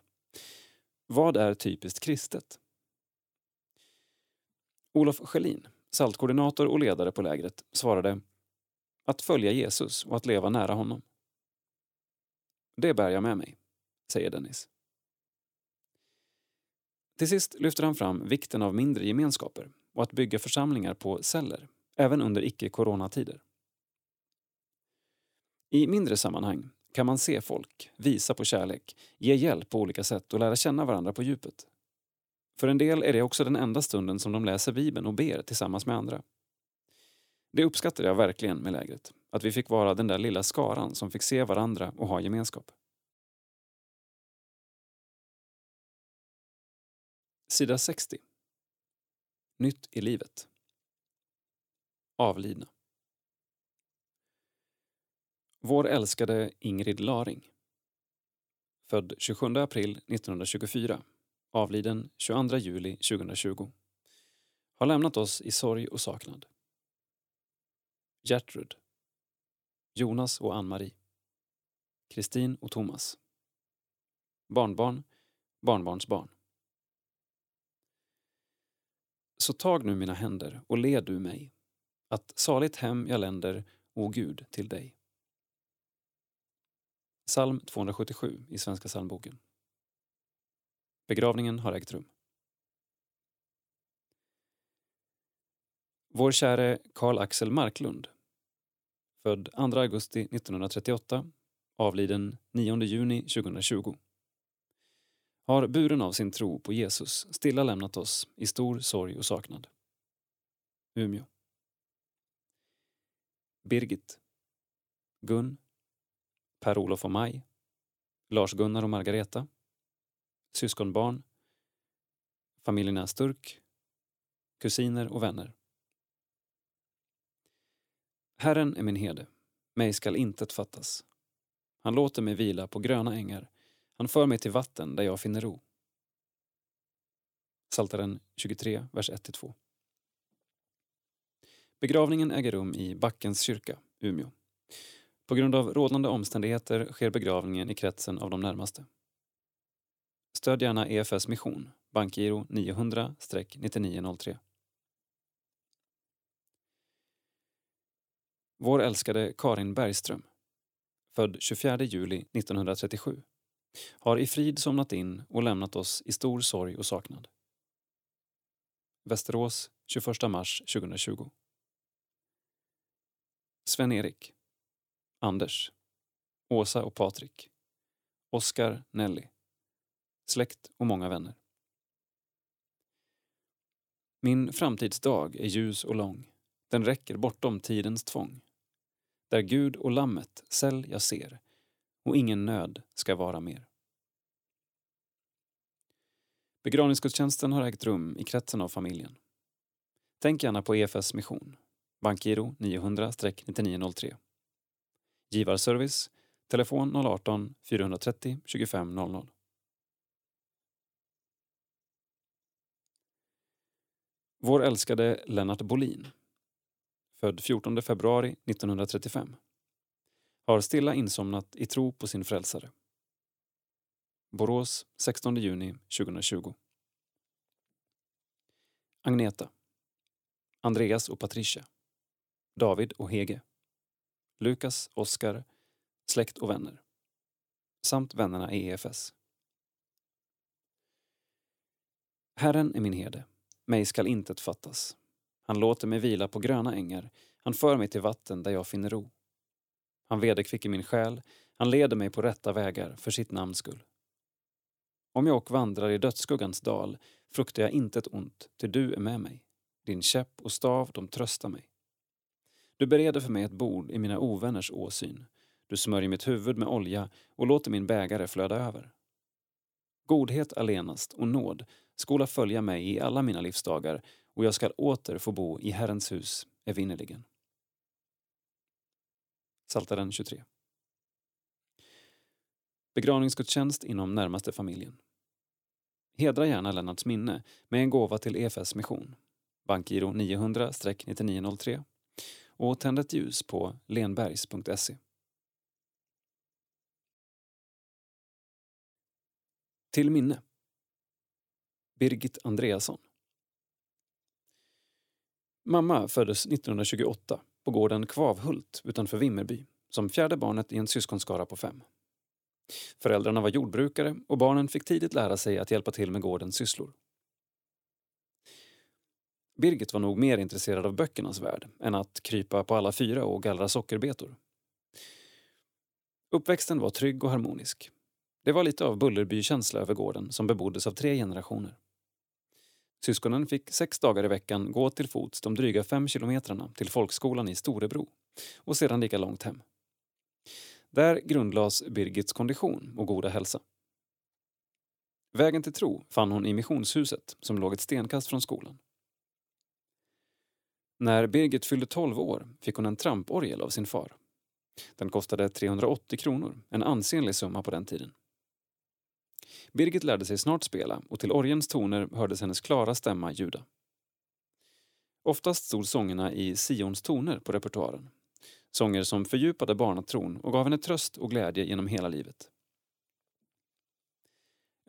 Vad är typiskt kristet? Olof Schelin, saltkoordinator och ledare på lägret, svarade att följa Jesus och att leva nära honom. Det bär jag med mig, säger Dennis. Till sist lyfter han fram vikten av mindre gemenskaper och att bygga församlingar på celler, även under icke-coronatider. I mindre sammanhang kan man se folk, visa på kärlek, ge hjälp på olika sätt och lära känna varandra på djupet. För en del är det också den enda stunden som de läser Bibeln och ber tillsammans med andra. Det uppskattade jag verkligen med lägret, att vi fick vara den där lilla skaran som fick se varandra och ha gemenskap. Sida 60. Nytt i livet. Avlidna. Vår älskade Ingrid Laring. Född 27 april 1924. Avliden 22 juli 2020. har lämnat oss i sorg och saknad. Gertrud, Jonas och Ann-Marie, Kristin och Thomas, barnbarn, barnbarnsbarn. Så tag nu mina händer och led du mig, att saligt hem jag länder, o Gud, till dig. Psalm 277 i Svenska psalmboken. Begravningen har ägt rum. Vår käre Karl Axel Marklund, född 2 augusti 1938, avliden 9 juni 2020, har buren av sin tro på Jesus stilla lämnat oss i stor sorg och saknad. Umeå. Birgit. Gun. Per-Olof och Maj. Lars-Gunnar och Margareta. Syskonbarn. Familjerna Sturk. Kusiner och vänner. Herren är min herde, mig skall intet fattas. Han låter mig vila på gröna ängar, han för mig till vatten där jag finner ro. Saltaren 23, vers 1-2. Begravningen äger rum i Backens kyrka, Umeå. På grund av rådande omständigheter sker begravningen i kretsen av de närmaste. Stöd gärna EFS mission, bankgiro 900-9903. Vår älskade Karin Bergström, född 24 juli 1937, har i frid somnat in och lämnat oss i stor sorg och saknad. Västerås 21 mars 2020. Sven-Erik, Anders, Åsa och Patrik, Oskar, Nelly, släkt och många vänner. Min framtidsdag är ljus och lång. Den räcker bortom tidens tvång. Där Gud och Lammet säll jag ser och ingen nöd ska vara mer. Begravningsgudstjänsten har ägt rum i kretsen av familjen. Tänk gärna på EFS mission, bankgiro 900-9903. Givarservice, telefon 018-430 25 00. Vår älskade Lennart Bolin född 14 februari 1935, har stilla insomnat i tro på sin frälsare. Borås 16 juni 2020. Agneta. Andreas och Patricia. David och Hege. Lukas, Oskar, släkt och vänner. Samt vännerna i EFS. Herren är min herde, mig skall intet fattas. Han låter mig vila på gröna ängar, han för mig till vatten där jag finner ro. Han vederkvicker min själ, han leder mig på rätta vägar för sitt namns skull. Om jag och vandrar i dödsskuggans dal fruktar jag intet ont, ty du är med mig. Din käpp och stav, de tröstar mig. Du bereder för mig ett bord i mina ovänners åsyn. Du smörjer mitt huvud med olja och låter min bägare flöda över. Godhet allenast och nåd skola följa mig i alla mina livsdagar och jag skall åter få bo i Herrens hus evinnerligen. Saltaren 23. Begravningsgudstjänst inom närmaste familjen. Hedra gärna Lennarts minne med en gåva till EFS mission, bankgiro 900-9903 och tänd ett ljus på lenbergs.se. Till minne Birgit Andreasson Mamma föddes 1928 på gården Kvavhult utanför Vimmerby som fjärde barnet i en syskonskara på fem. Föräldrarna var jordbrukare och barnen fick tidigt lära sig att hjälpa till med gårdens sysslor. Birgit var nog mer intresserad av böckernas värld än att krypa på alla fyra och gallra sockerbetor. Uppväxten var trygg och harmonisk. Det var lite av Bullerbykänsla över gården som beboddes av tre generationer. Syskonen fick sex dagar i veckan gå till fots de dryga fem kilometrarna till folkskolan i Storebro och sedan lika långt hem. Där grundlades Birgits kondition och goda hälsa. Vägen till tro fann hon i missionshuset som låg ett stenkast från skolan. När Birgit fyllde 12 år fick hon en tramporgel av sin far. Den kostade 380 kronor, en ansenlig summa på den tiden. Birgit lärde sig snart spela och till orgens toner hördes hennes klara stämma ljuda. Oftast stod sångerna i Sions toner på repertoaren. Sånger som fördjupade barnatron och gav henne tröst och glädje genom hela livet.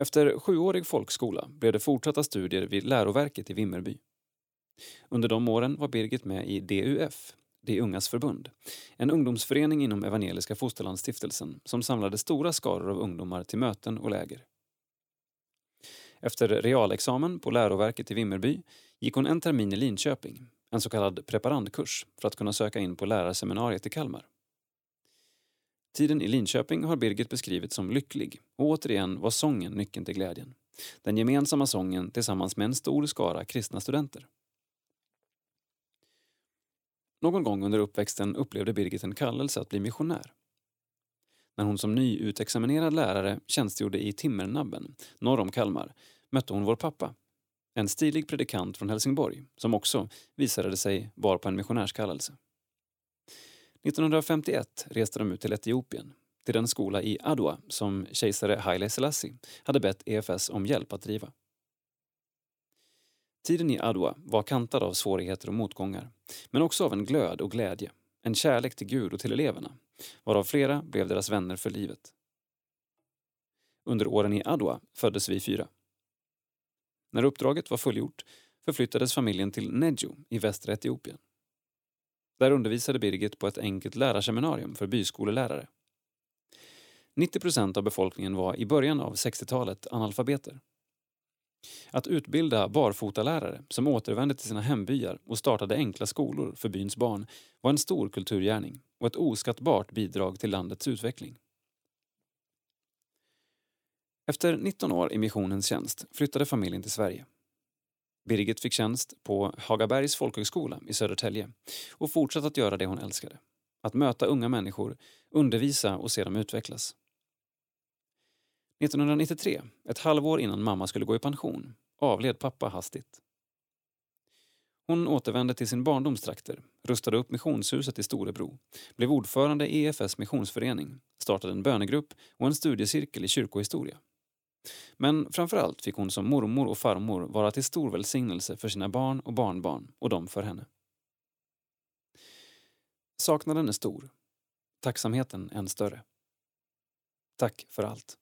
Efter sjuårig folkskola blev det fortsatta studier vid läroverket i Vimmerby. Under de åren var Birgit med i DUF, De ungas förbund, en ungdomsförening inom Evangeliska Fosterlandsstiftelsen som samlade stora skaror av ungdomar till möten och läger. Efter realexamen på läroverket i Vimmerby gick hon en termin i Linköping, en så kallad preparandkurs, för att kunna söka in på lärarseminariet i Kalmar. Tiden i Linköping har Birgit beskrivit som lycklig och återigen var sången nyckeln till glädjen. Den gemensamma sången tillsammans med en stor skara kristna studenter. Någon gång under uppväxten upplevde Birgit en kallelse att bli missionär. När hon som nyutexaminerad lärare tjänstgjorde i Timmernabben, norr om Kalmar, mötte hon vår pappa. En stilig predikant från Helsingborg som också visade sig var på en missionärskallelse. 1951 reste de ut till Etiopien, till den skola i Adwa som kejsare Haile Selassie hade bett EFS om hjälp att driva. Tiden i Adwa var kantad av svårigheter och motgångar, men också av en glöd och glädje, en kärlek till Gud och till eleverna, varav flera blev deras vänner för livet. Under åren i Adwa föddes vi fyra. När uppdraget var fullgjort förflyttades familjen till Nejo i västra Etiopien. Där undervisade Birgit på ett enkelt lärarseminarium för byskolelärare. 90 procent av befolkningen var i början av 60-talet analfabeter. Att utbilda barfotalärare som återvände till sina hembyar och startade enkla skolor för byns barn var en stor kulturgärning och ett oskattbart bidrag till landets utveckling. Efter 19 år i missionens tjänst flyttade familjen till Sverige. Birgit fick tjänst på Hagabergs folkhögskola i Södertälje och fortsatte att göra det hon älskade. Att möta unga människor, undervisa och se dem utvecklas. 1993, ett halvår innan mamma skulle gå i pension, avled pappa hastigt. Hon återvände till sin barndomstrakter, rustade upp missionshuset i Storebro, blev ordförande i EFS missionsförening, startade en bönegrupp och en studiecirkel i kyrkohistoria. Men framförallt fick hon som mormor och farmor vara till stor välsignelse för sina barn och barnbarn och de för henne. Saknaden är stor. Tacksamheten än större. Tack för allt.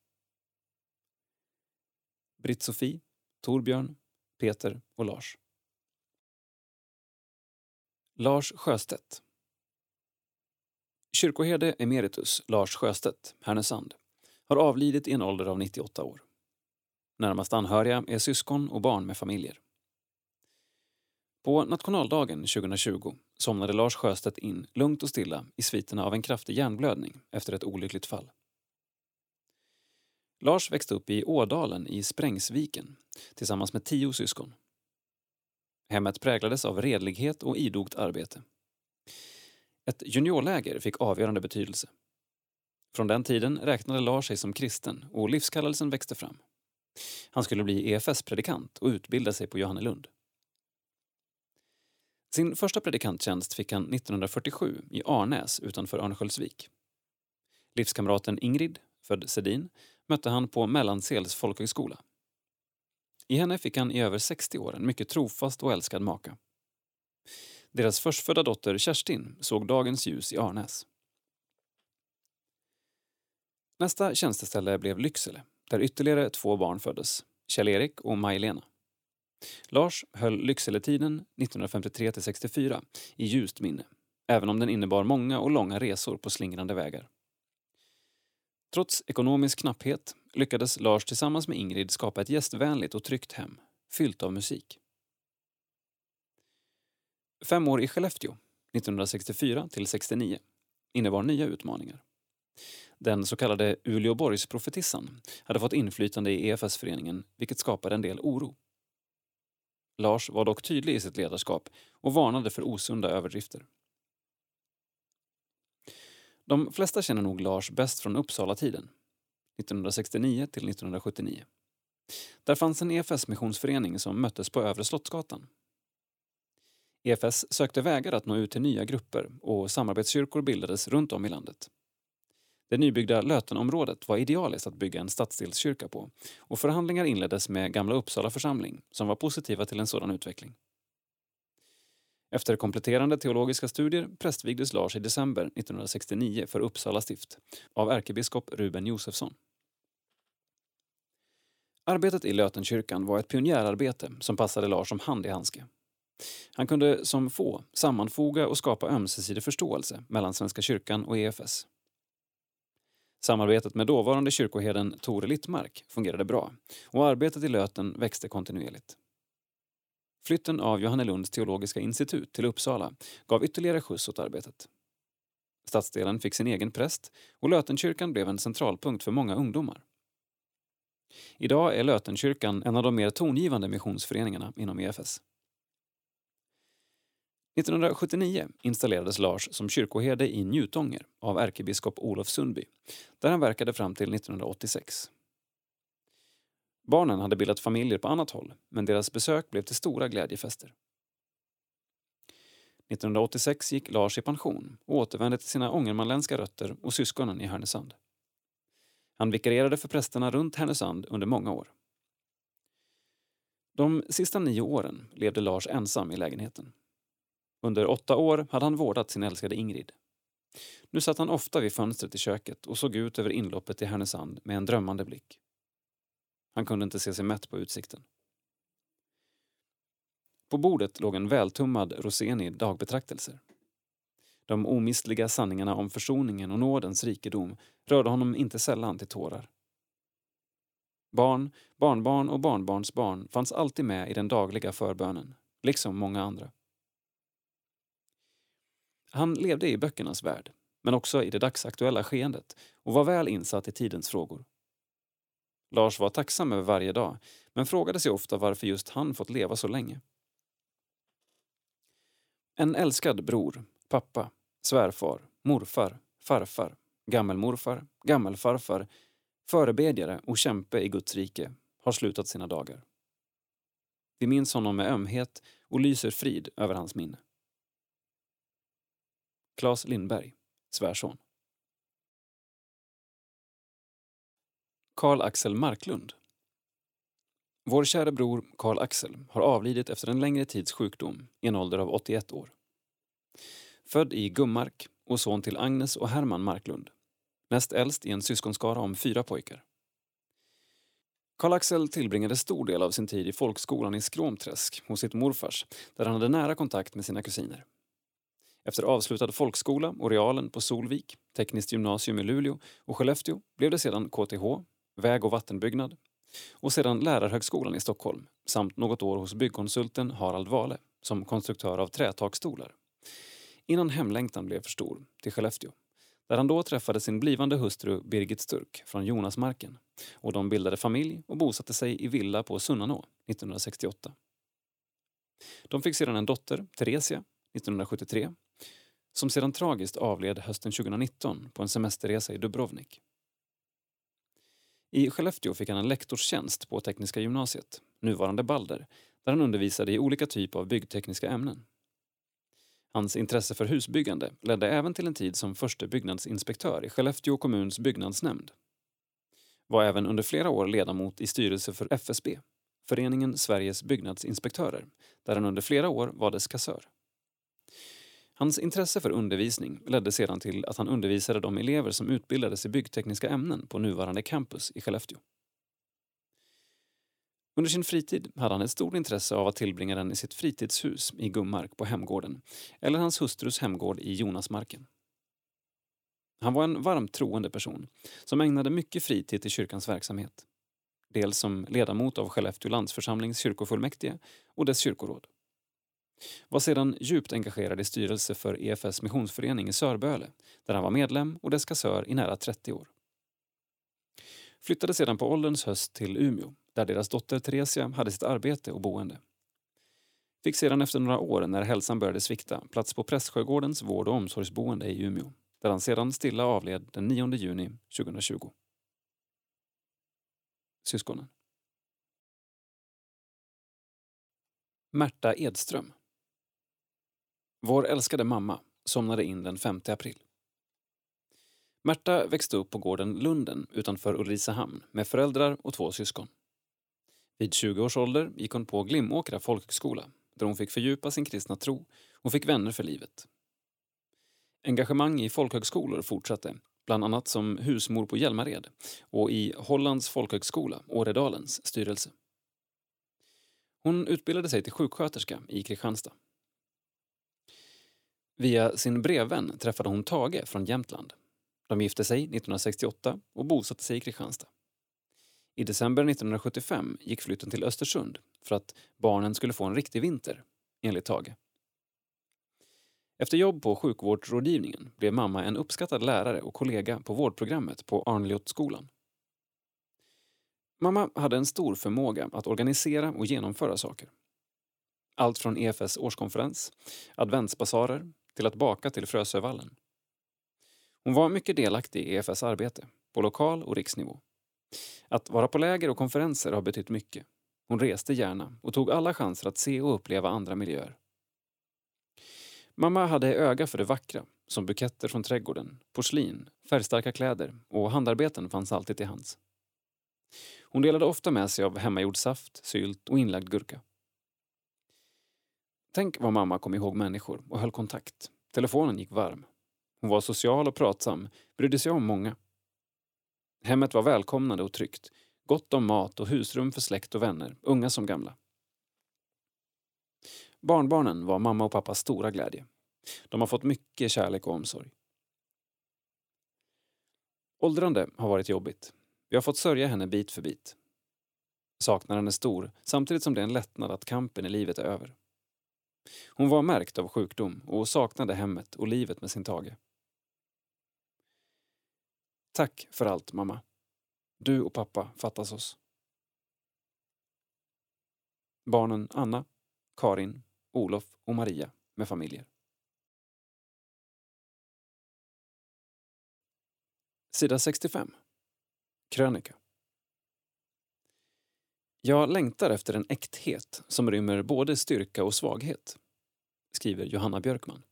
Britt-Sofie, Torbjörn, Peter och Lars. Lars Sjöstedt Kyrkoherde emeritus Lars Sjöstedt, Härnösand, har avlidit i en ålder av 98 år. Närmast anhöriga är syskon och barn med familjer. På nationaldagen 2020 somnade Lars Sjöstedt in lugnt och stilla i sviterna av en kraftig hjärnblödning efter ett olyckligt fall. Lars växte upp i Ådalen i Sprängsviken tillsammans med tio syskon. Hemmet präglades av redlighet och idogt arbete. Ett juniorläger fick avgörande betydelse. Från den tiden räknade Lars sig som kristen och livskallelsen växte fram. Han skulle bli EFS-predikant och utbilda sig på Johannelund. Sin första predikanttjänst fick han 1947 i Arnäs utanför Örnsköldsvik. Livskamraten Ingrid, född Sedin, mötte han på Mellansels folkhögskola. I henne fick han i över 60 år en mycket trofast och älskad maka. Deras förstfödda dotter Kerstin såg dagens ljus i Arnäs. Nästa tjänsteställe blev Lycksele, där ytterligare två barn föddes, Kjell-Erik och Maj-Lena. Lars höll Lyckseletiden 1953-64 i ljust minne, även om den innebar många och långa resor på slingrande vägar. Trots ekonomisk knapphet lyckades Lars tillsammans med Ingrid skapa ett gästvänligt och tryggt hem, fyllt av musik. Fem år i Skellefteå, 1964 till 69, innebar nya utmaningar. Den så kallade Uleåborgsprofetissan hade fått inflytande i EFS-föreningen vilket skapade en del oro. Lars var dock tydlig i sitt ledarskap och varnade för osunda överdrifter. De flesta känner nog Lars bäst från Uppsala-tiden, 1969 till 1979. Där fanns en EFS-missionsförening som möttes på Övre Slottsgatan. EFS sökte vägar att nå ut till nya grupper och samarbetskyrkor bildades runt om i landet. Det nybyggda Lötenområdet var idealiskt att bygga en stadsdelskyrka på och förhandlingar inleddes med Gamla Uppsala församling som var positiva till en sådan utveckling. Efter kompletterande teologiska studier prästvigdes Lars i december 1969 för Uppsala stift av ärkebiskop Ruben Josefsson. Arbetet i Lötenkyrkan var ett pionjärarbete som passade Lars som hand i handske. Han kunde som få sammanfoga och skapa ömsesidig förståelse mellan Svenska kyrkan och EFS. Samarbetet med dåvarande kyrkoherden Tore Littmark fungerade bra och arbetet i Löten växte kontinuerligt. Flytten av Johannelunds teologiska institut till Uppsala gav ytterligare skjuts åt arbetet. Stadsdelen fick sin egen präst och Lötenkyrkan blev en centralpunkt för många ungdomar. Idag är Lötenkyrkan en av de mer tongivande missionsföreningarna inom EFS. 1979 installerades Lars som kyrkoherde i Njutånger av ärkebiskop Olof Sundby, där han verkade fram till 1986. Barnen hade bildat familjer på annat håll, men deras besök blev till stora glädjefester. 1986 gick Lars i pension och återvände till sina ångermanländska rötter och syskonen i Härnösand. Han vikarierade för prästerna runt Härnösand under många år. De sista nio åren levde Lars ensam i lägenheten. Under åtta år hade han vårdat sin älskade Ingrid. Nu satt han ofta vid fönstret i köket och såg ut över inloppet till Härnösand med en drömmande blick. Han kunde inte se sig mätt på utsikten. På bordet låg en vältummad Roseni dagbetraktelser. De omistliga sanningarna om försoningen och nådens rikedom rörde honom inte sällan till tårar. Barn, barnbarn och barnbarnsbarn fanns alltid med i den dagliga förbönen, liksom många andra. Han levde i böckernas värld, men också i det dagsaktuella skeendet och var väl insatt i tidens frågor. Lars var tacksam över varje dag, men frågade sig ofta varför just han fått leva så länge. En älskad bror, pappa, svärfar, morfar, farfar, gammelmorfar, gammelfarfar, förebedjare och kämpe i Guds rike har slutat sina dagar. Vi minns honom med ömhet och lyser frid över hans minne. Claes Lindberg, svärson. Karl Axel Marklund. Vår kära bror Karl Axel har avlidit efter en längre tids sjukdom i en ålder av 81 år. Född i Gummark och son till Agnes och Herman Marklund. Näst äldst i en syskonskara om fyra pojkar. Karl-Axel tillbringade stor del av sin tid i folkskolan i Skråmträsk hos sitt morfars där han hade nära kontakt med sina kusiner. Efter avslutad folkskola och realen på Solvik, tekniskt gymnasium i Luleå och Skellefteå blev det sedan KTH, väg och vattenbyggnad och sedan Lärarhögskolan i Stockholm samt något år hos byggkonsulten Harald Wale som konstruktör av trätakstolar. Innan hemlängtan blev för stor till Skellefteå där han då träffade sin blivande hustru Birgit Sturk från Jonasmarken och de bildade familj och bosatte sig i villa på Sunnanå 1968. De fick sedan en dotter, Theresia, 1973 som sedan tragiskt avled hösten 2019 på en semesterresa i Dubrovnik. I Skellefteå fick han en lektorstjänst på Tekniska gymnasiet, nuvarande Balder, där han undervisade i olika typer av byggtekniska ämnen. Hans intresse för husbyggande ledde även till en tid som förste byggnadsinspektör i Skellefteå kommuns byggnadsnämnd. Var även under flera år ledamot i styrelse för FSB, Föreningen Sveriges byggnadsinspektörer, där han under flera år var dess kassör. Hans intresse för undervisning ledde sedan till att han undervisade de elever som utbildades i byggtekniska ämnen på nuvarande campus i Skellefteå. Under sin fritid hade han ett stort intresse av att tillbringa den i sitt fritidshus i Gummark på hemgården eller hans hustrus hemgård i Jonasmarken. Han var en varmt troende person som ägnade mycket fritid till kyrkans verksamhet. Dels som ledamot av Skellefteå landsförsamlings kyrkofullmäktige och dess kyrkoråd. Var sedan djupt engagerad i styrelse för EFS missionsförening i Sörböle där han var medlem och dess kassör i nära 30 år. Flyttade sedan på ålderns höst till Umeå där deras dotter Theresia hade sitt arbete och boende. Fick sedan efter några år, när hälsan började svikta, plats på Prästsjögårdens vård och omsorgsboende i Umeå, där han sedan stilla avled den 9 juni 2020. Syskonen. Märta Edström. Vår älskade mamma somnade in den 5 april. Märta växte upp på gården Lunden utanför Ulricehamn med föräldrar och två syskon. Vid 20 års ålder gick hon på Glimåkra folkhögskola där hon fick fördjupa sin kristna tro och fick vänner för livet. Engagemang i folkhögskolor fortsatte, bland annat som husmor på Hjälmared och i Hollands folkhögskola, Åredalens, styrelse. Hon utbildade sig till sjuksköterska i Kristianstad. Via sin brevvän träffade hon Tage från Jämtland. De gifte sig 1968 och bosatte sig i Kristianstad. I december 1975 gick flytten till Östersund för att barnen skulle få en riktig vinter, enligt Tage. Efter jobb på sjukvårdsrådgivningen blev mamma en uppskattad lärare och kollega på vårdprogrammet på Arnljotskolan. Mamma hade en stor förmåga att organisera och genomföra saker. Allt från EFS årskonferens, adventsbasarer till att baka till Frösövallen. Hon var mycket delaktig i EFS arbete, på lokal och riksnivå. Att vara på läger och konferenser har betytt mycket. Hon reste gärna och tog alla chanser att se och uppleva andra miljöer. Mamma hade öga för det vackra, som buketter från trädgården, porslin, färgstarka kläder och handarbeten fanns alltid till hands. Hon delade ofta med sig av hemmagjord saft, sylt och inlagd gurka. Tänk vad mamma kom ihåg människor och höll kontakt. Telefonen gick varm. Hon var social och pratsam, brydde sig om många. Hemmet var välkomnande och tryggt. Gott om mat och husrum för släkt och vänner, unga som gamla. Barnbarnen var mamma och pappas stora glädje. De har fått mycket kärlek och omsorg. Åldrande har varit jobbigt. Vi har fått sörja henne bit för bit. Saknaden är stor, samtidigt som det är en lättnad att kampen i livet är över. Hon var märkt av sjukdom och saknade hemmet och livet med sin Tage. Tack för allt, mamma. Du och pappa fattas oss. Barnen Anna, Karin, Olof och Maria med familjer. Sida 65. Krönika. Jag längtar efter en äkthet som rymmer både styrka och svaghet, skriver Johanna Björkman.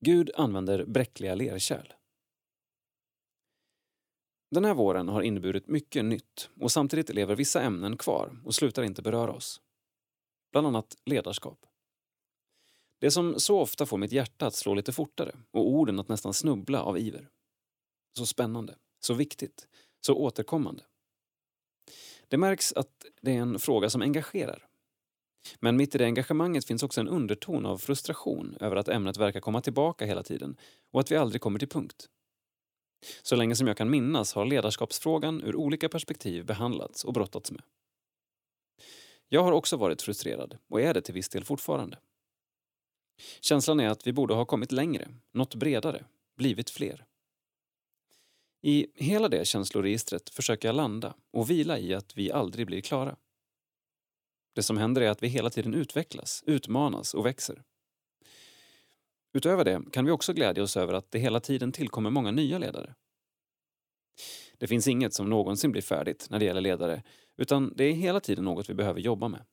Gud använder bräckliga lerkärl. Den här våren har inneburit mycket nytt och samtidigt lever vissa ämnen kvar och slutar inte beröra oss. Bland annat ledarskap. Det som så ofta får mitt hjärta att slå lite fortare och orden att nästan snubbla av iver. Så spännande, så viktigt, så återkommande. Det märks att det är en fråga som engagerar. Men mitt i det engagemanget finns också en underton av frustration över att ämnet verkar komma tillbaka hela tiden och att vi aldrig kommer till punkt. Så länge som jag kan minnas har ledarskapsfrågan ur olika perspektiv behandlats och brottats med. Jag har också varit frustrerad och är det till viss del fortfarande. Känslan är att vi borde ha kommit längre, nått bredare, blivit fler. I hela det känsloregistret försöker jag landa och vila i att vi aldrig blir klara. Det som händer är att vi hela tiden utvecklas, utmanas och växer. Utöver det kan vi också glädja oss över att det hela tiden tillkommer många nya ledare. Det finns inget som någonsin blir färdigt när det gäller ledare, utan det är hela tiden något vi behöver jobba med.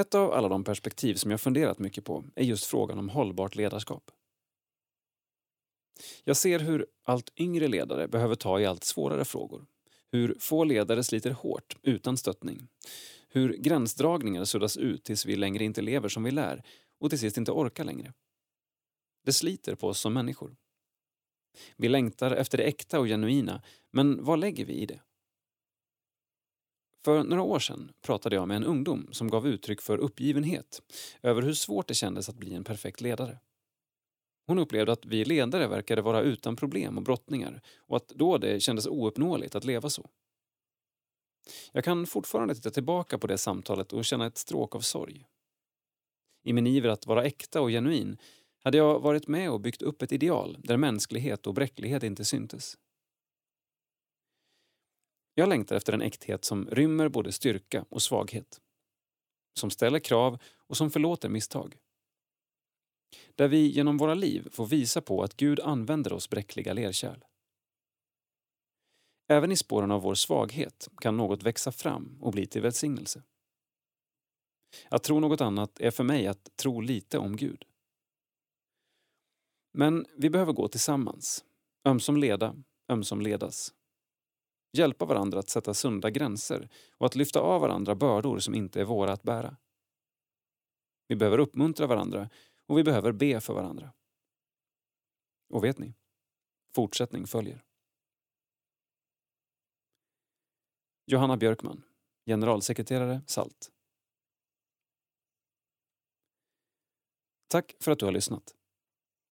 Ett av alla de perspektiv som jag funderat mycket på är just frågan om hållbart ledarskap. Jag ser hur allt yngre ledare behöver ta i allt svårare frågor. Hur få ledare sliter hårt utan stöttning. Hur gränsdragningar suddas ut tills vi längre inte lever som vi lär och till sist inte orkar längre. Det sliter på oss som människor. Vi längtar efter det äkta och genuina, men vad lägger vi i det? För några år sedan pratade jag med en ungdom som gav uttryck för uppgivenhet över hur svårt det kändes att bli en perfekt ledare. Hon upplevde att vi ledare verkade vara utan problem och brottningar och att då det kändes ouppnåeligt att leva så. Jag kan fortfarande titta tillbaka på det samtalet och känna ett stråk av sorg. I min iver att vara äkta och genuin hade jag varit med och byggt upp ett ideal där mänsklighet och bräcklighet inte syntes. Jag längtar efter en äkthet som rymmer både styrka och svaghet. Som ställer krav och som förlåter misstag. Där vi genom våra liv får visa på att Gud använder oss bräckliga lerkärl. Även i spåren av vår svaghet kan något växa fram och bli till välsignelse. Att tro något annat är för mig att tro lite om Gud. Men vi behöver gå tillsammans, ömsom leda, ömsom ledas. hjälpa varandra att sätta sunda gränser och att lyfta av varandra bördor som inte är våra att bära. Vi behöver uppmuntra varandra och vi behöver be för varandra. Och vet ni? Fortsättning följer. Johanna Björkman, generalsekreterare SALT. Tack för att du har lyssnat.